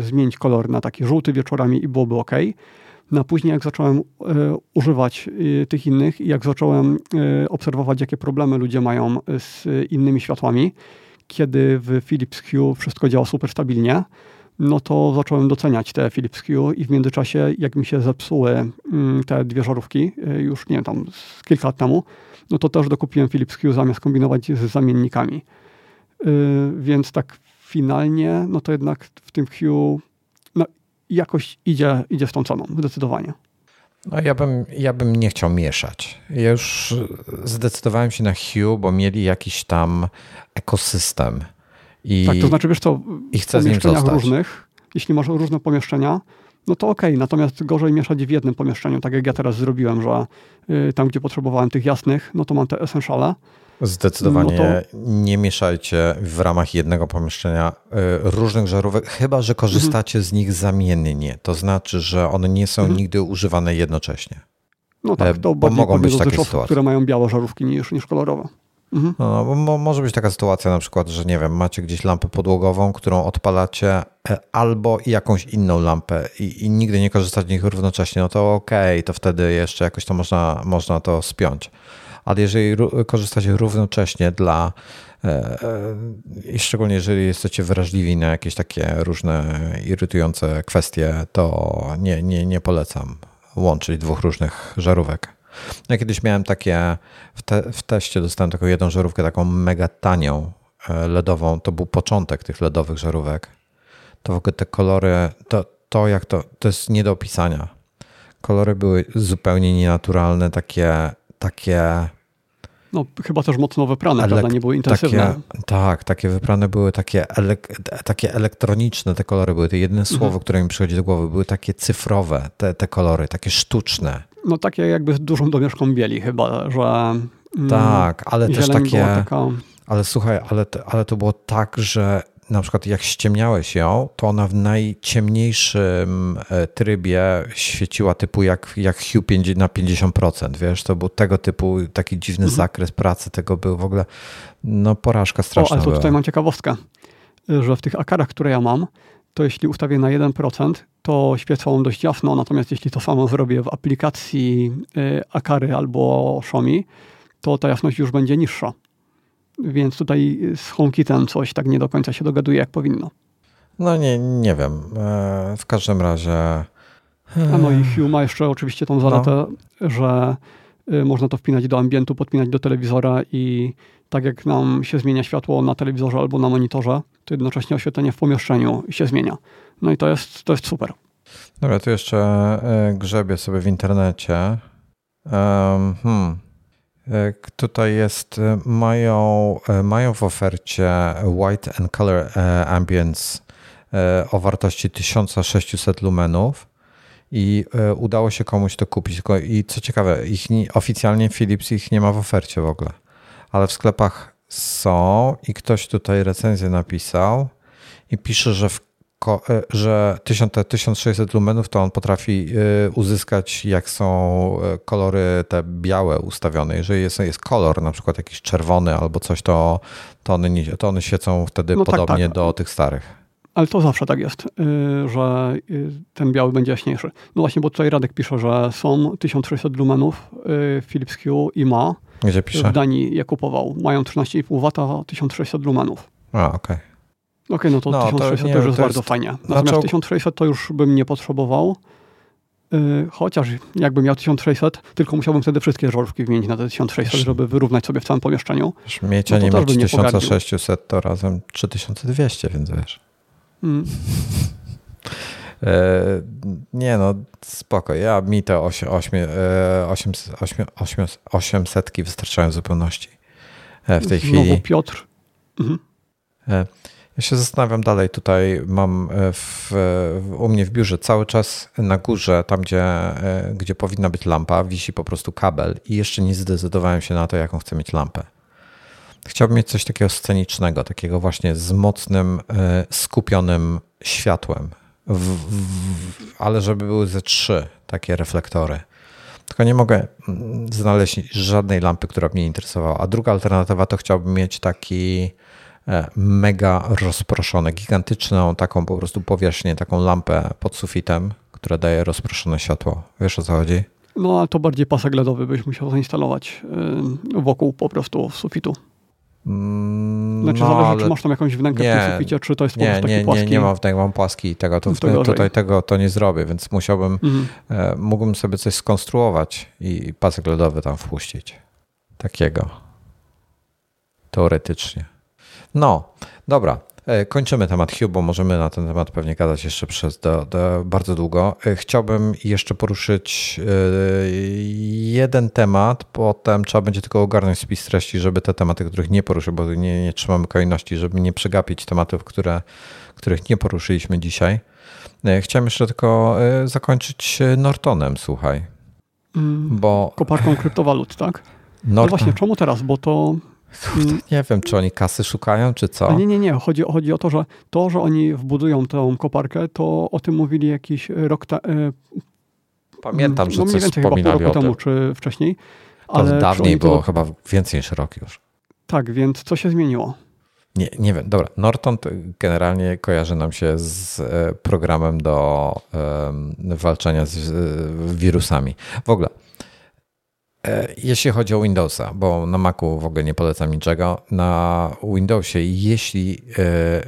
zmienić kolor na taki żółty wieczorami i byłoby ok. No a później jak zacząłem e, używać e, tych innych i jak zacząłem e, obserwować, jakie problemy ludzie mają z innymi światłami, kiedy w Philips Hue wszystko działa super stabilnie, no to zacząłem doceniać te Philips Hue i w międzyczasie, jak mi się zepsuły mm, te dwie żarówki, już nie wiem, tam kilka lat temu, no to też dokupiłem Philips Hue zamiast kombinować z zamiennikami. Więc tak finalnie, no to jednak w tym Hue jakoś idzie, idzie z tą ceną, zdecydowanie. No ja bym, ja bym nie chciał mieszać. Ja już zdecydowałem się na Hue, bo mieli jakiś tam ekosystem. I, tak, to znaczy wiesz co, i chcę w pomieszczeniach różnych, jeśli masz różne pomieszczenia, no to okej, okay. natomiast gorzej mieszać w jednym pomieszczeniu, tak jak ja teraz zrobiłem, że y, tam, gdzie potrzebowałem tych jasnych, no to mam te essentiale, Zdecydowanie no to... nie mieszajcie w ramach jednego pomieszczenia y, różnych żarówek, chyba że korzystacie mhm. z nich zamiennie. To znaczy, że one nie są mhm. nigdy używane jednocześnie. No tak, e, to bo mogą być takie sytuacje. które mają białe żarówki niż, niż kolorowe. Mhm. No, bo może być taka sytuacja na przykład, że nie wiem, macie gdzieś lampę podłogową, którą odpalacie e, albo jakąś inną lampę i, i nigdy nie korzystacie z nich równocześnie, no to okej, okay, to wtedy jeszcze jakoś to można, można to spiąć ale jeżeli korzystacie równocześnie dla e, e, i szczególnie jeżeli jesteście wrażliwi na jakieś takie różne irytujące kwestie, to nie, nie, nie polecam łączyć dwóch różnych żarówek. Ja kiedyś miałem takie, w, te, w teście dostałem taką jedną żarówkę, taką mega tanią e, LEDową. To był początek tych LEDowych żarówek. To w ogóle te kolory, to, to jak to, to jest nie do opisania. Kolory były zupełnie nienaturalne, takie, takie no, chyba też mocno wyprane, Elek prawda? Nie były intensywne. Takie, tak, takie wyprane były takie, elek takie elektroniczne te kolory były. Te jedyne mhm. słowo, które mi przychodzi do głowy, były takie cyfrowe, te, te kolory, takie sztuczne. No takie jakby z dużą domieszką bieli chyba, że... Mm, tak, ale też takie... Taka... Ale słuchaj, ale, ale to było tak, że na przykład jak ściemniałeś ją, to ona w najciemniejszym e, trybie świeciła typu jak, jak Hue na 50%, wiesz, to był tego typu taki dziwny mhm. zakres pracy, tego był w ogóle, no porażka straszna. O, ale to tutaj mam ciekawostkę, że w tych akarach, które ja mam, to jeśli ustawię na 1%, to świecą dość jasno, natomiast jeśli to samo zrobię w aplikacji e, Akary albo Xiaomi, to ta jasność już będzie niższa. Więc tutaj z HomeKitem coś tak nie do końca się dogaduje, jak powinno. No nie, nie wiem. E, w każdym razie... A no i Hue ma jeszcze oczywiście tą zaletę, no. że y, można to wpinać do ambientu, podpinać do telewizora i tak jak nam się zmienia światło na telewizorze albo na monitorze, to jednocześnie oświetlenie w pomieszczeniu się zmienia. No i to jest, to jest super. Dobra, tu jeszcze e, grzebię sobie w internecie. hmm. E, tutaj jest, e, mają, mają w ofercie White and Color Ambience o wartości 1600 lumenów i udało się komuś to kupić. I co ciekawe, ich nie, oficjalnie Philips ich nie ma w ofercie w ogóle, ale w sklepach są i ktoś tutaj recenzję napisał i pisze, że w E, że 1600 lumenów to on potrafi e, uzyskać, jak są e, kolory te białe ustawione. Jeżeli jest, jest kolor, na przykład jakiś czerwony albo coś, to, to, one, nie, to one świecą wtedy no podobnie tak, tak. do tych starych. Ale to zawsze tak jest, że ten biały będzie jaśniejszy. No właśnie, bo tutaj Radek pisze, że są 1600 lumenów Philips Hue i ma. Gdzie pisze? W Danii je kupował. Mają 13,5 W, 1600 lumenów. A, okej. Okay. Okej, okay, no to no, 1600 to, nie, to już jest to bardzo jest... fajnie. Natomiast Zaczął... 1600 to już bym nie potrzebował. Yy, chociaż jakbym miał 1600, tylko musiałbym wtedy wszystkie żarówki wymienić na te 1600, żeby wyrównać sobie w całym pomieszczeniu. Mieć, a no nie mieć 1600 to razem 3200, więc wiesz. Mm. <laughs> E, nie no, spoko. Ja mi te 8, 8, 8, 8, 8, 800 wystarczają w zupełności e, w tej Znowu chwili. Piotr. Mhm. E, ja się zastanawiam dalej. Tutaj mam e, w, u mnie w biurze cały czas na górze, tam gdzie, e, gdzie powinna być lampa, wisi po prostu kabel i jeszcze nie zdecydowałem się na to, jaką chcę mieć lampę. Chciałbym mieć coś takiego scenicznego, takiego właśnie z mocnym, e, skupionym światłem, w, w, ale żeby były ze trzy takie reflektory. Tylko nie mogę mm, znaleźć żadnej lampy, która mnie interesowała. A druga alternatywa to chciałbym mieć taki mega rozproszone, gigantyczną taką po prostu powierzchnię, taką lampę pod sufitem, która daje rozproszone światło. Wiesz o co chodzi? No, ale to bardziej pasek LEDowy byś musiał zainstalować e, wokół po prostu sufitu. Mm, znaczy no, zależy, czy masz tam jakąś wnękę nie, w tym suficie, czy to jest po nie, prostu nie, taki płaski. Nie, nie mam tego, mam płaski tego, to, to tutaj tego to nie zrobię, więc musiałbym, mhm. e, mógłbym sobie coś skonstruować i pasek LEDowy tam wpuścić. Takiego. Teoretycznie. No, dobra. E, kończymy temat Hue, bo możemy na ten temat pewnie gadać jeszcze przez do, do bardzo długo. E, chciałbym jeszcze poruszyć e, jeden temat, potem trzeba będzie tylko ogarnąć spis treści, żeby te tematy, których nie poruszył, bo nie, nie trzymamy kolejności, żeby nie przegapić tematów, które, których nie poruszyliśmy dzisiaj. Chciałem jeszcze tylko zakończyć Nortonem, słuchaj. Mm, bo... Koparką kryptowalut, tak? Norton. No właśnie, czemu teraz? Bo to. Nie wiem, czy oni kasy szukają, czy co. Nie, nie, nie. Chodzi, chodzi o to, że to, że oni wbudują tę koparkę, to o tym mówili jakiś rok temu. Pamiętam, że no, coś wspominali chyba pół roku temu, czy wcześniej. Ale to dawniej było to... chyba więcej niż rok już. Tak, więc co się zmieniło? Nie, nie wiem. Dobra, Norton generalnie kojarzy nam się z e, programem do um, walczenia z wirusami. W ogóle E, jeśli chodzi o Windowsa, bo na Macu w ogóle nie polecam niczego, na Windowsie jeśli e, e,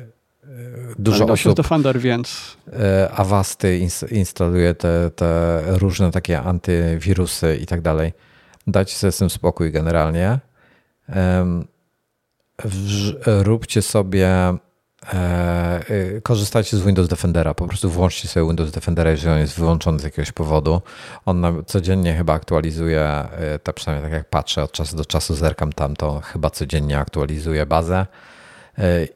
dużo Windows osób... Defender, więc... Avasty instaluje te, te różne takie antywirusy i tak dalej. Dajcie sobie z tym spokój generalnie. Róbcie sobie E, korzystajcie z Windows Defendera. Po prostu włączcie sobie Windows Defendera, jeżeli on jest wyłączony z jakiegoś powodu. On codziennie chyba aktualizuje, y, to przynajmniej tak jak patrzę od czasu do czasu, zerkam tam, to chyba codziennie aktualizuje bazę. Y,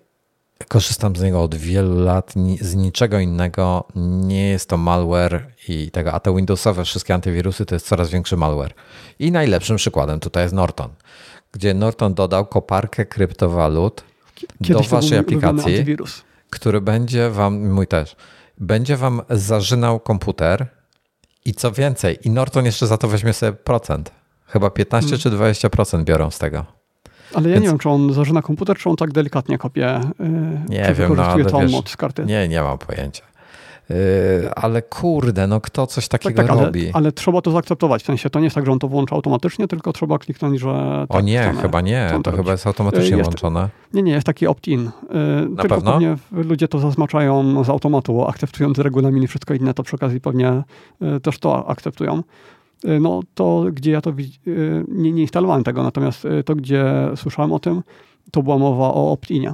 korzystam z niego od wielu lat, z niczego innego. Nie jest to malware i tego, a te Windowsowe wszystkie antywirusy to jest coraz większy malware. I najlepszym przykładem tutaj jest Norton, gdzie Norton dodał koparkę kryptowalut Kiedyś do waszej aplikacji, który będzie wam, mój też, będzie wam zażynał komputer i co więcej, i Norton jeszcze za to weźmie sobie procent. Chyba 15 hmm. czy 20% biorą z tego. Ale ja Więc... nie wiem, czy on zażyna komputer, czy on tak delikatnie kopie. Yy, nie wiem, no ale wiesz, z karty. Nie, nie mam pojęcia. Ale kurde, no kto coś takiego tak, tak, robi? Ale, ale, trzeba to zaakceptować. W sensie to nie jest tak, że on to włącza automatycznie, tylko trzeba kliknąć, że. Tak, o nie, chyba nie. To, chyba jest automatycznie jest, włączone. Nie, nie, jest taki opt-in. Na tylko pewno? pewnie ludzie to zaznaczają z automatu, akceptując regulamin i wszystko inne, to przy okazji pewnie też to akceptują. No to, gdzie ja to nie, nie instalowałem tego, natomiast to, gdzie słyszałem o tym, to była mowa o opt-inie.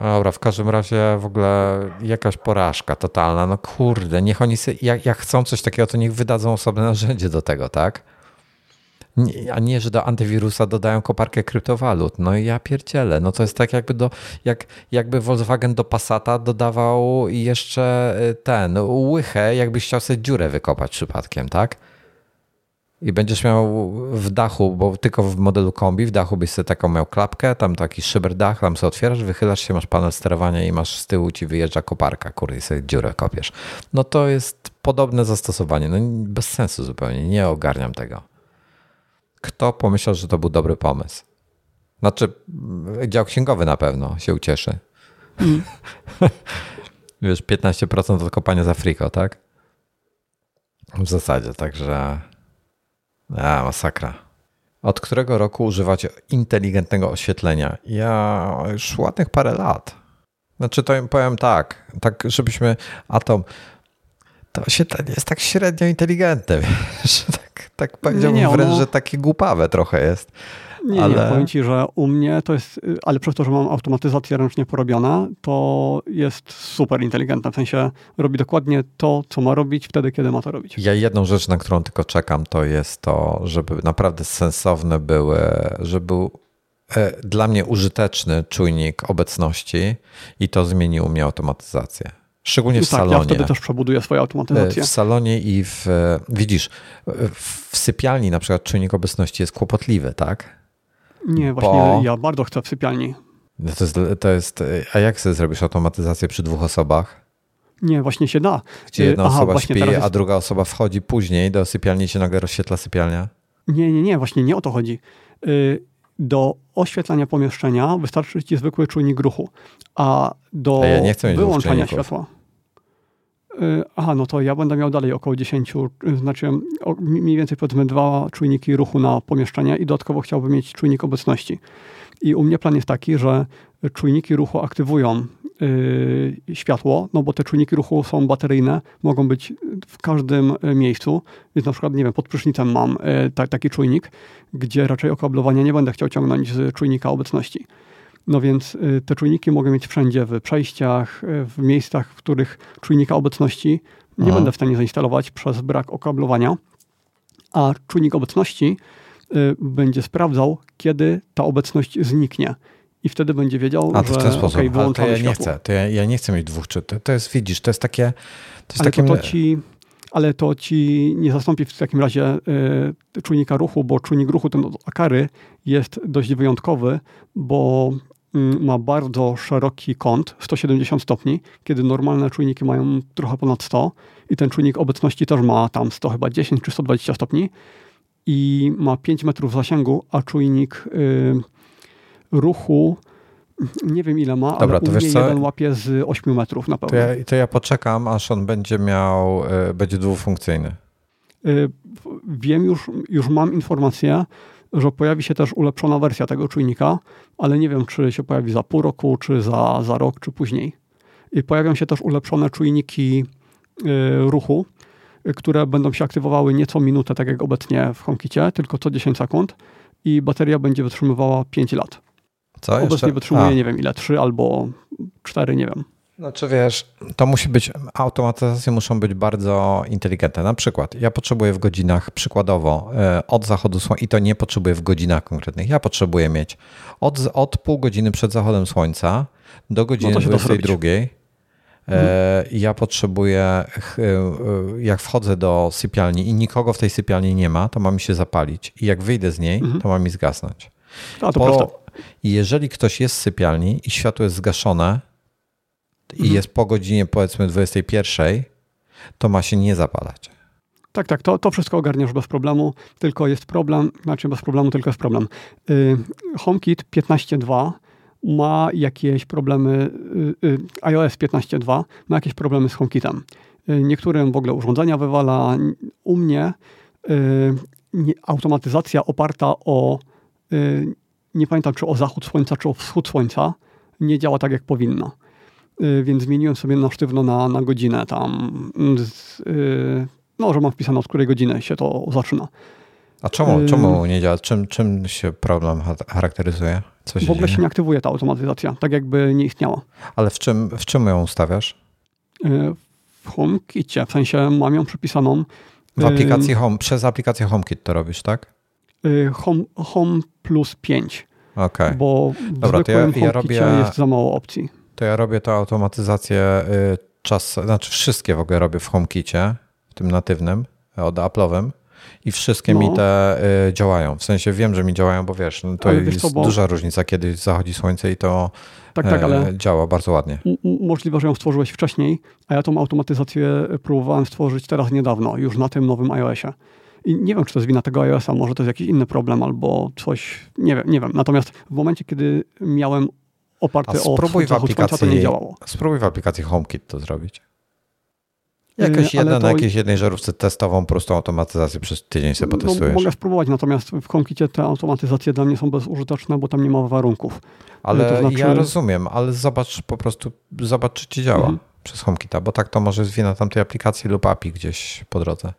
Dobra, w każdym razie w ogóle jakaś porażka totalna. No kurde, niech oni sobie, jak, jak chcą coś takiego, to niech wydadzą osobne narzędzie do tego, tak? A nie, że do antywirusa dodają koparkę kryptowalut. No i ja pierdzielę. No to jest tak jakby, do, jak, jakby Volkswagen do Passata dodawał jeszcze y, ten, łychę, jakbyś chciał sobie dziurę wykopać przypadkiem, tak? I będziesz miał w dachu, bo tylko w modelu kombi, w dachu byś sobie taką miał klapkę, tam taki szyber dach, tam sobie otwierasz, wychylasz się, masz panel sterowania i masz z tyłu ci wyjeżdża koparka, kurde, i sobie dziurę kopiesz. No to jest podobne zastosowanie, no bez sensu zupełnie, nie ogarniam tego. Kto pomyślał, że to był dobry pomysł? Znaczy, dział księgowy na pewno się ucieszy. Mm. <laughs> Wiesz, 15% od kopania za friko, tak? W zasadzie, także a, masakra. Od którego roku używacie inteligentnego oświetlenia? Ja już ładnych parę lat. Znaczy to powiem tak, tak żebyśmy atom to oświetlenie jest tak średnio inteligentne, <laughs> wiesz, tak, tak powiedziałbym nie, nie, wręcz, ono... że takie głupawe trochę jest. Nie, ale... nie, powiem ci, że u mnie to jest, ale przez to, że mam automatyzację ręcznie porobiona, to jest super inteligentna, w sensie robi dokładnie to, co ma robić wtedy, kiedy ma to robić. Ja jedną rzecz, na którą tylko czekam, to jest to, żeby naprawdę sensowne były, żeby był e, dla mnie użyteczny czujnik obecności i to zmieniło mnie automatyzację. Szczególnie w tak, salonie. Ja wtedy też przebuduję swoją automatyzację. W salonie i w. Widzisz, w sypialni na przykład czujnik obecności jest kłopotliwy, tak? Nie, właśnie bo... ja bardzo chcę w sypialni. No to jest, to jest, a jak sobie zrobisz automatyzację przy dwóch osobach? Nie, właśnie się da. Gdzie jedna Aha, osoba śpi, jest... a druga osoba wchodzi później do sypialni się nagle rozświetla sypialnia? Nie, nie, nie, właśnie nie o to chodzi. Y, do oświetlania pomieszczenia wystarczy ci zwykły czujnik ruchu, a do a ja wyłączania światła. Y, aha, no to ja będę miał dalej około 10, y, znaczy mniej więcej powiedzmy dwa czujniki ruchu na pomieszczenie i dodatkowo chciałbym mieć czujnik obecności. I u mnie plan jest taki, że czujniki ruchu aktywują yy, światło, no bo te czujniki ruchu są bateryjne, mogą być w każdym y, miejscu, więc na przykład, nie wiem, pod prysznicem mam yy, taki czujnik, gdzie raczej okablowania nie będę chciał ciągnąć z czujnika obecności. No więc y, te czujniki mogę mieć wszędzie, w przejściach, y, w miejscach, w których czujnika obecności nie Aha. będę w stanie zainstalować przez brak okablowania, a czujnik obecności y, będzie sprawdzał, kiedy ta obecność zniknie. I wtedy będzie wiedział, a, to że w ten sposób. Okay, wyłączamy to ja nie chcę, to ja, ja, nie chcę mieć dwóch czy to, to jest, widzisz, to jest takie... To jest ale, takie... to, to ci, ale to ci nie zastąpi w takim razie y, czujnika ruchu, bo czujnik ruchu ten od Akary jest dość wyjątkowy, bo ma bardzo szeroki kąt, 170 stopni, kiedy normalne czujniki mają trochę ponad 100 i ten czujnik obecności też ma tam 100 chyba 10 czy 120 stopni i ma 5 metrów zasięgu, a czujnik y, ruchu nie wiem ile ma, Dobra, ale to u wiesz jeden łapie z 8 metrów na pewno. To ja, to ja poczekam, aż on będzie miał, y, będzie dwufunkcyjny. Y, wiem już, już mam informację, że pojawi się też ulepszona wersja tego czujnika, ale nie wiem, czy się pojawi za pół roku, czy za, za rok, czy później. I pojawią się też ulepszone czujniki y, ruchu, które będą się aktywowały nie co minutę, tak jak obecnie w HomeKicie, tylko co 10 sekund i bateria będzie wytrzymywała 5 lat. Co? Obecnie jeszcze? wytrzymuje, A. nie wiem ile, 3 albo 4, nie wiem. Znaczy wiesz, to musi być, automatyzacje muszą być bardzo inteligentne. Na przykład ja potrzebuję w godzinach, przykładowo e, od zachodu słońca, i to nie potrzebuję w godzinach konkretnych, ja potrzebuję mieć od, od pół godziny przed zachodem słońca do godziny no 22. E, mhm. Ja potrzebuję, e, jak wchodzę do sypialni i nikogo w tej sypialni nie ma, to ma mi się zapalić. I jak wyjdę z niej, mhm. to ma mi zgasnąć. A, to Bo jeżeli ktoś jest w sypialni i światło jest zgaszone, i mhm. jest po godzinie powiedzmy 21, to ma się nie zapalać. Tak, tak, to, to wszystko ogarniasz bez problemu, tylko jest problem, znaczy bez problemu, tylko jest problem. Y, HomeKit 15.2 ma jakieś problemy, y, y, iOS 15.2 ma jakieś problemy z HomeKitem. Niektórym w ogóle urządzenia wywala. U mnie automatyzacja oparta o, nie pamiętam czy o zachód słońca, czy o wschód słońca, nie działa tak jak powinno. Więc zmieniłem sobie na sztywno na, na godzinę tam. Z, no, że mam wpisane od której godziny się to zaczyna. A czemu, czemu nie działa? Czym, czym się problem charakteryzuje? Co w ogóle dzieje? się nie aktywuje ta automatyzacja, tak jakby nie istniała. Ale w czym, w czym ją ustawiasz? W HomeKitie, w sensie mam ją przypisaną. W aplikacji Home, przez aplikację HomeKit to robisz, tak? Home, home plus 5. Okej. Okay. Bo Dobra, to ja, ja robię, jest za mało opcji. To ja robię tę automatyzację y, czas, znaczy wszystkie w ogóle robię w HomeKicie, w tym natywnym, od Apple'owym i wszystkie no. mi te y, działają. W sensie wiem, że mi działają, bo wiesz, no to ale jest co, duża różnica, kiedy zachodzi słońce i to tak, tak, ale e, działa bardzo ładnie. Możliwe, że ją stworzyłeś wcześniej, a ja tą automatyzację próbowałem stworzyć teraz niedawno, już na tym nowym iOSie. I nie wiem, czy to jest wina tego iOSa, może to jest jakiś inny problem albo coś, nie wiem, nie wiem. Natomiast w momencie, kiedy miałem oparty o spróbuj w aplikacji, to nie działało. Spróbuj w aplikacji HomeKit to zrobić. Jakaś jedna, to... na jakiejś jednej żarówce testową prostą automatyzację przez tydzień sobie potestujesz. No, mogę spróbować, natomiast w HomeKitie te automatyzacje dla mnie są bezużyteczne, bo tam nie ma warunków. Ale to znaczy... ja rozumiem, ale zobacz po prostu, zobacz czy ci działa mhm. przez HomeKita, bo tak to może jest wina tamtej aplikacji lub API gdzieś po drodze.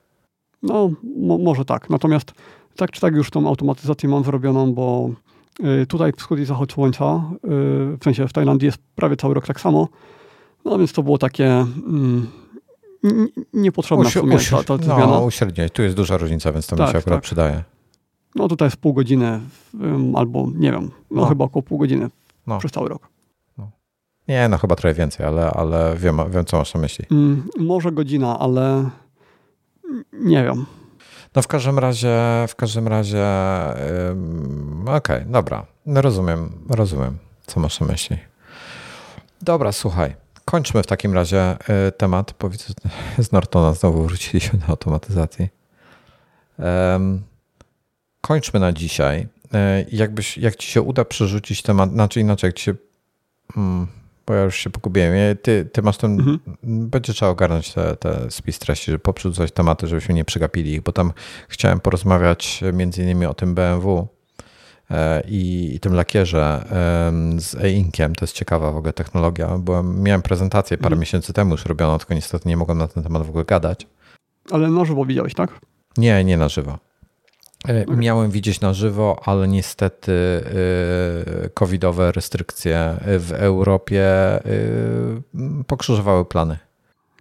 No, mo może tak. Natomiast tak czy tak już tą automatyzację mam zrobioną, bo tutaj wschód i zachód słońca, y, w sensie w Tajlandii jest prawie cały rok tak samo. No więc to było takie... Mm, niepotrzebna Usi- w sumie ta, ta zmiana. No. Tu jest duża różnica, więc to tak, mi się akurat tak. przydaje. No tutaj jest pół godziny albo nie wiem, no, no. chyba około pół godziny no. przez cały rok. No. Nie, no chyba trochę więcej, ale, ale wiem, wiem, co masz na myśli. Mm, może godzina, ale nie wiem. No w każdym razie, w każdym razie, okej, okay, dobra, no rozumiem, rozumiem, co masz na myśli. Dobra, słuchaj, kończmy w takim razie y, temat. Powiedz, <laughs> z Nortona znowu wróciliśmy do automatyzacji. Kończmy na dzisiaj. E, jakbyś, jak ci się uda przerzucić temat, znaczy inaczej, jak ci się. Hmm, bo ja już się pogubiłem. Ty, ty masz ten. Mhm. Będzie trzeba ogarnąć te, te spis treści, żeby poprzedzać tematy, żebyśmy nie przegapili ich, bo tam chciałem porozmawiać między innymi o tym BMW E, i, i tym lakierze z e-inkiem. To jest ciekawa w ogóle technologia, bo miałem prezentację parę mhm. miesięcy temu już robioną, tylko niestety nie mogłem na ten temat w ogóle gadać. Ale na żywo widziałeś, tak? Nie, nie na żywo. E, okay. Miałem widzieć na żywo, ale niestety e, covidowe restrykcje w Europie pokrzyżowały plany.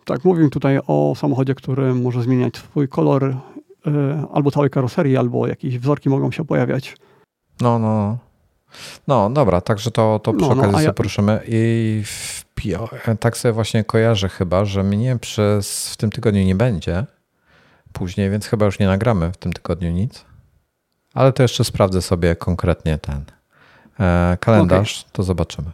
Tak, mówimy tutaj o samochodzie, który może zmieniać swój kolor albo całej karoserii, albo jakieś wzorki mogą się pojawiać. No, no, no. No, dobra, także to, to przy no, no okazji no, ja... poruszymy. I w, tak sobie właśnie kojarzę chyba, że mnie przez w tym tygodniu nie będzie później, więc chyba już nie nagramy w tym tygodniu nic. Ale to jeszcze sprawdzę sobie konkretnie ten e, kalendarz, okay. to zobaczymy.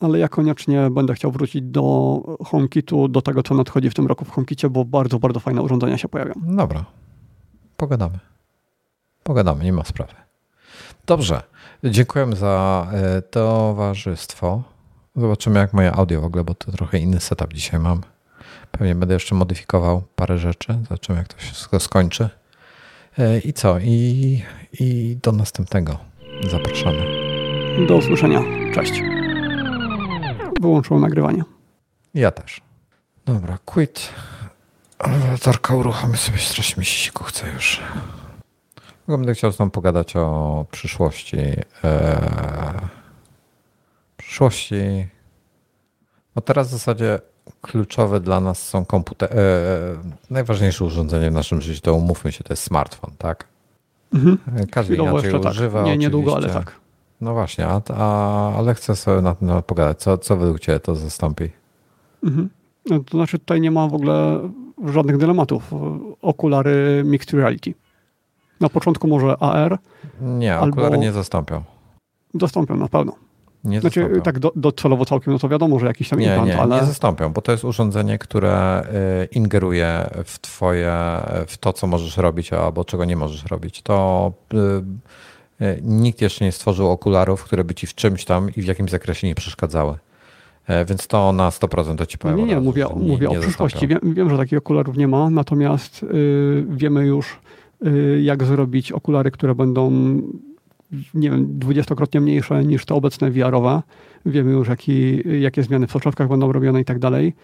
Ale ja koniecznie będę chciał wrócić do HomeKitu, do tego, co nadchodzi w tym roku w HomeKicie, bo bardzo, bardzo fajne urządzenia się pojawią. Dobra, pogadamy. Pogadamy, nie ma sprawy. Dobrze. Dziękuję za e, towarzystwo. Zobaczymy, jak moje audio w ogóle, bo to trochę inny setup dzisiaj mam. Pewnie będę jeszcze modyfikował parę rzeczy. Zobaczymy, jak to wszystko skończy. E, I co? I, I do następnego. Zapraszamy. Do usłyszenia. Cześć. Wyłączyłem nagrywanie. Ja też. Dobra, quit. Latarka uruchomię sobie, strasznie mi się siku chce już. Będę chciał z Tobą pogadać o przyszłości. E, przyszłości. No teraz w zasadzie kluczowe dla nas są komputery. E, najważniejsze urządzenie w naszym życiu to umówmy się, to jest smartfon, tak? Mhm. Każdy Chwilowo inaczej tak. używa. Nie, niedługo, ale tak. No właśnie, a, a, ale chcę sobie na tym pogadać. Co, co według Ciebie to zastąpi? Mhm. No, to znaczy tutaj nie ma w ogóle żadnych dylematów. Okulary Mixed Reality. Na początku może AR. Nie, okulary nie zastąpią. Zastąpią na pewno. Nie znaczy, zastąpią. tak do, docelowo całkiem, no to wiadomo, że jakiś tam nie, implant, nie, ale... Nie zastąpią, bo to jest urządzenie, które y, ingeruje w twoje, w to, co możesz robić, albo czego nie możesz robić. To y, y, nikt jeszcze nie stworzył okularów, które by ci w czymś tam i w jakimś zakresie nie przeszkadzały. E, więc to na 100% to ci powiem. Nie, nie, mówię, nie, mówię nie o przyszłości. Wiem, wiem, że takich okularów nie ma, natomiast yy, wiemy już, jak zrobić okulary, które będą nie wiem, dwudziestokrotnie mniejsze niż te obecne VR-owe. Wiemy już, jaki, jakie zmiany w soczewkach będą robione i tak dalej.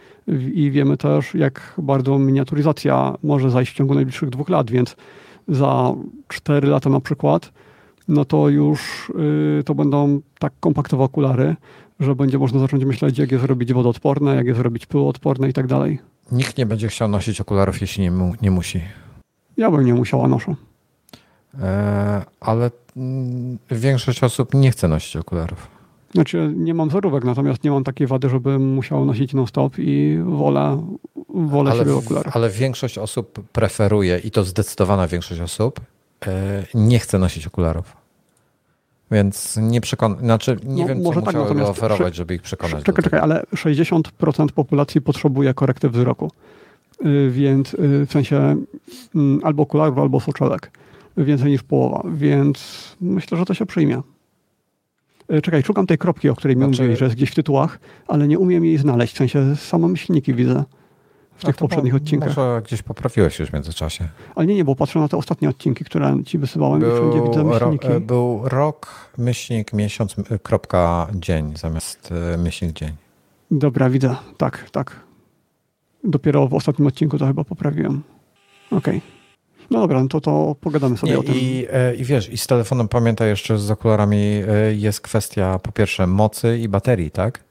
I wiemy też, jak bardzo miniaturyzacja może zajść w ciągu najbliższych dwóch lat, więc za cztery lata na przykład, no to już yy, to będą tak kompaktowe okulary, że będzie można zacząć myśleć, jak je zrobić wodoodporne, jak je zrobić pyłoodporne i tak dalej. Nikt nie będzie chciał nosić okularów, jeśli nie, mu, nie musi. Ja bym nie musiała noszę. E, ale większość osób nie chce nosić okularów. Znaczy, nie mam zorówek, natomiast nie mam takiej wady, żebym musiał nosić non-stop i wolę, wolę ale, siebie okularów. Ale większość osób preferuje, i to zdecydowana większość osób, e, nie chce nosić okularów. Więc nie przekonam, znaczy nie no, wiem, co może tak, natomiast oferować, żeby ich przekonać. Czekaj, czekaj, ale 60% populacji potrzebuje korekty wzroku. Y, więc y, w sensie mm, albo okularów, albo soczewek. Więcej niż połowa, więc myślę, że to się przyjmie. Y, czekaj, szukam tej kropki, o której mi znaczy... mówiłeś, że jest gdzieś w tytułach, ale nie umiem jej znaleźć. W sensie same myślniki widzę w tych poprzednich odcinkach. Może gdzieś poprawiłeś już w międzyczasie. Ale nie, nie, bo patrzę na te ostatnie odcinki, które ci wysyłałem był, i wszędzie widzę myślniki. Ro, był rok, myślnik, miesiąc, kropka, dzień zamiast e, myślnik, dzień. Dobra, widzę. Tak, tak. Dopiero w ostatnim odcinku to chyba poprawiłem. Okej. Okay. No dobra, no to, to pogadamy sobie nie, o tym. I, e, I wiesz, i z telefonem pamiętaj jeszcze z okularami e, jest kwestia po pierwsze mocy i baterii, tak?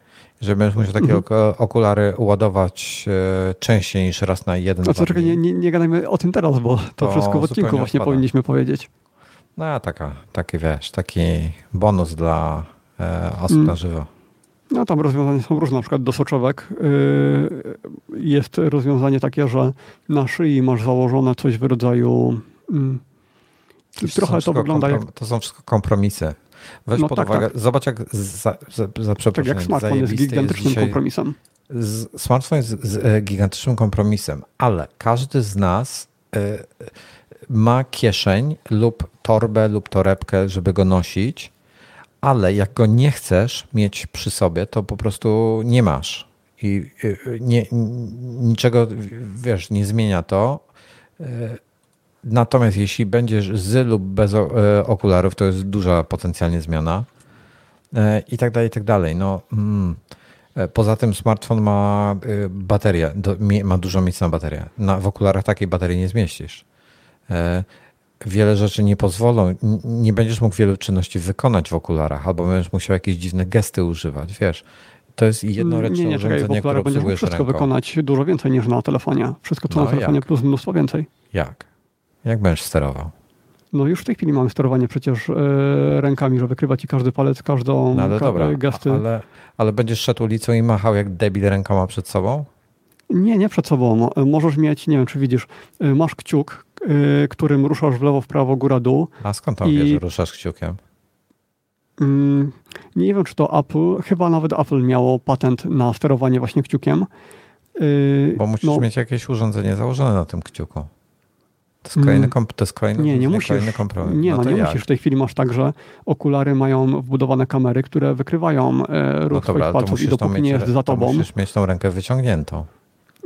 że będziesz musiał takie mhm. okulary ładować e, częściej niż raz na jeden. No co, czekaj, nie, nie, nie gadajmy o tym teraz, bo to, to wszystko w odcinku właśnie odpada. powinniśmy powiedzieć. No taka, taki wiesz, taki bonus dla e, osób mm. na żywo. No tam rozwiązania są różne, na przykład do soczewek yy, jest rozwiązanie takie, że na szyi masz założone coś w rodzaju... Yy, trochę to wygląda jak... To są wszystko kompromisy. Weź no pod tak, uwagę, tak. zobacz jak za, za, za tak jak smartfon jest gigantycznym jest kompromisem. Z, smartfon jest z, z, e, gigantycznym kompromisem, ale każdy z nas y, ma kieszeń lub torbę lub torebkę, żeby go nosić, ale jak go nie chcesz mieć przy sobie, to po prostu nie masz. I y, nie, niczego, wiesz, nie zmienia to. Y, Natomiast jeśli będziesz z lub bez okularów, to jest duża potencjalnie zmiana. I tak dalej, i tak dalej. No, mm. Poza tym smartfon ma baterię, ma dużo miejsca na baterię. Na, w okularach takiej baterii nie zmieścisz. Wiele rzeczy nie pozwolą, nie będziesz mógł wielu czynności wykonać w okularach, albo będziesz musiał jakieś dziwne gesty używać, wiesz. To jest jednoręczne nie, nie, urządzenie, które będziesz mógł wszystko ręką. wykonać dużo więcej niż na telefonie. Wszystko, co no, na telefonie, jak? plus mnóstwo więcej. Jak? Jak będziesz sterował? No już w tej chwili mamy sterowanie przecież e, rękami, żeby wykrywać ci każdy palec, każdą no ale dobra, gesty. Ale, ale będziesz szedł ulicą i machał jak debil rękoma przed sobą? Nie, nie przed sobą. Możesz mieć, nie wiem czy widzisz, e, masz kciuk, którym ruszasz w lewo, w prawo, góra, dół. A skąd on i... wie, że ruszasz kciukiem? Mm, nie wiem, czy to Apple, chyba nawet Apple miało patent na sterowanie właśnie kciukiem. Bo musisz no, mieć jakieś urządzenie założone na tym kciuku. To jest kolejny, mm. komp- to jest kolejny, nie, nie musisz, kompromis. Nie, no, no nie jak? musisz. W tej chwili masz tak, że okulary mają wbudowane kamery, które wykrywają e, ruch no dobra, palców i dopóki nie jest za tobą... musisz mieć tą rękę wyciągniętą.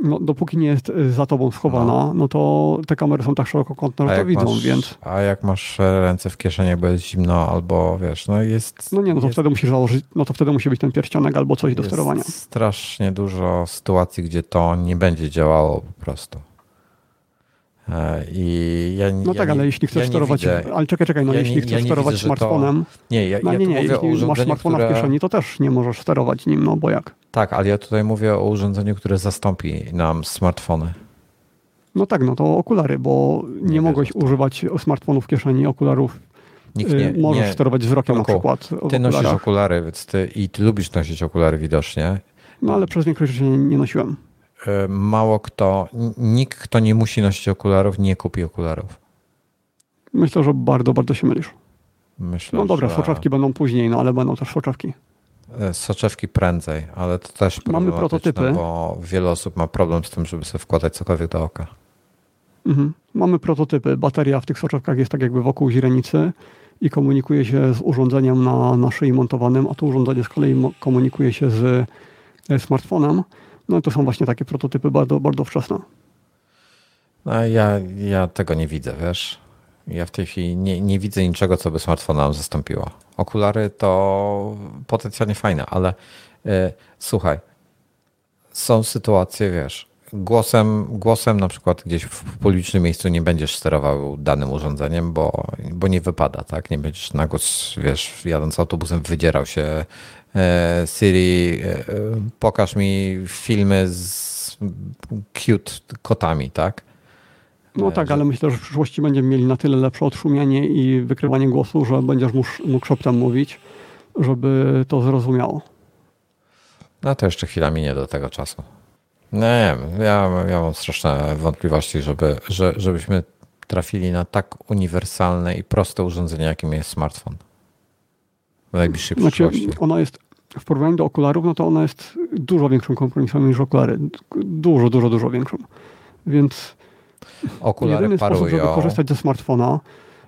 No, dopóki nie jest e, za tobą schowana, no, no to te kamery są tak szerokokątne, że to widzą, masz, więc... A jak masz ręce w kieszeni, bo jest zimno, albo wiesz, no jest... No nie, no to jest, wtedy musisz założyć, no to wtedy musi być ten pierścionek albo coś do sterowania. strasznie dużo sytuacji, gdzie to nie będzie działało po prostu. E, I ja, no ja tak, nie, ale jeśli chcesz ja sterować, widzę, ale czekaj, czekaj, no ja jeśli nie, chcesz sterować widzę, smartfonem, to, nie, ja, no, nie, nie, jeśli masz smartfona które... w kieszeni, to też nie możesz sterować nim, no bo jak? Tak, ale ja tutaj mówię o urządzeniu, które zastąpi nam smartfony. No tak, no to okulary, bo nie, nie mogłeś używać smartfonów w kieszeni, okularów Nikt nie, y, możesz nie, sterować wzrokiem Tomku, na przykład. Ty nosisz okulary, więc ty, i ty lubisz nosić okulary widocznie. No ale przez większość życia nie, nie nosiłem. E, mało kto, nikt, kto nie musi nosić okularów, nie kupi okularów. Myślę, że bardzo, bardzo się mylisz. Myślę, no dobra, że... soczewki będą później, no ale będą też soczewki. E, soczewki prędzej, ale to też Mamy prototypy. bo wiele osób ma problem z tym, żeby sobie wkładać cokolwiek do oka. Mhm. Mamy prototypy. Bateria w tych soczewkach jest tak jakby wokół źrenicy i komunikuje się z urządzeniem na, na szyi montowanym, a to urządzenie z kolei komunikuje się z smartfonem, no to są właśnie takie prototypy bardzo, bardzo wczesne. No, ja, ja tego nie widzę, wiesz. Ja w tej chwili nie, nie widzę niczego, co by smartfona nam zastąpiło. Okulary to potencjalnie fajne, ale y, słuchaj, są sytuacje, wiesz, głosem, głosem na przykład gdzieś w publicznym miejscu nie będziesz sterował danym urządzeniem, bo, bo nie wypada, tak? Nie będziesz na głos, wiesz, jadąc autobusem wydzierał się e, Siri, e, pokaż mi filmy z cute kotami, tak? No tak, ale myślę, że w przyszłości będziemy mieli na tyle lepsze odszumienie i wykrywanie głosu, że będziesz mógł, mógł szeptem mówić, żeby to zrozumiało. No to jeszcze chwila minie do tego czasu. Nie wiem, ja, ja mam straszne wątpliwości, żeby, że, żebyśmy trafili na tak uniwersalne i proste urządzenie, jakim jest smartfon. W najbliższej znaczy, przyszłości. Ona jest w porównaniu do okularów, no to ona jest dużo większym kompromisem niż okulary. Dużo, dużo, dużo większą. Więc okulary jedyny parują. sposób, żeby korzystać ze smartfona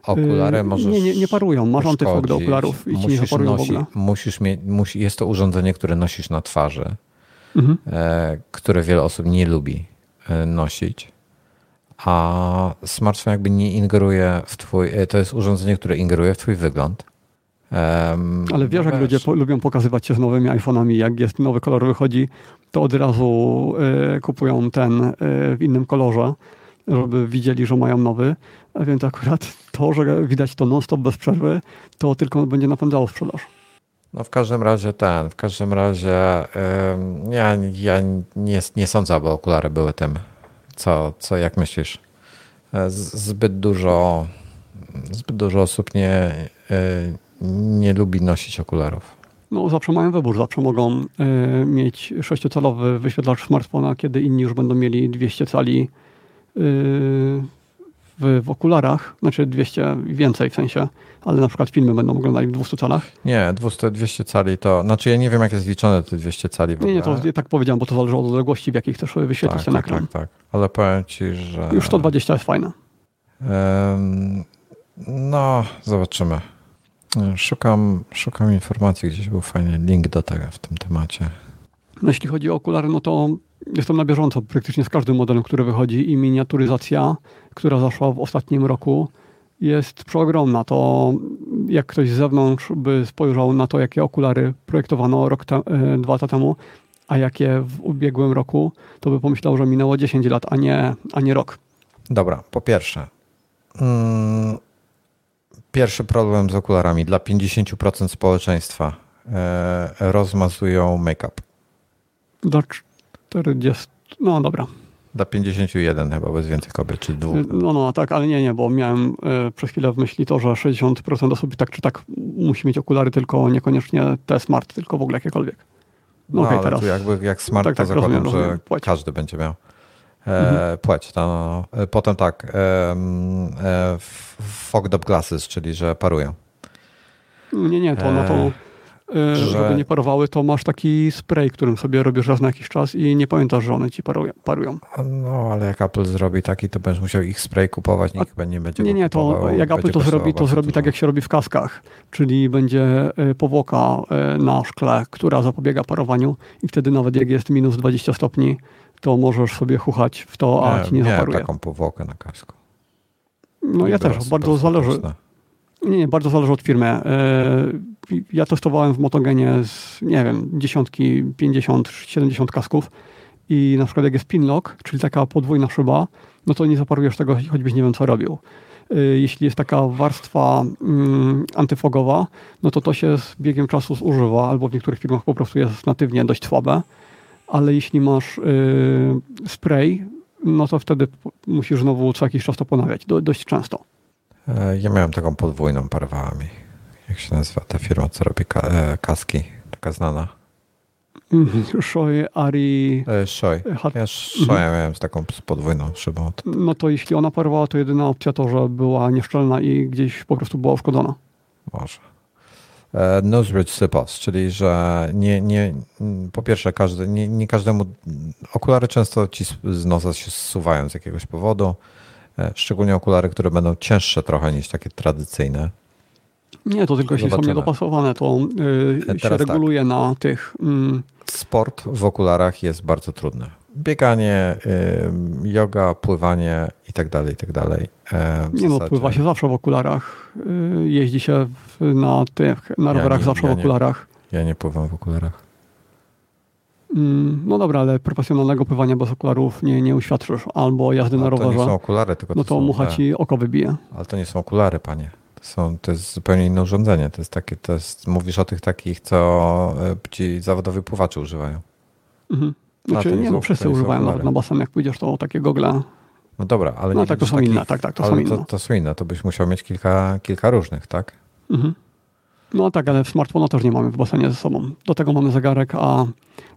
Okulary y, możesz Nie, nie, nie parują. Masz antyfog do okularów i ci nie parują nosi, w ogóle. Musisz mieć, musi, jest to urządzenie, które nosisz na twarzy mhm. E, które wiele osób nie lubi e, nosić. A smartfon jakby nie ingeruje w twój, e, to jest urządzenie, które ingeruje w twój wygląd. Um, Ale wiesz, jak ludzie po, lubią pokazywać się z nowymi iPhone'ami, jak jest nowy kolor wychodzi, to od razu y, kupują ten y, w innym kolorze, żeby widzieli, że mają nowy. A więc akurat to, że widać to non-stop bez przerwy, to tylko będzie napędzało sprzedaż. No w każdym razie ten, w każdym razie yy, ja, ja nie, nie sądzę, aby okulary były tym. Co, co jak myślisz? E, zbyt dużo, zbyt dużo osób nie, yy, nie lubi nosić okularów. No zawsze mają wybór, zawsze mogą yy, mieć 6-calowy wyświetlacz smartfona, kiedy inni już będą mieli 200 cali w, w okularach, znaczy 200 więcej w sensie, ale na przykład filmy będą oglądali w 200 calach. Nie, 200, 200 cali to, znaczy ja nie wiem jak jest liczone te 200 cali w Nie, nie, to tak powiedziałem, bo to zależy od odległości, w jakich chcesz wyświetlić tak, ten tak, ekran. Tak, tak, ale powiem Ci, że... Już 120 jest fajne. Um, no, zobaczymy. Szukam, szukam informacji, gdzieś był fajny link do tego w tym temacie. No, jeśli chodzi o okulary, no to jestem na bieżąco praktycznie z każdym modelem, który wychodzi i miniaturyzacja, która zaszła w ostatnim roku, jest przeogromna. To jak ktoś z zewnątrz by spojrzał na to, jakie okulary projektowano rok te, e, dwa lata temu, a jakie w ubiegłym roku, to by pomyślał, że minęło 10 lat, a nie, a nie rok. Dobra, po pierwsze, mm, pierwszy problem z okularami dla 50% społeczeństwa e, rozmazują make-up. Dla 40. No dobra. Dla 51 chyba, bez więcej kobiet, czy dwóch. No, no, tak, ale nie, nie, bo miałem y, przez chwilę w myśli to, że 60% osób tak czy tak musi mieć okulary, tylko niekoniecznie te smart, tylko w ogóle jakiekolwiek. No, no okay, teraz. jakby jak smart, tak, to tak, zakładam, rozumiem, że rozumiem. każdy będzie miał. E, mhm. Płeć. No, no, no. Potem tak, e, e, fogged up glasses, czyli że parują. Nie, nie, to, no to Y, że... żeby nie parowały, to masz taki spray, którym sobie robisz raz na jakiś czas i nie pamiętasz, że one ci parują. No, ale jak Apple zrobi taki, to będziesz musiał ich spray kupować, nikt chyba nie będzie Nie, nie, to jak Apple to zrobi, to zrobi tak, jak się robi w kaskach, czyli będzie y, powłoka y, na szkle, która zapobiega parowaniu i wtedy nawet jak jest minus 20 stopni, to możesz sobie chuchać w to, a nie, ci nie, nie zaparuje. taką powłokę na kasku. No ja też, bardzo zależy. Nie, nie, bardzo zależy od firmy. Ja testowałem w Motogenie z, nie wiem, dziesiątki, 50, 70 kasków i na przykład jak jest pinlock, czyli taka podwójna szyba, no to nie zaparujesz tego, choćbyś nie wiem co robił. E, jeśli jest taka warstwa mm, antyfogowa, no to to się z biegiem czasu zużywa, albo w niektórych firmach po prostu jest natywnie dość słabe, ale jeśli masz y, spray, no to wtedy musisz znowu co jakiś czas to ponawiać, do, dość często. E, ja miałem taką podwójną parwami. Jak się nazywa ta firma, co robi e, kaski? Taka znana. Shoei Ari. E, Shoi. Ja Shoi mhm. miałem z taką podwójną szybą. No to jeśli ona parowała, to jedyna opcja to, że była nieszczelna i gdzieś po prostu była uszkodzona. Może. Nosebridge Sypos, czyli że nie, nie, po pierwsze każdy, nie, nie każdemu, okulary często ci z nosa się zsuwają z jakiegoś powodu. E, szczególnie okulary, które będą cięższe trochę niż takie tradycyjne. Nie, to tylko jeśli są niedopasowane, to yy, się tak. reguluje tak. na tych. Mm, sport w okularach jest bardzo trudny. Bieganie, yoga, pływanie i tak dalej, i tak dalej. E, nie no, pływa się zawsze w okularach. Y, jeździ się na tych, na rowerach ja nie, zawsze ja w okularach. Nie, ja nie pływam w okularach. Mm, no dobra, ale profesjonalnego pływania bez okularów nie, nie uświadczysz. Albo jazdy na rowerze. To nie są okulary, tylko No to, to mucha ci oko wybije. Ale to nie są okulary, panie. Są, to jest zupełnie inne urządzenie. To jest takie, to jest, mówisz o tych takich, co e, ci zawodowi pływacze używają. Mhm. Znaczy, nie, no wszyscy używają nawet na basen, jak pójdziesz, to takie gogle. No dobra, ale no, tak, to są takich, inne, tak, tak, to są inne. To, to są inne, to byś musiał mieć kilka, kilka różnych, tak? Mhm. No tak, ale smartfona też nie mamy w basenie ze sobą. Do tego mamy zegarek, a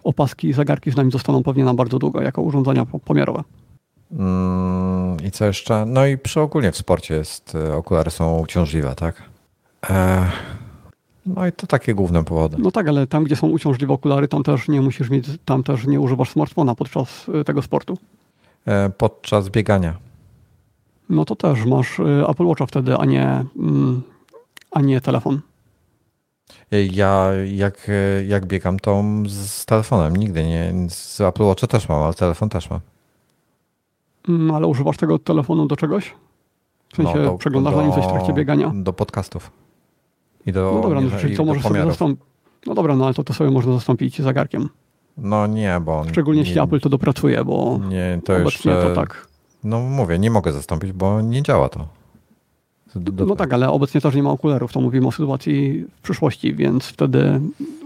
opaski i zegarki z nami zostaną pewnie na bardzo długo, jako urządzenia pomiarowe. Mm, I co jeszcze? No i przy ogólnie w sporcie jest, e, okulary są uciążliwe, tak? E, no i to takie główne powody. No tak, ale tam, gdzie są uciążliwe okulary, tam też nie musisz mieć, tam też nie używasz smartfona podczas e, tego sportu. Podczas biegania. No to też masz Apple Watcha wtedy, a nie, mm, a nie telefon. Ja jak, jak biegam, to z telefonem. Nigdy nie. Z Apple Watcha też mam, ale telefon też mam. No, ale używasz tego telefonu do czegoś? W sensie no, do, przeglądasz do, na nim coś w trakcie biegania? Do podcastów. I do, no dobra, no, czyli co możesz sobie zastąpić? No dobra, no ale to, to sobie można zastąpić zegarkiem. No nie, bo... Szczególnie nie, jeśli Apple to dopracuje, bo nie, to obecnie jeszcze, to tak. No mówię, nie mogę zastąpić, bo nie działa to. Do, no tak, ale obecnie też nie ma okularów, to mówimy o sytuacji w przyszłości, więc wtedy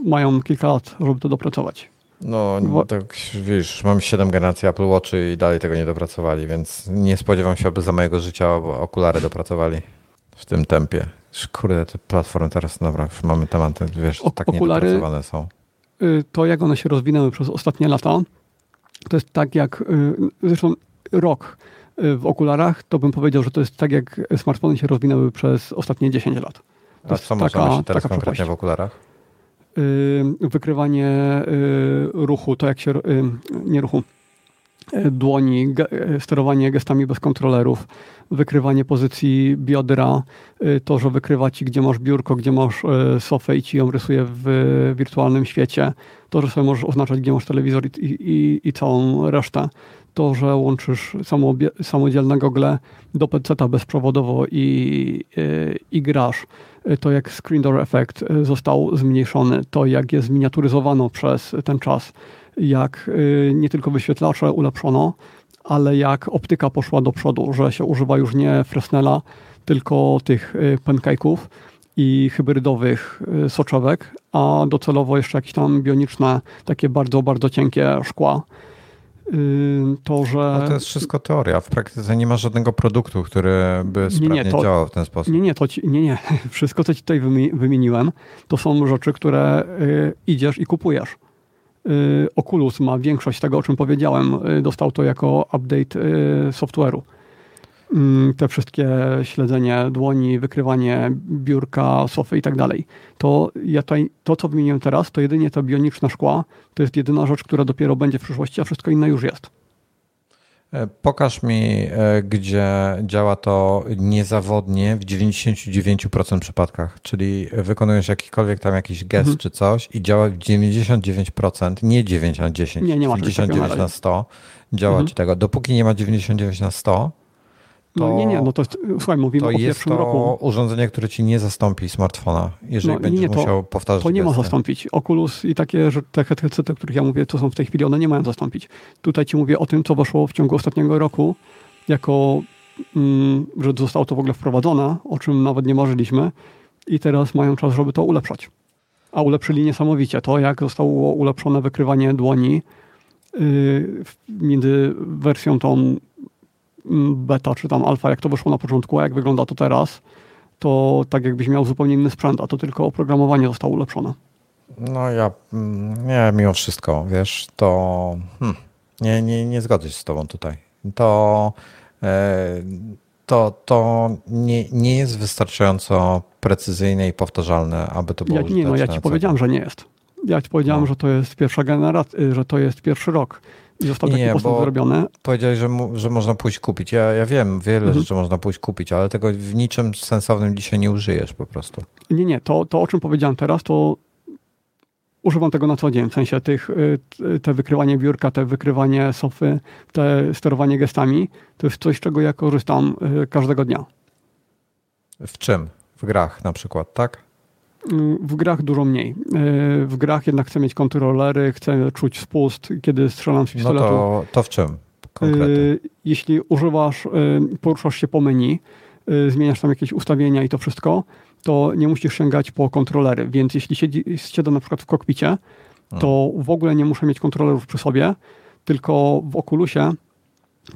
mają kilka lat, żeby to dopracować. No, tak wiesz, mam 7 generacji Apple Watchy i dalej tego nie dopracowali, więc nie spodziewam się, aby za mojego życia okulary dopracowali w tym tempie. Kurde, te platformy teraz, dobra, już mamy tematy, wiesz, o, tak okulary, niedopracowane są. Y, to, jak one się rozwinęły przez ostatnie lata, to jest tak jak, y, zresztą rok y, w okularach, to bym powiedział, że to jest tak jak smartfony się rozwinęły przez ostatnie 10 lat. To A co taka, możemy się teraz konkretnie w okularach? Y, wykrywanie y, ruchu, to jak się, y, nie ruchu, dłoni, sterowanie gestami bez kontrolerów, wykrywanie pozycji biodra, to, że wykrywa ci, gdzie masz biurko, gdzie masz sofę i ci ją rysuje w wirtualnym świecie, to, że sobie możesz oznaczać, gdzie masz telewizor i, i, i całą resztę, to, że łączysz samodzielne gogle do PC-a bezprzewodowo i, i grasz, to jak screen door effect e, został zmniejszony, to jak je zminiaturyzowano przez ten czas, jak e, nie tylko wyświetlacze ulepszono, ale jak optyka poszła do przodu, że się używa już nie Fresnela, tylko tych pancake'ów i hybrydowych soczewek, a docelowo jeszcze jakieś tam bioniczne, takie bardzo, bardzo cienkie szkła to, że... No to jest wszystko teoria. W praktyce nie ma żadnego produktu, który by sprawnie nie, nie, to, działał w ten sposób. Nie, nie, to ci, nie, nie. <laughs> Wszystko, co ci tutaj wymieniłem, to są rzeczy, które y, idziesz i kupujesz. Y, Oculus ma większość tego, o czym powiedziałem. Y, dostał to jako update software'u. Mm, te wszystkie śledzenie dłoni, wykrywanie biurka, sofy i tak dalej. To, ja tutaj, to, co wymieniłem teraz, to jedynie te bioniczne szkła, to jest jedyna rzecz, która dopiero będzie w przyszłości, a wszystko inne już jest. E, pokaż mi, e, gdzie działa to niezawodnie w 99% przypadkach, czyli wykonujesz jakikolwiek tam jakiś gest mhm. czy coś i działa w 99%, nie 9 na 10, nie, nie ma 99 na 100 działa mhm. ci tego. Dopóki nie ma 99 na 100, to, no nie, nie, no to słuchaj, mówimy to o pierwszym to roku. urządzenie, które ci nie zastąpi smartfona, jeżeli no, będziesz nie, to, musiał powtarzać To nie gesty. ma zastąpić. Oculus i takie, te headsety, o których ja mówię, to są w tej chwili, one nie mają zastąpić. Tutaj ci mówię o tym, co weszło w ciągu ostatniego roku, jako, mm, że zostało to w ogóle wprowadzone, o czym nawet nie marzyliśmy i teraz mają czas, żeby to ulepszać. A ulepszyli niesamowicie to, jak zostało ulepszone wykrywanie dłoni yy, między wersją tą beta czy tam alfa, jak to wyszło na początku, a jak wygląda to teraz, to tak jakbyś miał zupełnie inny sprzęt, a to tylko oprogramowanie zostało ulepszone. No ja, mm, nie, mimo wszystko, wiesz, to hmm, nie, nie, nie zgodzę się z tobą tutaj. To, e, to, to nie, nie jest wystarczająjąco precyzyjne i powtarzalne, aby to było ja, Nie, no ja ci powiedziałem, że nie jest. Ja ci powiedziałem, no. że to jest pierwsza generacja, że to jest pierwszy rok i został taki postęp zrobiony. Powiedziałeś, że, mu, że można pójść kupić. Ja, ja wiem, wiele mhm. rzeczy można pójść kupić, ale tego w niczym sensownym dzisiaj nie użyjesz po prostu. Nie, nie. To, to o czym powiedziałem teraz, to używam tego na co dzień, w sensie tych, te wykrywanie biurka, te wykrywanie sofy, te sterowanie gestami, to jest coś, z czego ja korzystam każdego dnia. W czym? W grach na przykład, tak? W grach dużo mniej. W grach jednak chcę mieć kontrolery, chcę czuć spust, kiedy strzelam z pistoletu. No to, to w czym konkretnie? Jeśli używasz, poruszasz się po menu, zmieniasz tam jakieś ustawienia i to wszystko, to nie musisz sięgać po kontrolery. Więc jeśli siedzi, siedzę na przykład w kokpicie, to w ogóle nie muszę mieć kontrolerów przy sobie, tylko w Oculusie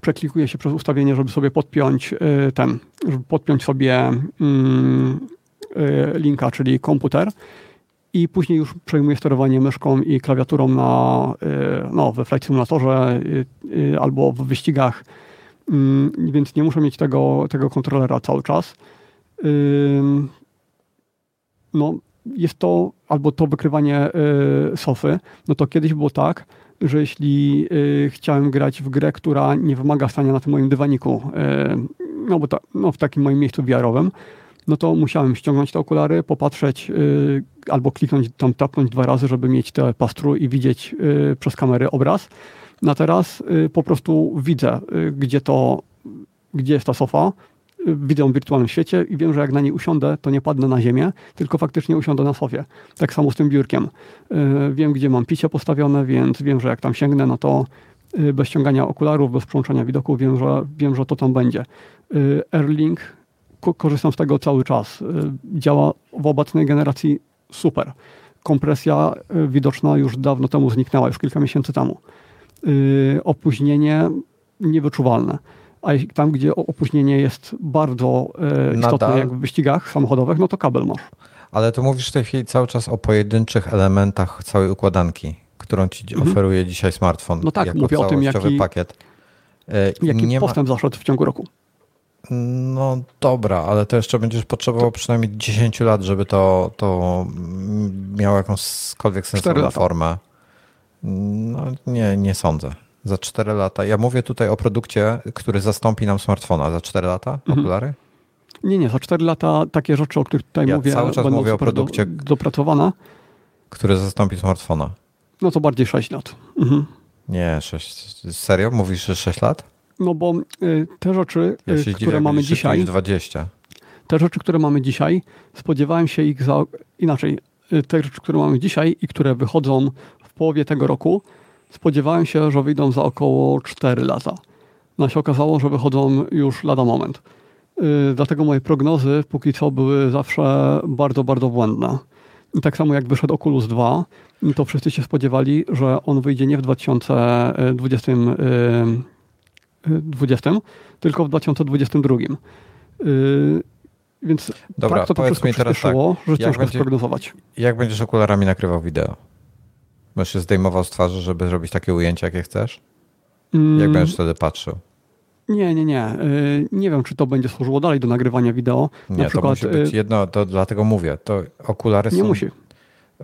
przeklikuję się przez ustawienie, żeby sobie podpiąć ten, żeby podpiąć sobie mm, linka, czyli komputer. I później już przejmuję sterowanie myszką i klawiaturą na, no, we Flight Simulatorze albo w wyścigach, mm, więc nie muszę mieć tego, tego kontrolera cały czas. No, jest to albo to wykrywanie y, sofy, no to kiedyś było tak, że jeśli y, chciałem grać w grę, która nie wymaga stania na tym moim dywaniku, y, no bo ta, no, w takim moim miejscu wiarowym, no to musiałem ściągnąć te okulary, popatrzeć albo kliknąć tam, tapnąć dwa razy, żeby mieć te pastru i widzieć przez kamerę obraz. No teraz po prostu widzę, gdzie to, gdzie jest ta sofa, widzę w wirtualnym świecie i wiem, że jak na niej usiądę, to nie padnę na ziemię, tylko faktycznie usiądę na sofie. Tak samo z tym biurkiem. Wiem, gdzie mam picie postawione, więc wiem, że jak tam sięgnę, no to bez ściągania okularów, bez przełączania widoku, wiem, że, wiem, że to tam będzie. E, Airlink, korzystam z tego cały czas. Działa w obecnej generacji super. Kompresja widoczna już dawno temu zniknęła, już kilka miesięcy temu. Opóźnienie niewyczuwalne a tam, gdzie opóźnienie jest bardzo istotne, Nadal. jak w wyścigach samochodowych, no to kabel masz. Ale to mówisz w tej chwili cały czas o pojedynczych elementach całej układanki, którą ci mhm. oferuje dzisiaj smartfon. No tak, jako mówię o tym, jaki, pakiet. Jaki nie postęp ma... zaszedł w ciągu roku. No dobra, ale to jeszcze będziesz potrzebował przynajmniej 10 lat, żeby to, to miało jakąśkolwiek sensowną formę. No nie, nie sądzę za 4 lata. Ja mówię tutaj o produkcie, który zastąpi nam smartfona. Za 4 lata mhm. okulary? Nie, nie, za 4 lata takie rzeczy, o których tutaj ja mówię, cały czas mówię o produkcie, do, dopracowane. Który zastąpi smartfona. No to bardziej 6 lat. Mhm. Nie, 6. Serio? Mówisz, że 6 lat? No bo y, te rzeczy, ja y, które mamy dzisiaj. 20. Te rzeczy, które mamy dzisiaj, spodziewałem się ich za. Inaczej, y, te rzeczy, które mamy dzisiaj i które wychodzą w połowie tego roku, Spodziewałem się, że wyjdą za około 4 lata. No się okazało, że wychodzą już lada moment. Dlatego moje prognozy póki co były zawsze bardzo, bardzo błędne. I tak samo jak wyszedł Oculus 2, to wszyscy się spodziewali, że on wyjdzie nie w 2020, yy, 20, tylko w 2022. Yy, więc Dobra, tak to, to wszystko mi teraz tak, że ciężko będzie, sprognozować. Jak będziesz okularami nakrywał wideo? Będziesz się zdejmował z twarzy, żeby zrobić takie ujęcia, jakie chcesz? Mm. Jak będziesz wtedy patrzył? Nie, nie, nie. Y, nie wiem, czy to będzie służyło dalej do nagrywania wideo. Nie, Na przykład, to musi być y, jedno, to dlatego mówię. To okulary nie są... musi.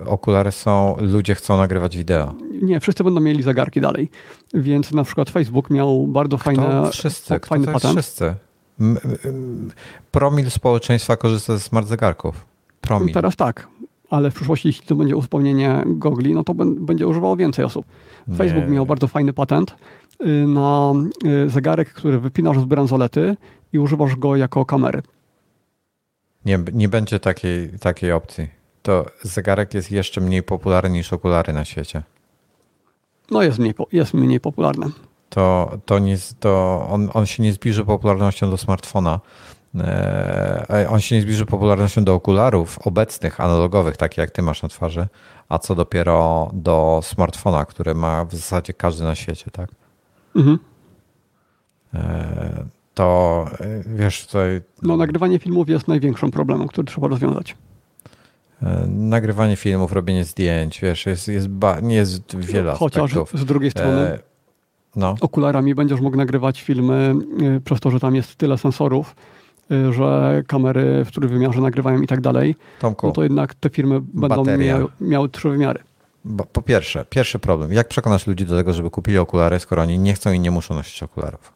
Okulary są, ludzie chcą nagrywać wideo. Nie, wszyscy będą mieli zegarki dalej. Więc na przykład Facebook miał bardzo Kto? fajne, wszyscy? Kto fajny patent. Wszyscy. Promil społeczeństwa korzysta ze smart zegarków. Promil. Teraz tak ale w przyszłości, jeśli to będzie uzupełnienie gogli, no to będzie używało więcej osób. Facebook nie. miał bardzo fajny patent y, na y, zegarek, który wypinasz z bransolety i używasz go jako kamery. Nie, nie będzie takiej, takiej opcji. To zegarek jest jeszcze mniej popularny niż okulary na świecie. No jest mniej, jest mniej popularny. To, to, nie, to on, on się nie zbliży popularnością do smartfona. E, on się nie zbliży popularnością do okularów obecnych, analogowych, takie jak ty masz na twarzy, a co dopiero do smartfona, który ma w zasadzie każdy na świecie, tak? Mhm. E, to e, wiesz, tutaj. No, nagrywanie filmów jest największym problemem, który trzeba rozwiązać. Nagrywanie filmów, robienie zdjęć, wiesz, jest, jest ba, nie jest wiele Chociaż aspektów. z drugiej strony no. okularami będziesz mógł nagrywać filmy przez to, że tam jest tyle sensorów, Y, że kamery w trójwymiarze nagrywają i tak dalej, Tomku, no to jednak te firmy będą miały, miały trzy wymiary. Bo, po pierwsze, pierwszy problem. Jak przekonasz ludzi do tego, żeby kupili okulary, skoro oni nie chcą i nie muszą nosić okularów?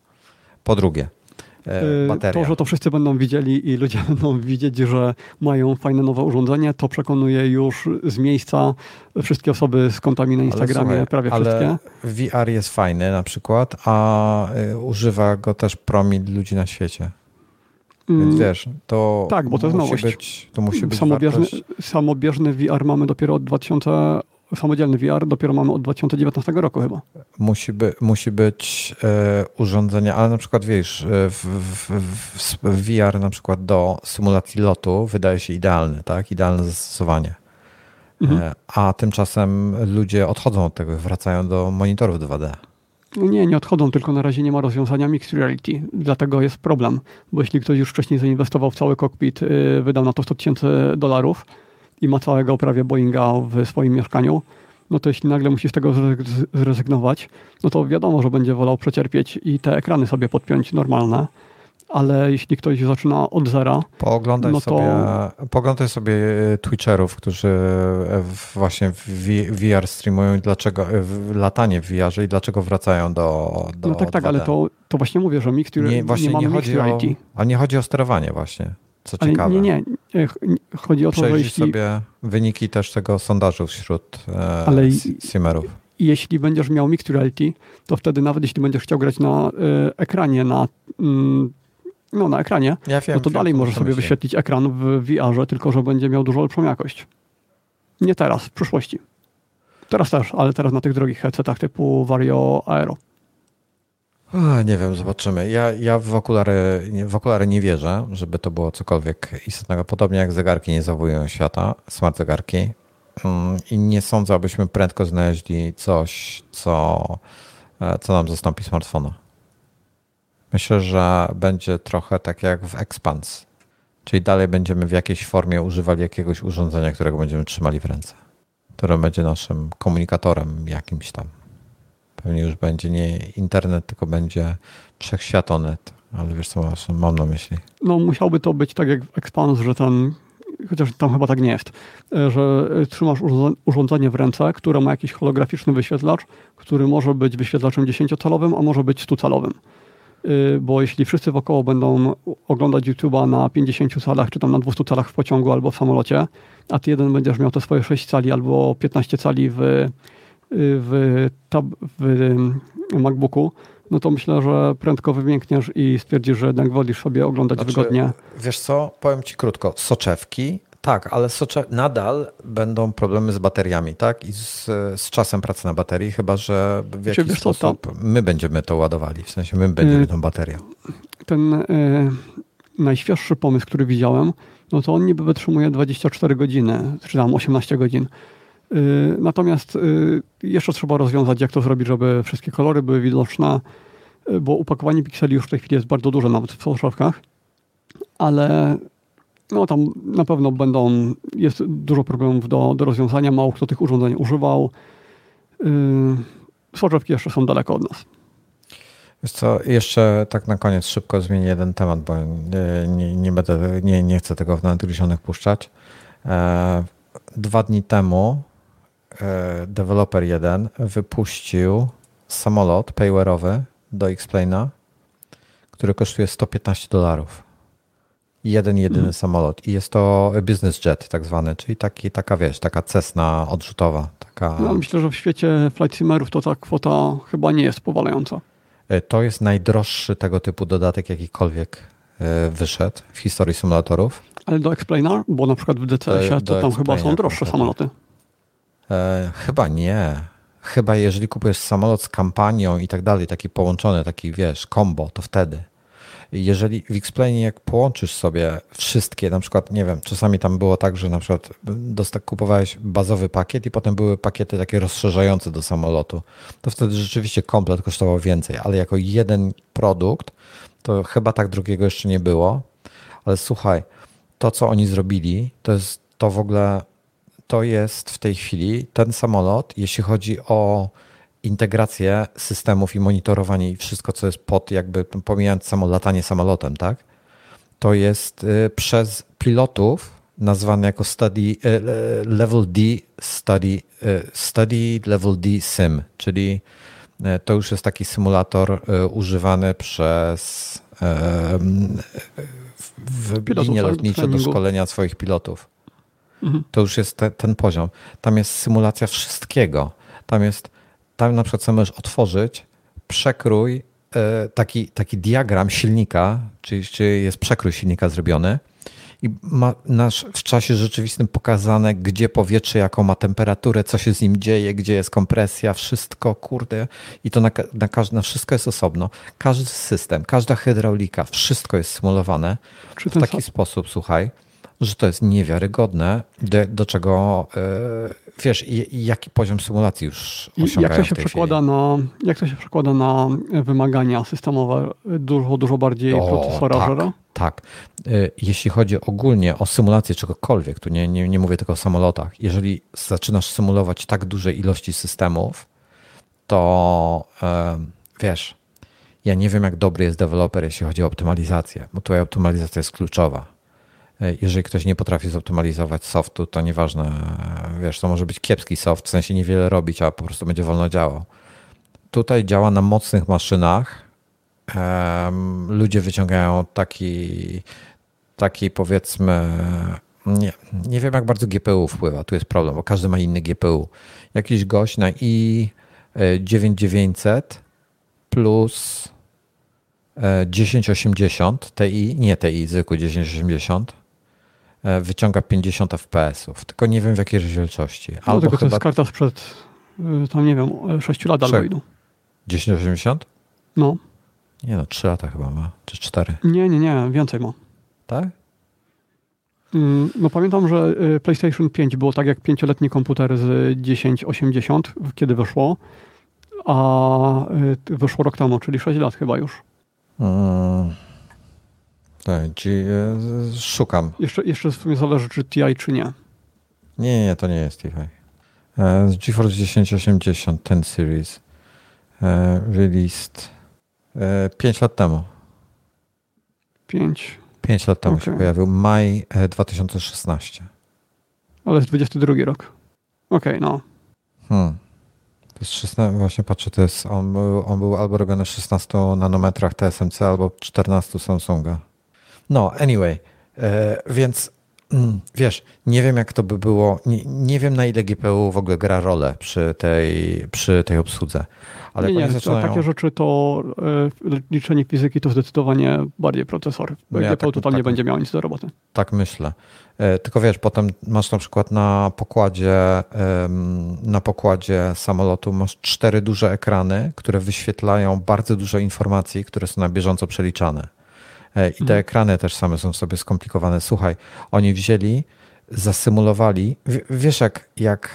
Po drugie, e, bateria. To, że to wszyscy będą widzieli i ludzie <laughs> będą widzieć, że mają fajne nowe urządzenie, to przekonuje już z miejsca wszystkie osoby z kontami na Instagramie, słuchaj, prawie ale wszystkie. VR jest fajny na przykład, a y, używa go też promil ludzi na świecie. Więc mm. wiesz, to. Tak, bo to jest nowość. Być, to musi być samobieżny, samobieżny VR mamy dopiero od 2000 samodzielny VR dopiero mamy od 2019 roku chyba. Musi, by, musi być e, urządzenie, ale na przykład wiesz, e, w, w, w, VR na przykład do symulacji lotu wydaje się idealny, tak? Idealne zastosowanie. Mhm. E, a tymczasem ludzie odchodzą od tego, wracają do monitorów 2D. No nie, nie odchodzą, tylko na razie nie ma rozwiązania Mixed Reality. Dlatego jest problem, bo jeśli ktoś już wcześniej zainwestował w cały kokpit, y, wydał na to 100 tysięcy dolarów, i ma całego prawie Boeinga w swoim mieszkaniu, no to jeśli nagle musi z tego zrezygnować, no to wiadomo, że będzie wolał przecierpieć i te ekrany sobie podpiąć normalne, ale jeśli ktoś zaczyna od zera, pooglądaj, no to... sobie, pooglądaj sobie e, Twitcherów, którzy e, właśnie w VR streamują i dlaczego, w latanie w VR i dlaczego wracają do, do No tak, tak, 2D. ale to, to właśnie mówię, że Mixed nie, właśnie nie, nie chodzi o, A nie chodzi o sterowanie właśnie. Co Ale ciekawe. Nie, nie. Chodzi o to, Przejrzyj że jeśli... sobie wyniki też tego sondażu wśród e, Ale simmerów. Jeśli będziesz miał mixed reality, to wtedy nawet jeśli będziesz chciał grać na y, ekranie, na, y, no, na ekranie, ja wiem, no to wiem, dalej możesz sobie myśli. wyświetlić ekran w VR-ze, tylko że będzie miał dużo lepszą jakość. Nie teraz, w przyszłości. Teraz też, ale teraz na tych drogich headsetach typu Vario Aero nie wiem, zobaczymy. Ja, ja w, okulary, w okulary nie wierzę, żeby to było cokolwiek istotnego. Podobnie jak zegarki nie zawołują świata, smart zegarki. Mm, I nie sądzę, abyśmy prędko znaleźli coś, co, e, co nam zastąpi smartfona. Myślę, że będzie trochę tak jak w Expans. Czyli dalej będziemy w jakiejś formie używali jakiegoś urządzenia, którego będziemy trzymali w ręce. Które będzie naszym komunikatorem jakimś tam. Pewnie już będzie nie internet, tylko będzie wszechświatonet. Ale wiesz, co mam na myśli? No, musiałby to być tak jak Expans, że ten, chociaż tam chyba tak nie jest, e, że trzymasz urządzenie w ręce, które ma jakiś holograficzny wyświetlacz, który może być wyświetlaczem 10-calowym, a może być 100-calowym. E, bo jeśli wszyscy wokoło będą oglądać YouTube'a na 50 calach, czy tam na 200 calach w pociągu albo w samolocie, a ty jeden będziesz miał te swoje 6 cali albo 15 cali w w, tab, w MacBooku, no to myślę, że prędko wymiękniesz i stwierdzisz, że jednak wolisz sobie oglądać znaczy, wygodnie. Wiesz co, powiem ci krótko, soczewki, tak, ale socze... nadal będą problemy z bateriami, tak? I z, z czasem pracy na baterii, chyba że w jakiś wiesz, sposób to, my będziemy to ładowali, w sensie my będziemy y, tą baterię. Ten y, najświeższy pomysł, który widziałem, no to on niby wytrzymuje 24 godziny, czy tam 18 godzin. Y, natomiast y, jeszcze trzeba rozwiązać, jak to zrobić, żeby wszystkie kolory były widoczne, y, bo upakowanie pikseli już w tej chwili jest bardzo duże, nawet w soszewkach, ale no tam na pewno będą, jest dużo problemów do, do rozwiązania, mało kto tych urządzeń używał. Soczewki jeszcze są daleko od nas. Wiesz co, jeszcze tak na koniec szybko zmienię jeden temat, bo nie, nie, będę, nie, nie chcę tego w nadgryzionych puszczać. E, dwa dni temu deweloper jeden wypuścił samolot payware'owy do Explaina, który kosztuje 115 dolarów. Jeden, jedyny mm. samolot. I jest to business jet tak zwany, czyli taki, taka, wiesz, taka cesna odrzutowa. Taka... No, myślę, że w świecie flight simmerów to ta kwota chyba nie jest powalająca. E, to jest najdroższy tego typu dodatek jakikolwiek e, wyszedł w historii symulatorów. Ale do Explainer? Bo na przykład w DCS-ie to tam chyba są droższe samoloty. E, chyba nie. Chyba jeżeli kupujesz samolot z kampanią i tak dalej, taki połączony, taki wiesz, combo, to wtedy. Jeżeli w Xplainie jak połączysz sobie wszystkie, na przykład, nie wiem, czasami tam było tak, że na przykład kupowałeś bazowy pakiet i potem były pakiety takie rozszerzające do samolotu, to wtedy rzeczywiście komplet kosztował więcej, ale jako jeden produkt, to chyba tak drugiego jeszcze nie było. Ale słuchaj, to co oni zrobili, to jest to w ogóle to jest w tej chwili ten samolot, jeśli chodzi o integrację systemów i monitorowanie i wszystko, co jest pod, jakby pomijając samo latanie samolotem, tak? To jest y, przez pilotów nazwany jako study, y, y, level D study, study level D sim, czyli to już jest taki symulator używany przez w pilotów, linie lotnicze do szkolenia swoich pilotów. Mhm. To już jest te, ten poziom. Tam jest symulacja wszystkiego. Tam jest, tam na przykład możesz otworzyć przekrój, e, taki, taki diagram silnika, czyli, czyli jest przekrój silnika zrobiony i ma nasz w czasie rzeczywistym pokazane, gdzie powietrze, jaką ma temperaturę, co się z nim dzieje, gdzie jest kompresja, wszystko, kurde. I to na, na, na wszystko jest osobno. Każdy system, każda hydraulika, wszystko jest symulowane Czy w taki sposób, słuchaj, że to jest niewiarygodne, do, do czego yy, wiesz, i, jaki poziom symulacji już osiągają jak to się przekłada na Jak to się przekłada na wymagania systemowe? Dużo, dużo bardziej o, procesora tak, tak. Yy, jeśli chodzi ogólnie o symulację czegokolwiek, tu nie, nie, nie mówię tylko o samolotach, jeżeli zaczynasz symulować tak duże ilości systemów, to yy, wiesz, ja nie wiem jak dobry jest deweloper, jeśli chodzi o optymalizację, bo tutaj optymalizacja jest kluczowa. E, jeżeli ktoś nie potrafi zoptymalizować softu, to nieważne, wiesz, to może być kiepski soft, w sensie niewiele robić, a po prostu będzie wolno działał. Tutaj działa na mocnych maszynach. Ludzie wyciągają taki, taki powiedzmy, nie, nie wiem jak bardzo GPU wpływa, tu jest problem, bo każdy ma inny GPU. Jakiś gość na i 9900 plus 1080 e, Ti, nie Ti, zwykły 1080 E, wyciąga 50 fps-ów, tylko nie wiem w jakiej rozdzielczości. No, Albo tylko chyba... to jest karta sprzed, y, tam nie wiem, 6 lat Androidu. 1080? No. Nie no, 3 lata chyba ma, czy 4? Nie, nie, nie, więcej ma. Tak? Mm, no pamiętam, że y, PlayStation 5 było tak jak pięcioletni komputer z 1080, kiedy wyszło, a y, wyszło rok temu, czyli 6 lat chyba już. Hmm. Tak, szukam. Jeszcze, jeszcze w sumie zależy, czy TI, czy nie. Nie, nie, to nie jest TI. E, GeForce 1080 ten series e, released 5 lat temu. 5. 5 lat temu okay. się pojawił. Maj 2016. Ale jest 22 rok. Okej, okay, no. Hmm. To jest 16, właśnie patrzę, to jest, on, był, on był albo robiony w 16 nanometrach TSMC, albo 14 Samsunga. No, anyway, e, więc mm, wiesz, nie wiem jak to by było, nie, nie, wiem na ile GPU w ogóle gra rolę przy tej, przy tej obsłudze. Ale nie, nie, zaczynają... takie rzeczy to e, liczenie fizyki to zdecydowanie bardziej procesor. Bo ja GPU tak, totalnie tak, będzie miał nic do roboty. Tak myślę. E, tylko wiesz, potem masz na przykład na pokładzie, na pokładzie samolotu masz cztery duże ekrany, które wyświetlają bardzo dużo informacji, które są na bieżąco przeliczane. E, I te mhm. ekrany też same są sobie skomplikowane. Słuchaj, oni wzięli, zasymulowali, wiesz jak, jak,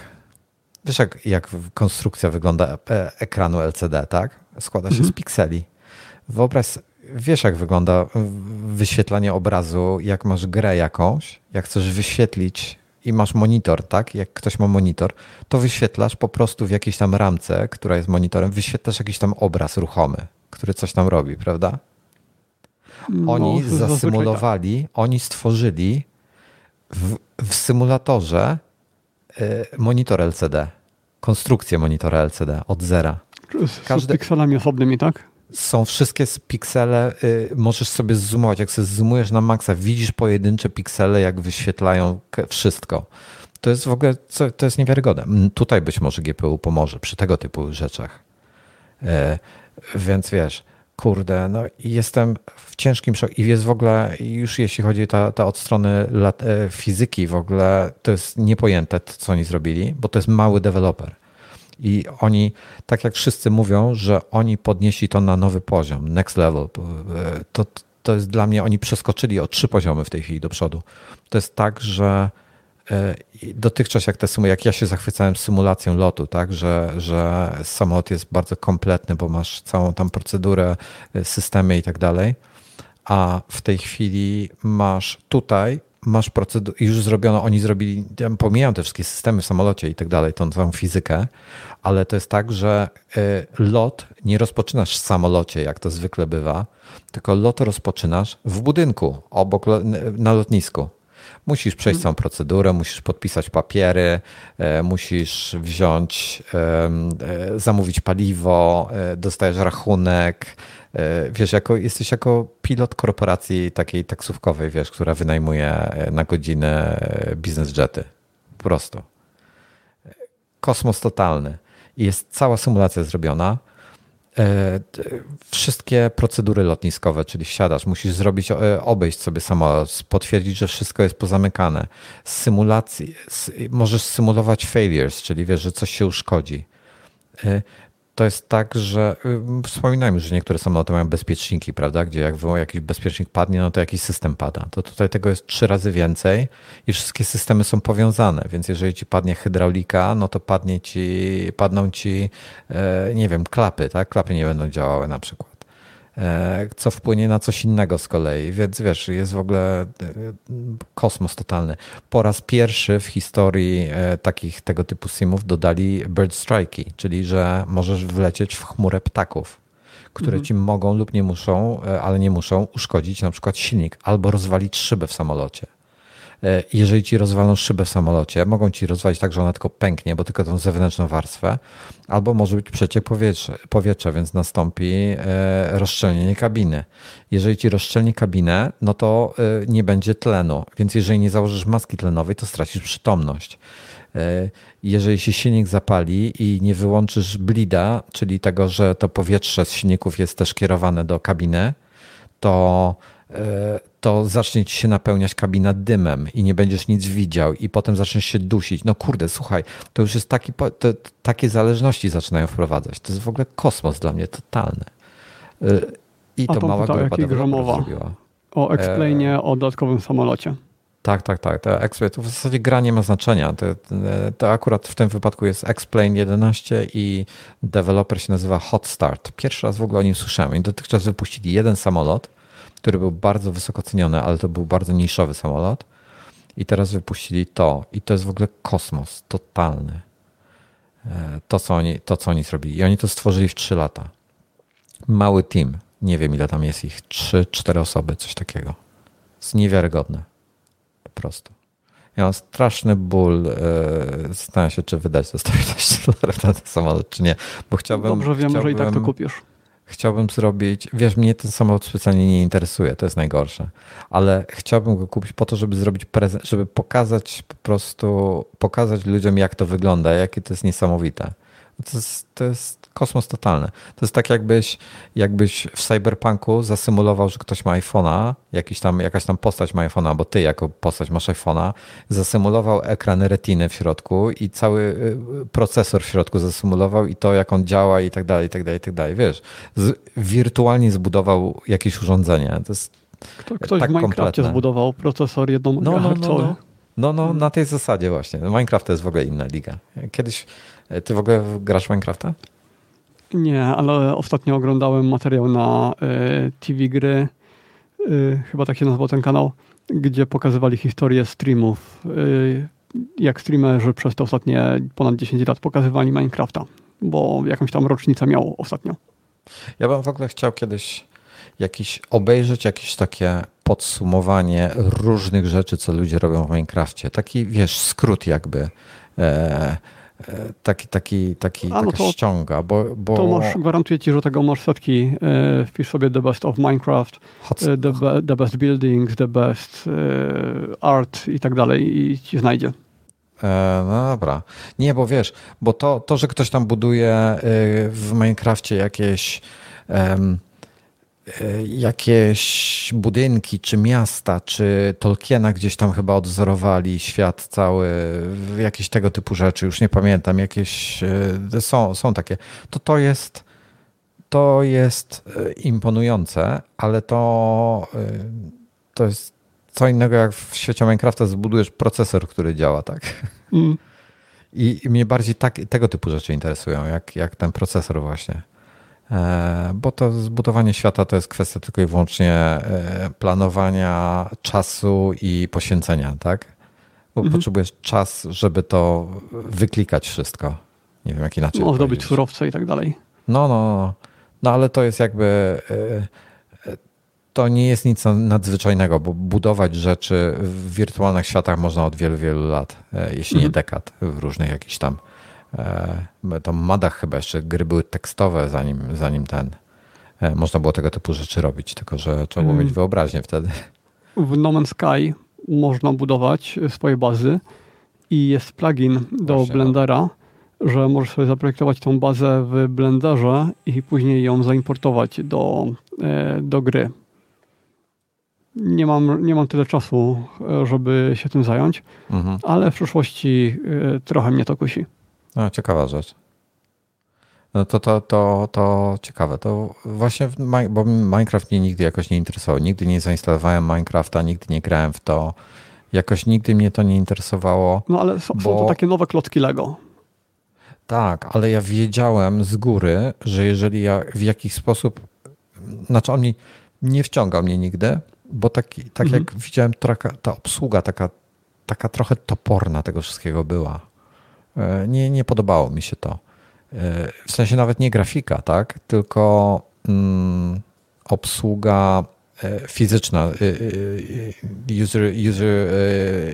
wiesz jak, jak konstrukcja wygląda e, ekranu LCD, tak? Składa się mhm. z pikseli. Wyobraź, wiesz jak wygląda wyświetlanie obrazu, jak masz grę jakąś, jak chcesz wyświetlić i masz monitor, tak? Jak ktoś ma monitor, to wyświetlasz po prostu w jakiejś tam ramce, która jest monitorem, wyświetlasz jakiś tam obraz ruchomy, który coś tam robi, prawda? No, oni no, zasymulowali, tak. oni stworzyli w, w symulatorze y, monitor LCD, konstrukcję monitora LCD od zera. Z, z pikselami osobnymi, tak? Są wszystkie piksele, y, możesz sobie zoomować. Jak sobie zoomujesz na maksa, widzisz pojedyncze piksele, jak wyświetlają wszystko. To jest w ogóle, to jest niewiarygodne. Tutaj być może GPU pomoże przy tego typu rzeczach. Y, więc wiesz, kurde, no jestem w ciężkim szoku i jest w ogóle, już jeśli chodzi ta, ta od strony lat, e, fizyki w ogóle, to jest niepojęte, co oni zrobili, bo to jest mały deweloper. I oni, tak jak wszyscy mówią, że oni podnieśli to na nowy poziom, next level. E, to, to jest dla mnie, oni przeskoczyli o trzy poziomy w tej chwili do przodu. To jest tak, że dotychczas jak te sumy, jak ja się zachwycałem symulacją lotu, tak, że, że samolot jest bardzo kompletny, bo masz całą tam procedurę, e, systemy i tak dalej, a w tej chwili masz tutaj, masz procedurę, już zrobiono, oni zrobili, ja pomijam te wszystkie systemy w samolocie i tak dalej, tą całą fizykę, ale to jest tak, że e, lot nie rozpoczynasz w samolocie, jak to zwykle bywa, tylko lot rozpoczynasz w budynku, obok, na lotnisku. Musisz przejść całą procedurę, musisz podpisać papiery, e, musisz wziąć, e, zamówić paliwo, e, dostajesz rachunek, wiesz, jako, jesteś jako pilot korporacji takiej taksówkowej, wiesz, która wynajmuje na godzinę biznes jety. Po prostu. Kosmos totalny. I jest cała symulacja zrobiona wszystkie procedury lotniskowe, czyli wsiadasz, musisz zrobić, e, obejść sobie samolot, potwierdzić, że wszystko jest pozamykane. Symulacji, możesz symulować failures, czyli wiesz, że coś się uszkodzi. To jest tak, że y, wspominajmy, że niektóre samoloty mają bezpieczniki, prawda? Gdzie jak jakiś bezpiecznik padnie, no to jakiś system pada. To tutaj tego jest trzy razy więcej i wszystkie systemy są powiązane, więc jeżeli ci padnie hydraulika, no to padnie ci, padną ci, e, nie wiem, klapy, tak? Klapy nie będą działały na przykład. E, co wpłynie na coś innego z kolei. Więc wiesz, jest w ogóle e, kosmos totalny. Po raz pierwszy w historii e, takich tego typu simów dodali bird strike'i, czyli że możesz wlecieć w chmurę ptaków, które mhm. ci mogą lub nie muszą, ale nie muszą uszkodzić na przykład silnik albo rozwalić szybę w samolocie. E, jeżeli ci rozwalą szybę w samolocie, mogą ci rozwalić tak, że ona tylko pęknie, bo tylko tą zewnętrzną warstwę, albo może być przeciek powietrza, więc nastąpi e, rozszczelnienie kabiny. Jeżeli ci rozszczelni kabinę, no to e, nie będzie tlenu, więc jeżeli nie założysz maski tlenowej, to stracisz przytomność. Jeżeli się silnik zapali i nie wyłączysz blida, czyli tego, że to powietrze z silników jest też kierowane do kabiny, to to zacznie ci się napełniać kabina dymem i nie będziesz nic widział i potem zaczniesz się dusić. No kurde, słuchaj, to już jest taki, to, takie zależności zaczynają wprowadzać. To jest w ogóle kosmos dla mnie totalny. Y, I to, to mała grupa deweloperów O explainie e... o dodatkowym samolocie. Tak, tak, tak. To, explain, to w zasadzie gra nie ma znaczenia. To, to, akurat w tym wypadku jest Explain 11 i deweloper się nazywa Hot Start. Pierwszy raz w ogóle o nim słyszałem. I dotychczas wypuścili jeden samolot który był bardzo wysoko ceniony, ale to był bardzo niszowy samolot. I teraz wypuścili to. I to jest w ogóle kosmos totalny. E, to, co oni, to, co oni zrobili. I oni to stworzyli w 3 lata. Mały team. Nie wiem, ile tam jest ich. 3-4 osoby, coś takiego. Jest niewiarygodne. Po prostu. Ja mam straszny ból. Yy, zastanawiam się, czy wydać te 115 dolarów na ten samolot, czy nie. Bo chciałbym. Dobrze wiem, chciałbym, że i tak to kupisz chciałbym zrobić, wiesz, mnie ten samochód specjalnie nie interesuje, to jest najgorsze, ale chciałbym go kupić po to, żeby zrobić prezent, żeby pokazać po prostu, pokazać ludziom, jak to wygląda, jakie to jest niesamowite. To jest, to jest kosmos totalny. To jest tak, jakbyś, jakbyś w cyberpunku zasymulował, że ktoś ma iPhone'a, jakiś tam, jakaś tam postać ma iPhone'a, bo ty jako postać masz iPhone'a, zasymulował ekran retiny w środku i cały y, procesor w środku zasymulował i to, jak on działa i tak dalej, i tak dalej, i tak dalej. Wiesz, z, wirtualnie zbudował jakieś urządzenie. To jest Kto, Ktoś tak w Minecrafcie kompletne. zbudował procesor jedną no, no, no, no. No, no, na tej zasadzie właśnie. Minecraft to jest w ogóle inna liga. Kiedyś, e, ty w ogóle grasz Minecrafta? Nie, ale ostatnio oglądałem materiał na y, TV Gry, y, chyba tak się nazywał ten kanał, gdzie pokazywali historię streamów. Y, jak streamerzy przez te ostatnie ponad 10 lat pokazywali Minecrafta, bo jakąś tam rocznicę miał ostatnio. Ja bym w ogóle chciał kiedyś jakiś, obejrzeć jakieś takie podsumowanie różnych rzeczy, co ludzie robią w Minecrafcie. Taki, wiesz, skrót jakby. E, e taki, taki, taki, A, no to, ściąga, bo, bo... To masz, gwarantuję ci, że tego masz setki. E, wpisz sobie the best of Minecraft, e, the, the, best buildings, the best e, art i tak dalej i ci znajdzie. No dobra. Nie, bo wiesz, bo to, to że ktoś tam buduje w Minecrafcie jakieś jakieś budynki, czy miasta, czy Tolkiena gdzieś tam chyba odzorowali świat cały, jakieś tego typu rzeczy, już nie pamiętam, jakieś e, są, są takie. To to jest to jest e, imponujące, ale to to jest co innego jak w świecie Minecrafta zbudujesz procesor, który działa, tak? Mm. I, I mnie bardziej tak, tego typu rzeczy interesują, jak, jak ten procesor właśnie. E, bo to zbudowanie świata to jest kwestia tylko i wyłącznie e, planowania czasu i poświęcenia, tak? Bo mhm. potrzebujesz czas, żeby to wyklikać wszystko. Nie wiem, jak inaczej. No, zdobyć surowce i tak dalej. No, no, no. No, ale to jest jakby. E, to nie jest nic nadzwyczajnego, bo budować rzeczy w wirtualnych światach można od wielu, wielu lat, jeśli nie mhm. dekad, w różnych jakichś tam to Madach chyba jeszcze gry były tekstowe, zanim, zanim ten, można było tego typu rzeczy robić, tylko że trzeba było mieć mm. wyobraźnię wtedy. W No Man's Sky można budować swoje bazy i jest plugin do Właśnie, no. Blendera, no. że możesz sobie zaprojektować tą bazę w Blenderze i później ją zaimportować do, e, do gry. Nie mam, nie mam tyle czasu, e, żeby się tym zająć, mhm. ale w przyszłości e, trochę mnie to kusi. No, ciekawa rzecz. No to, to, to, to ciekawe. To właśnie, bo Minecraft mnie nigdy jakoś nie interesował. Nigdy nie zainstalowałem Minecrafta, nigdy nie grałem w to. Jakoś nigdy mnie to nie interesowało. No ale są, bo... są to takie nowe klocki Lego. Tak, ale ja wiedziałem z góry, że jeżeli ja w jakiś sposób, znaczy on mi nie wciągał mnie nigdy, bo taki, tak mhm. jak widziałem, taka, ta obsługa taka, taka trochę toporna tego wszystkiego była. E, nie, nie podobało mi się to. E, w sensie nawet nie grafika, tak? Tylko mm, obsługa e, fizyczna, user, user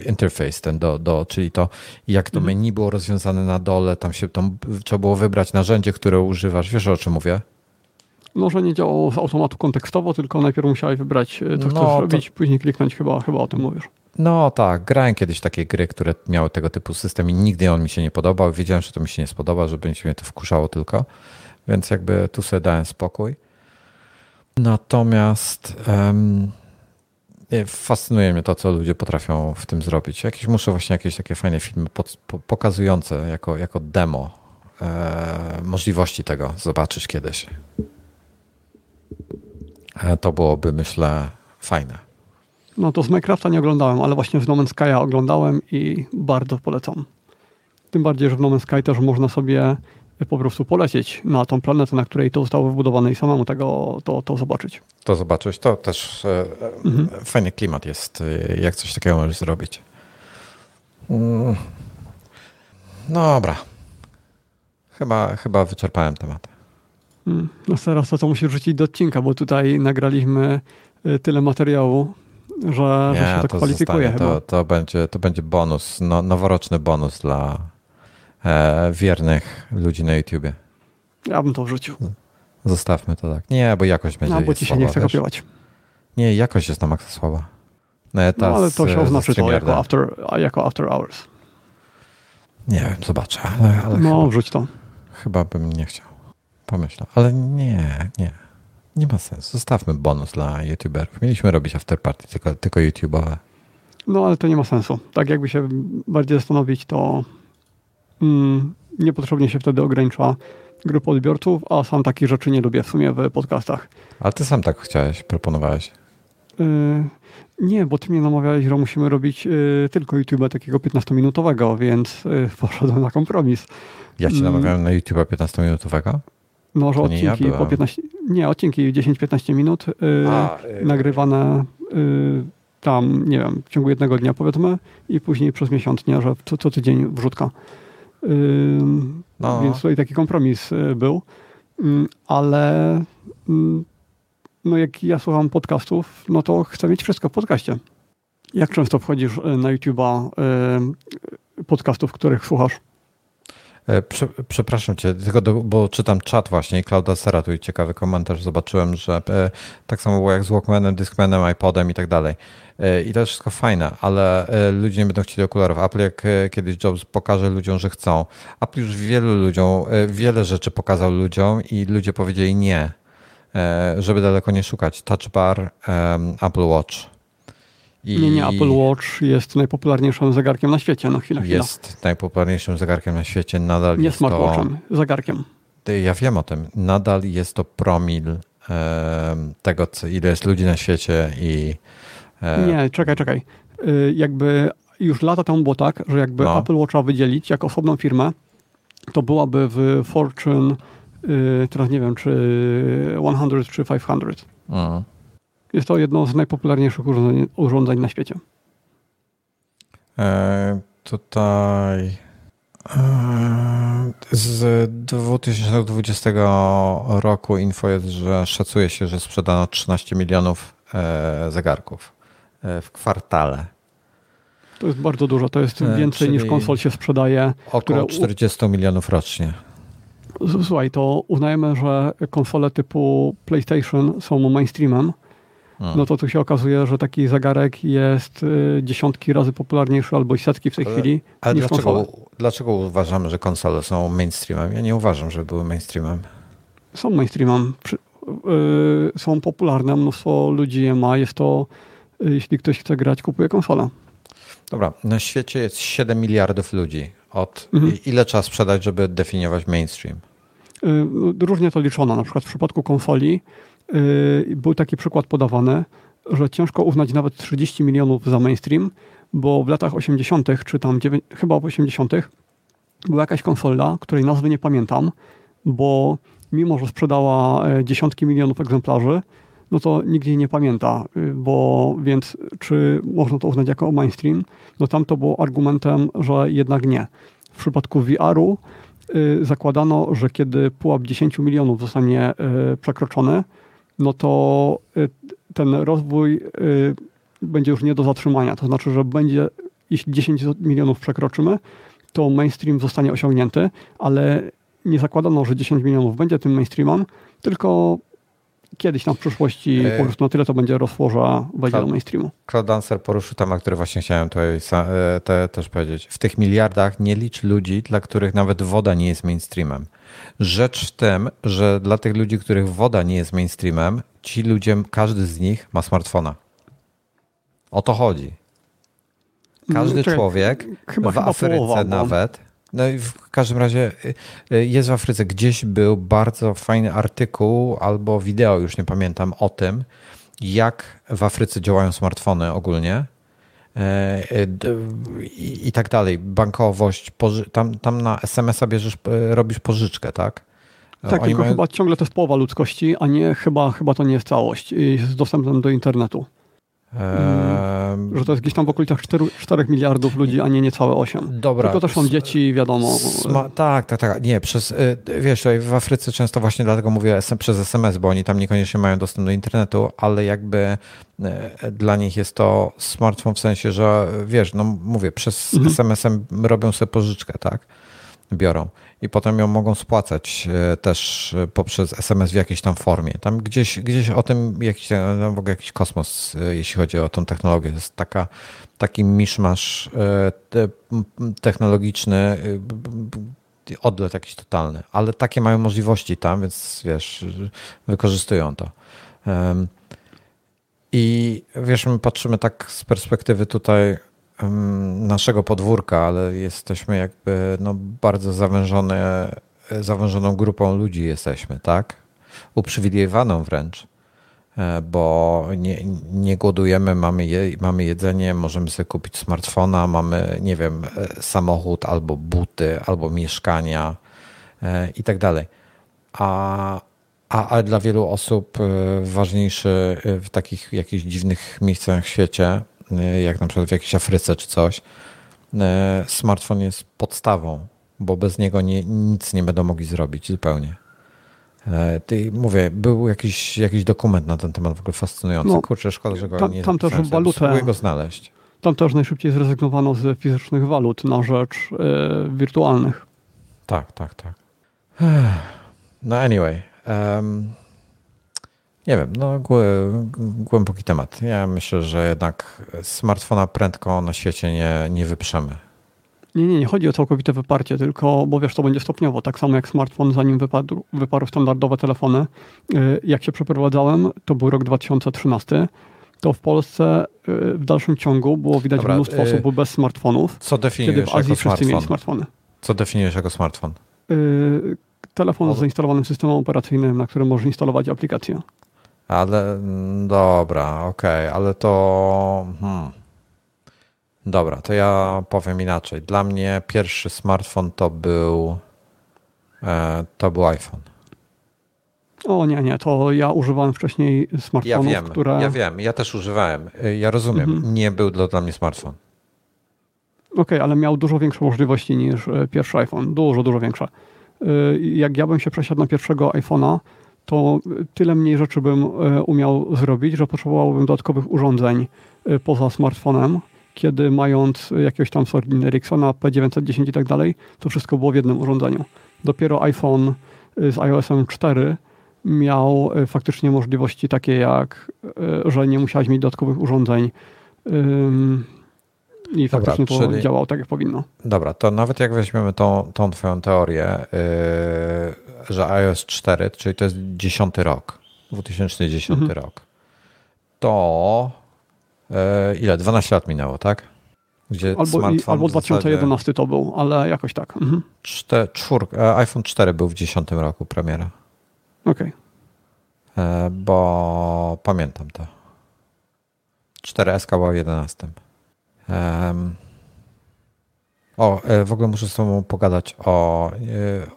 interface, ten do, do, czyli to jak to mhm. menu było rozwiązane na dole, tam się tam trzeba było wybrać narzędzie, które używasz. Wiesz o czym mówię? Może nie działało z automatu kontekstowo, tylko najpierw musiałeś wybrać, co no, chcesz robić, to... później kliknąć, chyba, chyba o tym mówisz. No tak, grałem kiedyś takie gry, które miały tego typu system i nigdy on mi się nie podobał. Wiedziałem, że to mi się nie spodoba, że będzie mnie to wkurzało tylko, więc jakby tu sobie dałem spokój. Natomiast um, fascynuje mnie to, co ludzie potrafią w tym zrobić. Jakieś muszę właśnie jakieś takie fajne filmy pod, po, pokazujące jako, jako demo e, możliwości tego zobaczyć kiedyś. E, to byłoby, myślę, fajne. No to z Minecrafta nie oglądałem, ale właśnie w No Man's Sky'a oglądałem i bardzo polecam. Tym bardziej, że w No Man's Sky też można sobie po prostu polecieć na tą planetę, na której to zostało wybudowane i samemu tego to, to zobaczyć. To zobaczyć, to też e, mhm. fajny klimat jest, e, jak coś takiego możesz zrobić. Mm. Dobra. Chyba, chyba wyczerpałem temat. Mm. No teraz to, co musisz wrzucić do odcinka, bo tutaj nagraliśmy e, tyle materiału, że, nie, że się tak to kwalifikuje To, to, będzie, to będzie bonus, no, noworoczny bonus dla e, wiernych ludzi na YouTubie. Ja bym to wrzucił. Zostawmy to tak. Nie, bo jakość będzie No, bo ci się nie chce kopiować. Nie, jakość jest na maksa słaba. No, no ale to się oznaczy to jako after, jako after hours. Nie wiem, zobaczę. Ale, ale no, chyba, wrzuć to. Chyba bym nie chciał. Pomyślał. Ale nie, nie. Nie ma sensu. Zostawmy bonus dla youtuberów. Mieliśmy robić afterparty tylko, tylko YouTube'owe. No ale to nie ma sensu. Tak jakby się bardziej zastanowić, to mm, niepotrzebnie się wtedy ogranicza grupę odbiorców, a sam takich rzeczy nie lubię w sumie w podcastach. Ale ty sam tak chciałeś, proponowałeś. Yy, nie, bo ty mnie namawiałeś, że musimy robić yy, tylko YouTube'a takiego 15-minutowego, więc yy, <laughs> poszedłem na kompromis. Ja cię mm. namawiałem na YouTube'a 15-minutowego? Może to odcinki ja po 15, nie, odcinki 10-15 minut yy, A, yy, nagrywane yy, tam, nie wiem, w ciągu jednego dnia powiedzmy i później przez miesiąc, nie, że co, co tydzień wrzutka. No. Więc tutaj taki kompromis y, był, ale no jak ja słucham podcastów, no to chcę mieć wszystko w podcaście. Jak często wchodzisz y, na YouTube'a y, podcastów, których słuchasz? E, przepraszam cię, tylko do, bo czytam czat właśnie Klauda Sera, tu ciekawy komentarz, zobaczyłem, że e, tak samo było jak z Walkmanem, Discmanem, iPodem i tak dalej. E, I to jest wszystko fajne, ale ludzie nie będą chcieli okularów. Apple jak kiedyś Jobs pokaże ludziom, że chcą. Apple już wielu ludziom, wiele rzeczy pokazał ludziom i ludzie powiedzieli nie, żeby daleko nie szukać. Touch bar, Apple Watch i nie, nie, Apple Watch jest najpopularniejszym zegarkiem na świecie. No chwila, chwila. Jest najpopularniejszym zegarkiem na świecie. Nadal nie jest smartwatchem, to... zegarkiem. Ja wiem o tym. Nadal jest to promil e, tego, co, ile jest ludzi na świecie i... E... Nie, czekaj, czekaj. Y, jakby już lata temu było tak, że jakby no. Apple Watcha wydzielić jako osobną firmę, to byłaby w Fortune, y, teraz nie wiem, czy 100 czy 500. Mhm. Jest to jedno z najpopularniejszych urządzeń, urządzeń na świecie. E, tutaj e, z 2020 roku info jest, że szacuje się, że sprzedano 13 milionów e, zegarków e, w kwartale. To jest bardzo dużo. To jest więcej niż konsol się sprzedaje. Około które... 40 milionów rocznie. słuchaj, to uznajemy, że konsole typu PlayStation są mainstreamem. No to tu się okazuje, że taki zegarek jest y, dziesiątki razy popularniejszy albo i setki w tej ale, chwili ale niż dlaczego, konsole. dlaczego uważamy, że konsole są mainstreamem? Ja nie uważam, że były mainstreamem. Są mainstreamem. Yy, są popularne, mnóstwo ludzi je ma. Jest to, yy, jeśli ktoś chce grać, kupuje konsolę. Dobra, na świecie jest 7 miliardów ludzi. Od mhm. Ile trzeba sprzedać, żeby definiować mainstream? Yy, różnie to liczono. Na przykład w przypadku konsoli był taki przykład podawany, że ciężko uznać nawet 30 milionów za mainstream, bo w latach 80., czy tam 9, chyba w 80., była jakaś konsola, której nazwy nie pamiętam, bo mimo, że sprzedała e, dziesiątki milionów egzemplarzy, no to nikt jej nie pamięta, y, bo więc czy można to uznać jako mainstream? No tam to było argumentem, że jednak nie. W przypadku VR-u y, zakładano, że kiedy pułap 10 milionów zostanie przekroczony, no to y, ten rozwój y, będzie już nie do zatrzymania. To znaczy, że będzie, jeśli 10 milionów przekroczymy, to mainstream zostanie osiągnięty, ale nie zakładano, że 10 milionów będzie tym mainstreamem, tylko kiedyś tam w przyszłości po prostu na tyle to będzie rosło, że wejdzie do mainstreamu. Cloud poruszył temat, który właśnie chciałem tutaj e, te, też powiedzieć. W tych miliardach nie licz ludzi, dla których nawet woda nie jest mainstreamem. Rzecz w tym, że dla tych ludzi, których woda nie jest mainstreamem, ci ludzie, każdy z nich ma smartfona. O to chodzi. Każdy no, człowiek chyba, w chyba Afryce połowa, nawet. No i w każdym razie y, y, jest w Afryce. Gdzieś był bardzo fajny artykuł albo wideo, już nie pamiętam, o tym, jak w Afryce działają smartfony ogólnie i tak dalej. Bankowość, tam, tam na SMS-a bierzesz, e, robisz pożyczkę, tak? Tak, Oni tylko mają... chyba ciągle to jest połowa ludzkości, a nie chyba, chyba to nie jest całość z dostępem do internetu. Eee... Że to jest gdzieś tam w okolicach 4, 4 miliardów ludzi, a nie niecałe 8. Dobra. Tylko też są dzieci, wiadomo. Sma tak, tak, tak. Nie, przez, y, wiesz, tutaj w Afryce często właśnie dlatego mówię przez SMS, bo oni tam niekoniecznie mają dostęp do internetu, ale jakby y, dla nich jest to smartfon w sensie, że wiesz, no mówię, przez mhm. SMS-em robią sobie pożyczkę, tak? Biorą i potem ją mogą spłacać e, też e, poprzez SMS w jakiejś tam formie. Tam gdzieś, gdzieś o tym jakiś, e, no, w ogóle jakiś kosmos, jeśli chodzi o tą technologię. To jest taka, taki miszmasz technologiczny, odlet jakiś totalny, ale takie mają możliwości tam, więc wiesz, wykorzystują to. I wiesz, my patrzymy tak z perspektywy tutaj naszego podwórka, ale jesteśmy jakby no, bardzo zawężone, zawężoną grupą ludzi jesteśmy, tak? Uprzywilejowaną wręcz, e, bo nie, nie głodujemy, mamy, je, mamy jedzenie, możemy sobie kupić smartfona, mamy, nie wiem, e, samochód albo buty, albo mieszkania e, i tak dalej. A, a, a dla wielu osób ważniejszy w takich jakichś dziwnych miejscach w świecie jak na przykład w jakiejś Afryce czy coś, y, smartfon jest podstawą, bo bez niego nie, nic nie będą mogli zrobić zupełnie. Y, ty, mówię, był jakiś, jakiś dokument na ten temat w ogóle fascynujący. No, Kurczę, szkoda, że go tam, nie tam też walutę, go znaleźć. Tam też najszybciej zrezygnowano z fizycznych walut na rzecz wirtualnych. Tak, tak, tak. No anyway. Um, nie wiem, no głęboki temat. Ja myślę, że jednak smartfona prędko na świecie nie, nie wyprzemy. Nie, nie, nie chodzi o całkowite wyparcie, tylko, bo wiesz, to będzie stopniowo. Tak samo jak smartfon, zanim wypadł, wyparł standardowe telefony. Y, jak się przeprowadzałem, to był rok 2013, to w Polsce y, w dalszym ciągu było widać Dobra, mnóstwo yy, osób bez smartfonów. Co definiujesz kiedy w Azji jako wszyscy mieli smartfony. Co definiujesz jako smartfon? Yy, telefon z zainstalowanym systemem operacyjnym, na którym możesz instalować aplikacje. Ale mm, dobra, okej, okay, ale to. Hmm. Dobra, to ja powiem inaczej. Dla mnie pierwszy smartfon to był. E, to był iPhone. O nie, nie, to ja używałem wcześniej smartfonów, ja wiem, które... Ja wiem, ja też używałem. E, ja rozumiem, mhm. nie był dla, dla mnie smartfon. Okej, okay, ale miał dużo większe możliwości niż e, pierwszy iPhone. Dużo, dużo większe. Jak ja bym się przesiadł na pierwszego iPhone'a, to tyle mniej rzeczy bym e, umiał zrobić, że potrzebowałbym dodatkowych urządzeń e, poza smartfonem, kiedy mając jakiegoś tam Sony Ericssona, P910 i tak dalej, to wszystko było w jednym urządzeniu. dopiero iPhone z iOS-em 4 miał faktycznie możliwości takie jak, że nie musiałeś mieć dodatkowych urządzeń i Dobra, faktycznie to czyli... działało tak, jak powinno. Dobra, to nawet jak weźmiemy tą, tą twoją teorię, yy, że iOS 4, czyli to jest 10 rok, 2010 mhm. rok, to yy, ile? 12 lat minęło, tak? Gdzie albo, i, albo 2011 zasadzie... to był, ale jakoś tak. Mhm. Czte, czwór, e, iPhone 4 był w 10 roku premiera. Okej. Okay. E, bo pamiętam to. 4S była w 11. Um, o, e, w ogóle muszę z tobą pogadać o... E,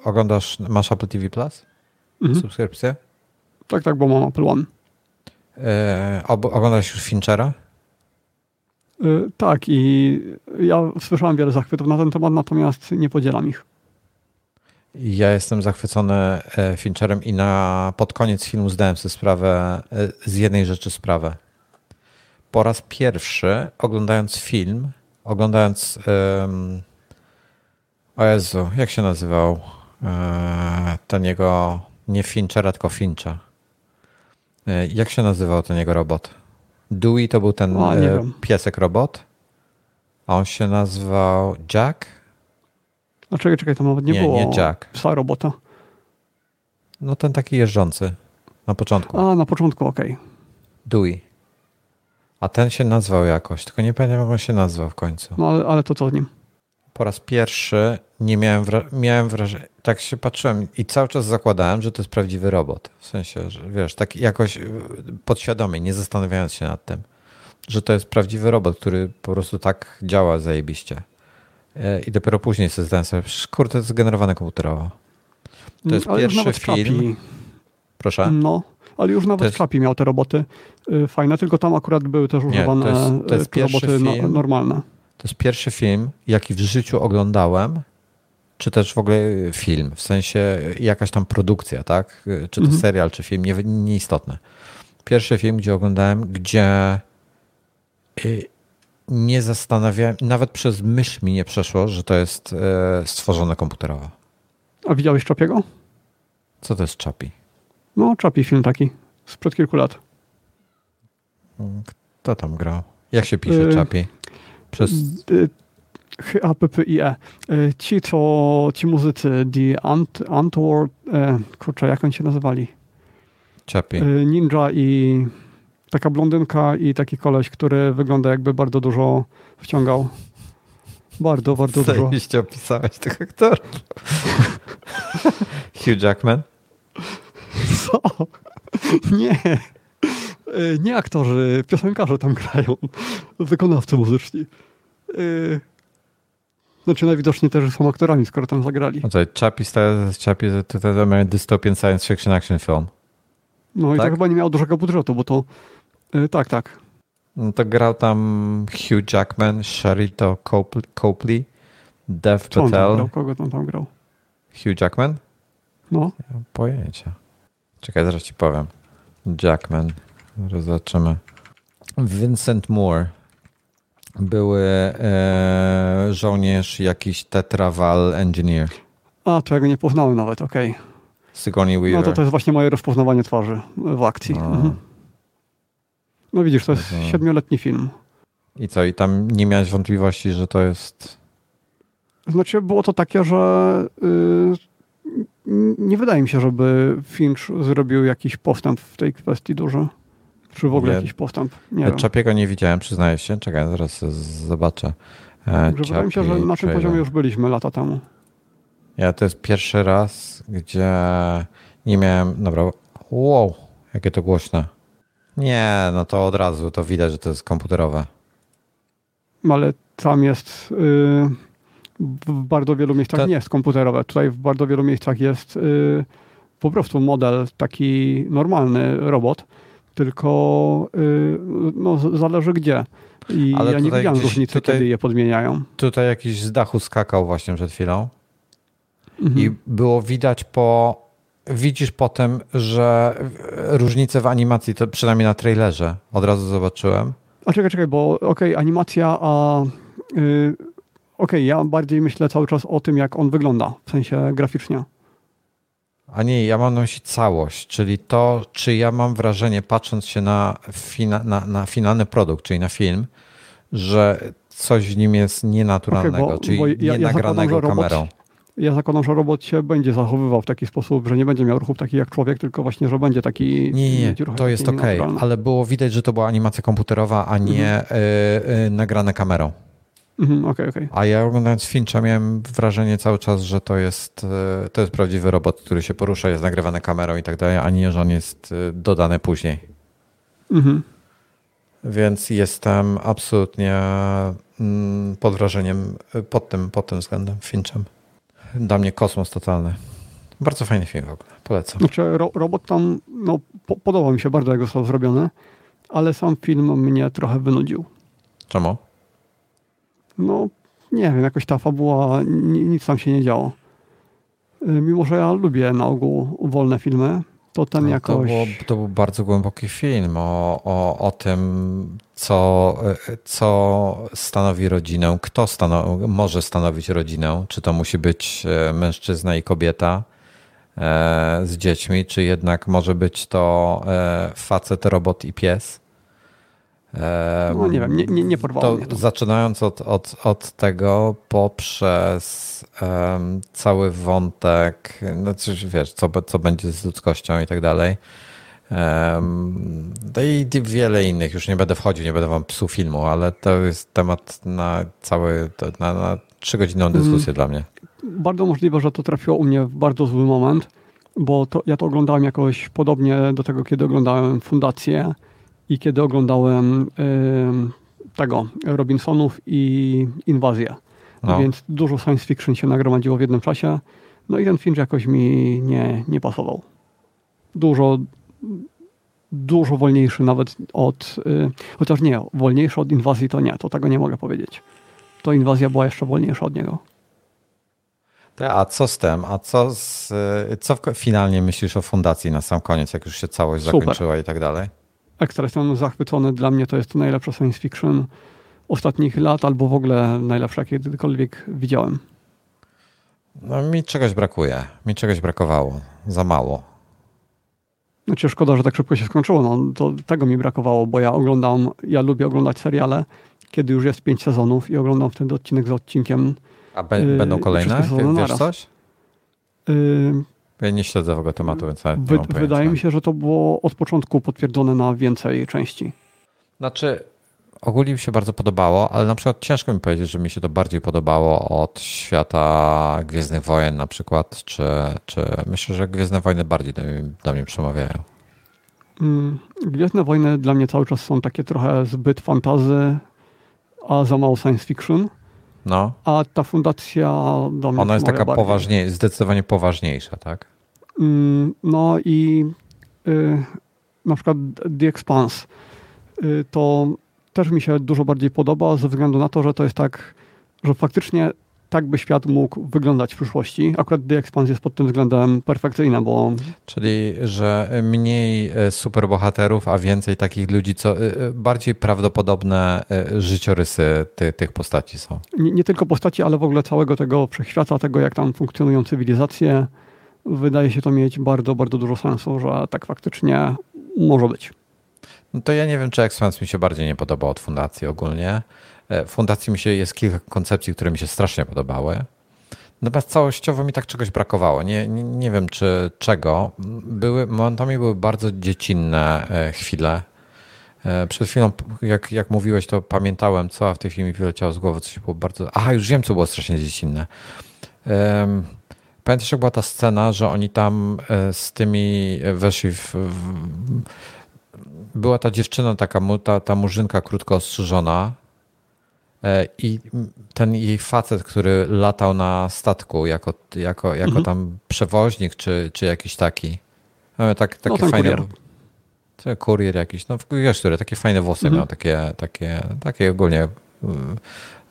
oglądasz, masz Apple TV Plus? Mhm. Subskrypcję? Tak, tak, bo mam Apple One. E, oglądasz już Finchera? Tak i ja słyszałem wiele zachwytów na ten temat, natomiast nie podzielam ich. Ja jestem zachwycony Fincherem i na pod koniec filmu zdałem sobie sprawę, z jednej rzeczy sprawę po raz pierwszy oglądając film, oglądając um, o Jezu, jak się nazywał e, ten jego, nie Finchera, tylko Fincha. E, jak się nazywał ten jego robot? Dewey to był ten o, e, piesek robot, a on się nazywał Jack? A czekaj, czekaj, to nawet nie, nie było nie Jack. psa robota. No ten taki jeżdżący na początku. A, na początku, okej. Okay. Dewey. A ten się nazwał jakoś, tylko nie pamiętam jak on się nazwał w końcu. No ale, ale to co nim? Po raz pierwszy nie miałem, wra- miałem wrażenia, tak się patrzyłem i cały czas zakładałem, że to jest prawdziwy robot. W sensie, że wiesz, tak jakoś y, podświadomie, nie zastanawiając się nad tym, że to jest prawdziwy robot, który po prostu tak działa zajebiście. E, I dopiero później sobie zdałem sobie, kurde, to jest zgenerowane komputerowo. To jest Ale pierwszy film. Proszę? No, ale już nawet jest... Miał te roboty y, fajne, tylko tam akurat były też używane Nie, to jest, to jest y, roboty film, no, normalne. To jest pierwszy film, jaki w życiu oglądałem, czy też w ogóle film, w sensie jakaś tam produkcja, tak? Czy to mhm. serial, czy film, nie, nieistotne. Pierwszy film, gdzie oglądałem, gdzie y, nie zastanawiałem, nawet przez myśl mi nie przeszło, że to jest stworzone komputerowo. A widziałeś Czapiego? Co to jest Czapi? No, Chappie film taki, sprzed kilku lat. Kto tam grał? Jak się pisze y Chappie? Przez... H-A-P-P-I-E. Y, ci, co, ci muzycy, The Ant, Antwoord, e, kurczę, jak oni się nazywali? Chappie. Y, Ninja i taka blondynka i taki koleś, który wygląda jakby bardzo dużo wciągał. Bardzo, bardzo dużo. Zajebiście opisałeś tych aktorów. <laughs> Hugh Jackman? Co? Nie. E, nie aktorzy, piosenkarze tam grają. Wykonawcy muzyczni. E, znaczy najwidoczniej też są aktorami, skoro tam zagrali. No to Chappie, Chappie to, to, to dystopian science fiction action film. No tak? i to chyba nie miało dużego budżetu, bo to yy, tak, tak. No to grał tam Hugh Jackman, Sharito Copley, Dev Patel. On grał? Kogo tam, tam grał? Hugh Jackman? No. Nie mam pojęcia. Czekaj, zaraz ci powiem. Jackman. Zobaczymy. Vincent Moore. Były e, żołnierz, jakiś tetraval engineer. A, to ja go nie poznałem nawet, okej. Okay. Sigourney Weaver. No to to jest właśnie moje rozpoznawanie twarzy w akcji. Mhm. No widzisz, to jest mhm. siedmioletni film. I co, i tam nie miałeś wątpliwości, że to jest... Znaczy było to takie, że... Yy, nie wydaje mi się, żeby Finch zrobił jakiś postęp w tej kwestii duży. Czy w ogóle nie. jakiś postęp? Nie Czapiego nie widziałem, przyznaję się. Czekaj, zaraz zobaczę. E, wydaje mi się, że na tym poziomie już byliśmy lata temu. Ja to jest pierwszy raz, gdzie nie miałem. Dobra, wow, jakie to głośne. Nie, no to od razu to widać, że to jest komputerowe. Ale tam jest. Yy w bardzo wielu miejscach to... nie jest komputerowe. Tutaj w bardzo wielu miejscach jest y, po prostu model taki normalny robot, tylko y, no, zależy gdzie. I Ale ja nie widziałem różnicy, tutaj, kiedy je podmieniają. Tutaj jakiś z dachu skakał właśnie przed chwilą mhm. i było widać po... Widzisz potem, że różnice w animacji, to przynajmniej na trailerze od razu zobaczyłem. A czekaj, czekaj, bo okej, okay, animacja, a... Y, okay, ja bardziej myślę cały czas o tym, jak on wygląda, w sensie graficznie. A nie, ja mam na myśli całość, czyli to, czy ja mam wrażenie, patrząc się na, fina, na, na finalny produkt, czyli na film, że coś w nim jest nienaturalnego, okay, bo, czyli bo ja, nienagranego ja kamerą. Ja zakładam, że robot się będzie zachowywał w taki sposób, że nie będzie miał ruchów takich jak człowiek, tylko właśnie, że będzie taki. Nie, nie, to jest ok, ale było widać, że to była animacja komputerowa, a nie mhm. y, y, nagrane kamerą. Mhm, okay, okay. A ja oglądając Fincha miałem wrażenie cały czas, że to jest, y, to jest prawdziwy robot, który się porusza, jest nagrywany kamerą i tak dalej, a nie, że on jest dodany później. Mhm. Więc jestem absolutnie mm, pod wrażeniem pod tym, pod tym względem Finchem. Dla mnie kosmos totalny. Bardzo fajny film w ogóle, polecam. Znaczy, ro, robot tam, no, po, podobał mi się bardzo, jak został zrobiony, ale sam film mnie trochę wynudził. Czemu? No, nie wiem, jakoś ta fabuła, nic tam się nie działo. Y, mimo, że ja lubię na ogół wolne filmy, to ten no, jakoś... To, było, to był bardzo głęboki film o, o, o tym, co, co stanowi rodzinę, kto może stanowić rodzinę, czy to musi być mężczyzna i kobieta e, z dziećmi, czy jednak może być to e, facet, robot i pies. No nie wiem, nie, nie, nie porwało to, to. Zaczynając od, od, od tego poprzez um, cały wątek, no coś, wiesz, co, co będzie z ludzkością i tak dalej. Um, I wiele innych, już nie będę wchodził, nie będę wam psuł filmu, ale to jest temat na cały, na, na trzygodzinną dyskusję mm. dla mnie. Bardzo możliwe, że to trafiło u mnie w bardzo zły moment, bo to, ja to oglądałem jakoś podobnie do tego, kiedy oglądałem Fundację i kiedy oglądałem tego Robinsonów i Inwazję. No. Więc dużo science fiction się nagromadziło w jednym czasie. No i ten film jakoś mi nie, nie pasował. Dużo, dużo wolniejszy nawet od, y, chociaż nie, wolniejszy od inwazji to nie, to tego nie mogę powiedzieć. To inwazja była jeszcze wolniejsza od niego. A co z tym? A co, z, y, co finalnie myślisz o fundacji na sam koniec, jak już się całość Super. zakończyła i tak dalej? Ekstra jestem zachwycony. Dla mnie to jest to najlepsze science fiction ostatnich lat, albo w ogóle najlepsze, jakie kiedykolwiek widziałem. No mi czegoś brakuje. Mi czegoś brakowało. Za mało. Znaczy szkoda, że tak szybko się skończyło. No, to tego mi brakowało, bo ja oglądam, ja lubię oglądać seriale, kiedy już jest pięć sezonów i oglądam wtedy odcinek za odcinkiem. A be, yy, będą kolejne? Wiesz coś? Yy, ja nie śledzę w ogóle tematu, więc nawet Wy, Wydaje mi się, że to było od początku potwierdzone na więcej części. Znaczy, ogólnie mi się bardzo podobało, ale na przykład ciężko mi powiedzieć, że mi się to bardziej podobało od świata Gwiezdnych Wojen na przykład, czy, czy myślę, że Gwiezdne Wojny bardziej do mnie, do mnie przemawiają. Mm, Gwiezdne Wojny dla mnie cały czas są takie trochę zbyt fantazy, a za mało science fiction. No. A ta fundacja Ona jest taka poważniej, zdecydowanie poważniejsza, tak? Mm, no i y, na przykład The Expanse y, to też mi się dużo bardziej podoba ze względu na to, że to jest tak, że faktycznie tak by świat mógł wyglądać w przyszłości. Akurat The Expanse jest pod tym względem perfekcyjna, bo... Czyli, że mniej e, superbohaterów, a więcej takich ludzi, co e, e, bardziej prawdopodobne życiorysy ty, tych postaci są. Nie, nie, tylko postaci, ale w ogóle całego tego wszechświata, tego jak tam funkcjonują cywilizacje. Wydaje się to mieć bardzo, bardzo dużo sensu, że tak faktycznie może być. No to ja nie wiem, czy Expanse mi się bardziej nie podobał od fundacji ogólnie. E, w fundacji mi się jest kilka koncepcji, które mi się strasznie podobały. Natomiast całościowo mi tak czegoś brakowało. Nie, nie, nie wiem czy czego. Były, momentami były bardzo dziecinne e, chwile. E, przed chwilą, jak, jak mówiłeś, to pamiętałem, co, a w tej chwili mi wyleciało z głowy, coś było bardzo. Aha, już wiem, co było strasznie dziecinne. Pamiętasz, jak była ta scena, że oni tam z tymi weszli w, w była ta dziewczyna, taka ta, ta murzynka krótko ostrzyżona, I ten jej facet, który latał na statku jako, jako, jako mhm. tam przewoźnik, czy, czy jakiś taki. Tak, takie no, fajne. Kurier. kurier jakiś, no wiesz, który takie fajne włosy mhm. miał, takie, takie, takie ogólnie.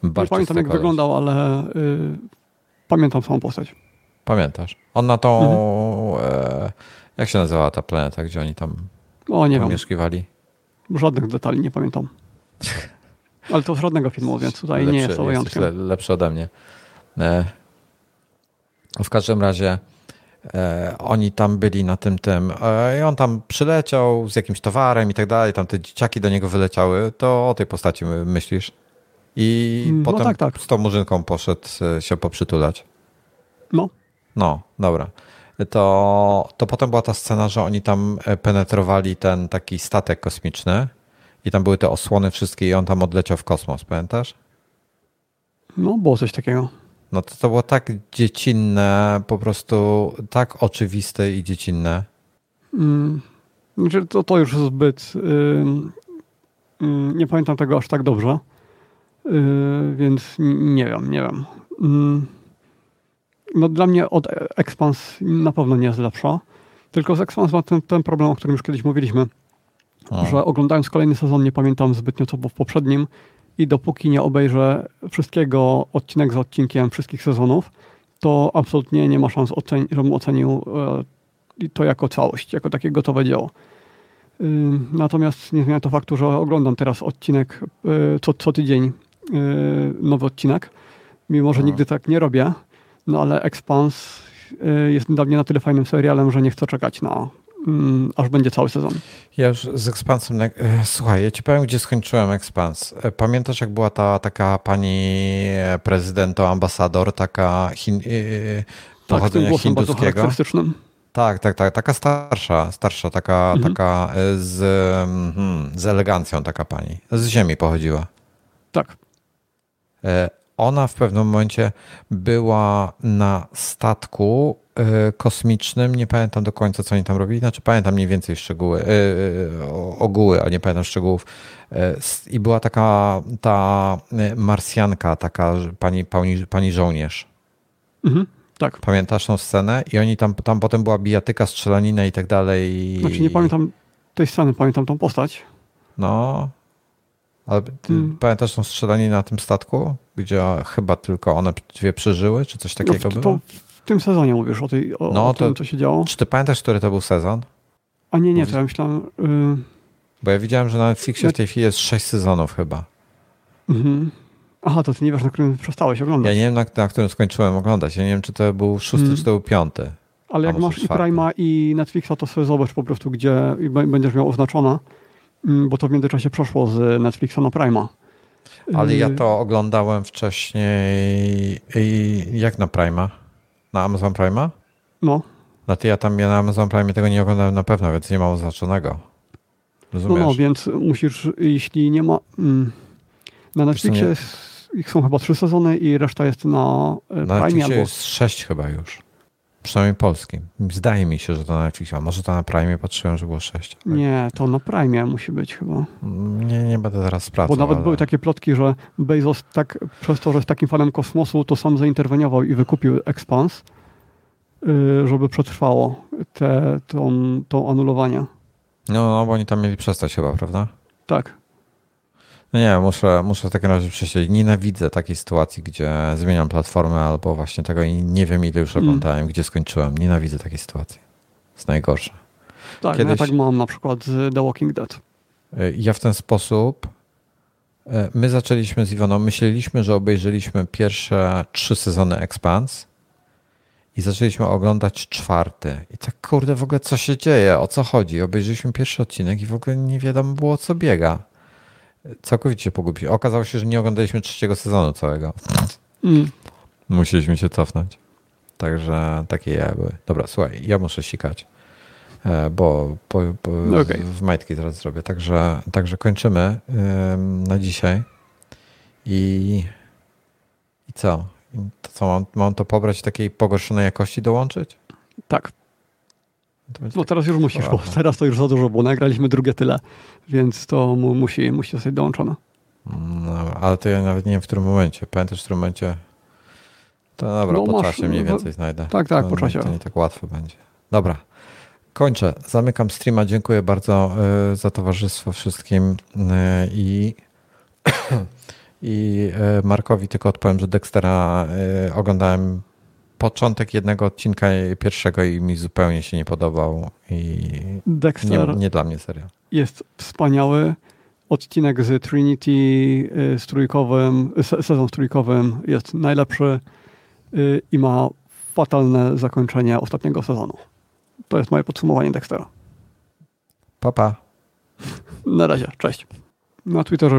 Bardzo nie pamiętam jak wyglądał, ale y, pamiętam samą postać. Pamiętasz? On na tą. Mhm. E, jak się nazywała ta planeta, gdzie oni tam o, nie pomieszkiwali? Wiem. Żadnych detali nie pamiętam. <laughs> Ale to z żadnego filmu, więc tutaj lepszy, nie jest to wyjątkiem. Jest lepszy ode mnie. E, w każdym razie e, oni tam byli na tym tym e, i on tam przyleciał z jakimś towarem i tak dalej, tam te dzieciaki do niego wyleciały, to o tej postaci myślisz? I no potem tak, tak. z tą murzynką poszedł e, się poprzytulać. No. No, dobra. To, to potem była ta scena, że oni tam e, penetrowali ten taki statek kosmiczny i tam były te osłony wszystkie i on tam odleciał w kosmos, pamiętasz? No, było coś takiego. No to, to było tak dziecinne, po prostu tak oczywiste i dziecinne. Mm, znaczy to, to już zbyt. Yy, yy, nie pamiętam tego aż tak dobrze, yy, więc nie wiem, nie wiem. no dla mnie od Expans na pewno nie jest lepsza. Tylko z Expans ma ten, ten problem, o którym już kiedyś mówiliśmy, A. że oglądając kolejny sezon nie pamiętam zbytnio co było w poprzednim i dopóki nie obejrzę wszystkiego odcinek za odcinkiem wszystkich sezonów, to absolutnie nie ma szans, ocen żebym ocenił e, to jako całość, jako takie gotowe dzieło. Y, natomiast nie zmienia to faktu, że oglądam teraz odcinek e, co, co tydzień, e, nowy odcinek, mimo że no. nigdy tak nie robię, no ale Expans jest dla mnie na tyle fajnym serialem, że nie chcę czekać na Mm, aż będzie cały sezon. Ja już z Expansem, e, słuchaj, ja ci powiem, gdzie skończyłem Expans. E, pamiętasz, jak była ta taka pani prezydent, ambasador, taka hin, e, tak, pochodzenia hinduskiego? Tak, tak, tak, taka starsza, starsza, taka, mhm. taka z, hmm, z elegancją taka pani. Z ziemi pochodziła. Tak ona w pewnym momencie była na statku e, kosmicznym, nie pamiętam do końca, co oni tam robili, znaczy pamiętam mniej więcej szczegóły, e, e, ogóły, a nie pamiętam szczegółów. I była taka ta marsjanka, taka pani, pani, pani żołnierz. Mhm, tak. Pamiętasz tą scenę? I oni tam, tam potem była bijatyka, strzelanina i tak dalej. Znaczy nie pamiętam tej sceny, pamiętam tą postać. No, ale hmm. pamiętasz tą strzelanie na tym statku, gdzie chyba tylko one dwie przeżyły, czy coś takiego no, w, było? W tym sezonie mówisz o, tej, o, no, o tym, co się działo. Czy ty pamiętasz, który to był sezon? A nie, nie, to ja myślałem... Yy... Bo ja widziałem, że na Netflixie w tej chwili jest sześć sezonów chyba. Mhm. Aha, to ty nie wiesz, na którym przestałeś oglądać. Ja nie wiem, na, na którym skończyłem oglądać. Ja nie wiem, czy to był szósty, hmm. czy to był piąty. Ale jak masz i Prima i Netflixa, to sobie zobacz po prostu, gdzie będziesz miał oznaczone. Mm, bo to w międzyczasie przeszło z Netflixa na Prima. Ale ja y, to oglądałem wcześniej. Jak na Prima? Na Amazon Prima? No. Znaczy ja tam ja na Amazon Prime tego nie oglądałem na pewno, więc nie mam oznaczonego. Rozumiesz? No, no, więc musisz, jeśli nie ma... Mm, na Netflixie ich są chyba trzy sezony i reszta jest na e, Prime. Na Netflixie albo... jest sześć chyba już. Przynajmniej polskim. Zdaje mi się, że to na Netflixie. Może to na Prime patrzyłem, że było 6. Nie, to na Prime musi być chyba. Nie, nie będę teraz sprawdzał. Bo nawet ale... były takie plotki, że Bezos tak, przez to, że jest takim fanem kosmosu, to sam zainterweniował i wykupił Expans, y, żeby przetrwało te, tą, tą anulowanie. No, no, bo oni tam mieli przestać chyba, prawda? Tak. No nie, muszę, muszę w takim razie przesiedzieć. Nienawidzę takiej sytuacji, gdzie zmieniam platformę albo właśnie tego i nie wiem ile już mm. oglądałem, mm. gdzie skończyłem. Nienawidzę takiej sytuacji. Jest najgorsze. Tak, Kiedyś... ja tak mam na przykład The Walking Dead. E, ja w ten sposób e, my zaczęliśmy z Iwoną, myśleliśmy, że obejrzeliśmy pierwsze trzy sezony Expans i zaczęliśmy oglądać czwarty. I tak kurde, w ogóle co się dzieje, o co chodzi? Obejrzeliśmy pierwszy odcinek i w ogóle nie wiadomo było, co biega całkowicie pogubił. Okazało się, że nie oglądaliśmy trzeciego sezonu całego. Mm. Musieliśmy się cofnąć. Także takie ja były. Dobra, słuchaj, ja muszę sikać, e, bo, okay. w majtki teraz zrobię. Także, także kończymy na dzisiaj. I, i co? To co, mam, mam to pobrać takiej pogorszonej jakości dołączyć? Tak. No teraz już musisz, bo teraz to już za dużo, bo nagraliśmy drugie tyle, więc to mu, musi, musi zostać dołączone. No, ale to ja nawet nie wiem w którym momencie. Pamiętasz w którym momencie? To dobra, no, po masz, czasie mniej więcej znajdę. Tak, tak, to, po czasie. To nie tak łatwo będzie. Dobra. Kończę. Zamykam streama. Dziękuję bardzo y, za towarzystwo wszystkim y, i <coughs> i y, Markowi tylko odpowiem, że Dextera oglądałem początek jednego odcinka pierwszego i mi zupełnie się nie podobał i Dexter nie, nie dla mnie serial. Jest wspaniały. Odcinek z Trinity z trójkowym, sezon z trójkowym jest najlepszy i ma fatalne zakończenie ostatniego sezonu. To jest moje podsumowanie Dextera. Papa. Na razie, cześć. Na Twitterze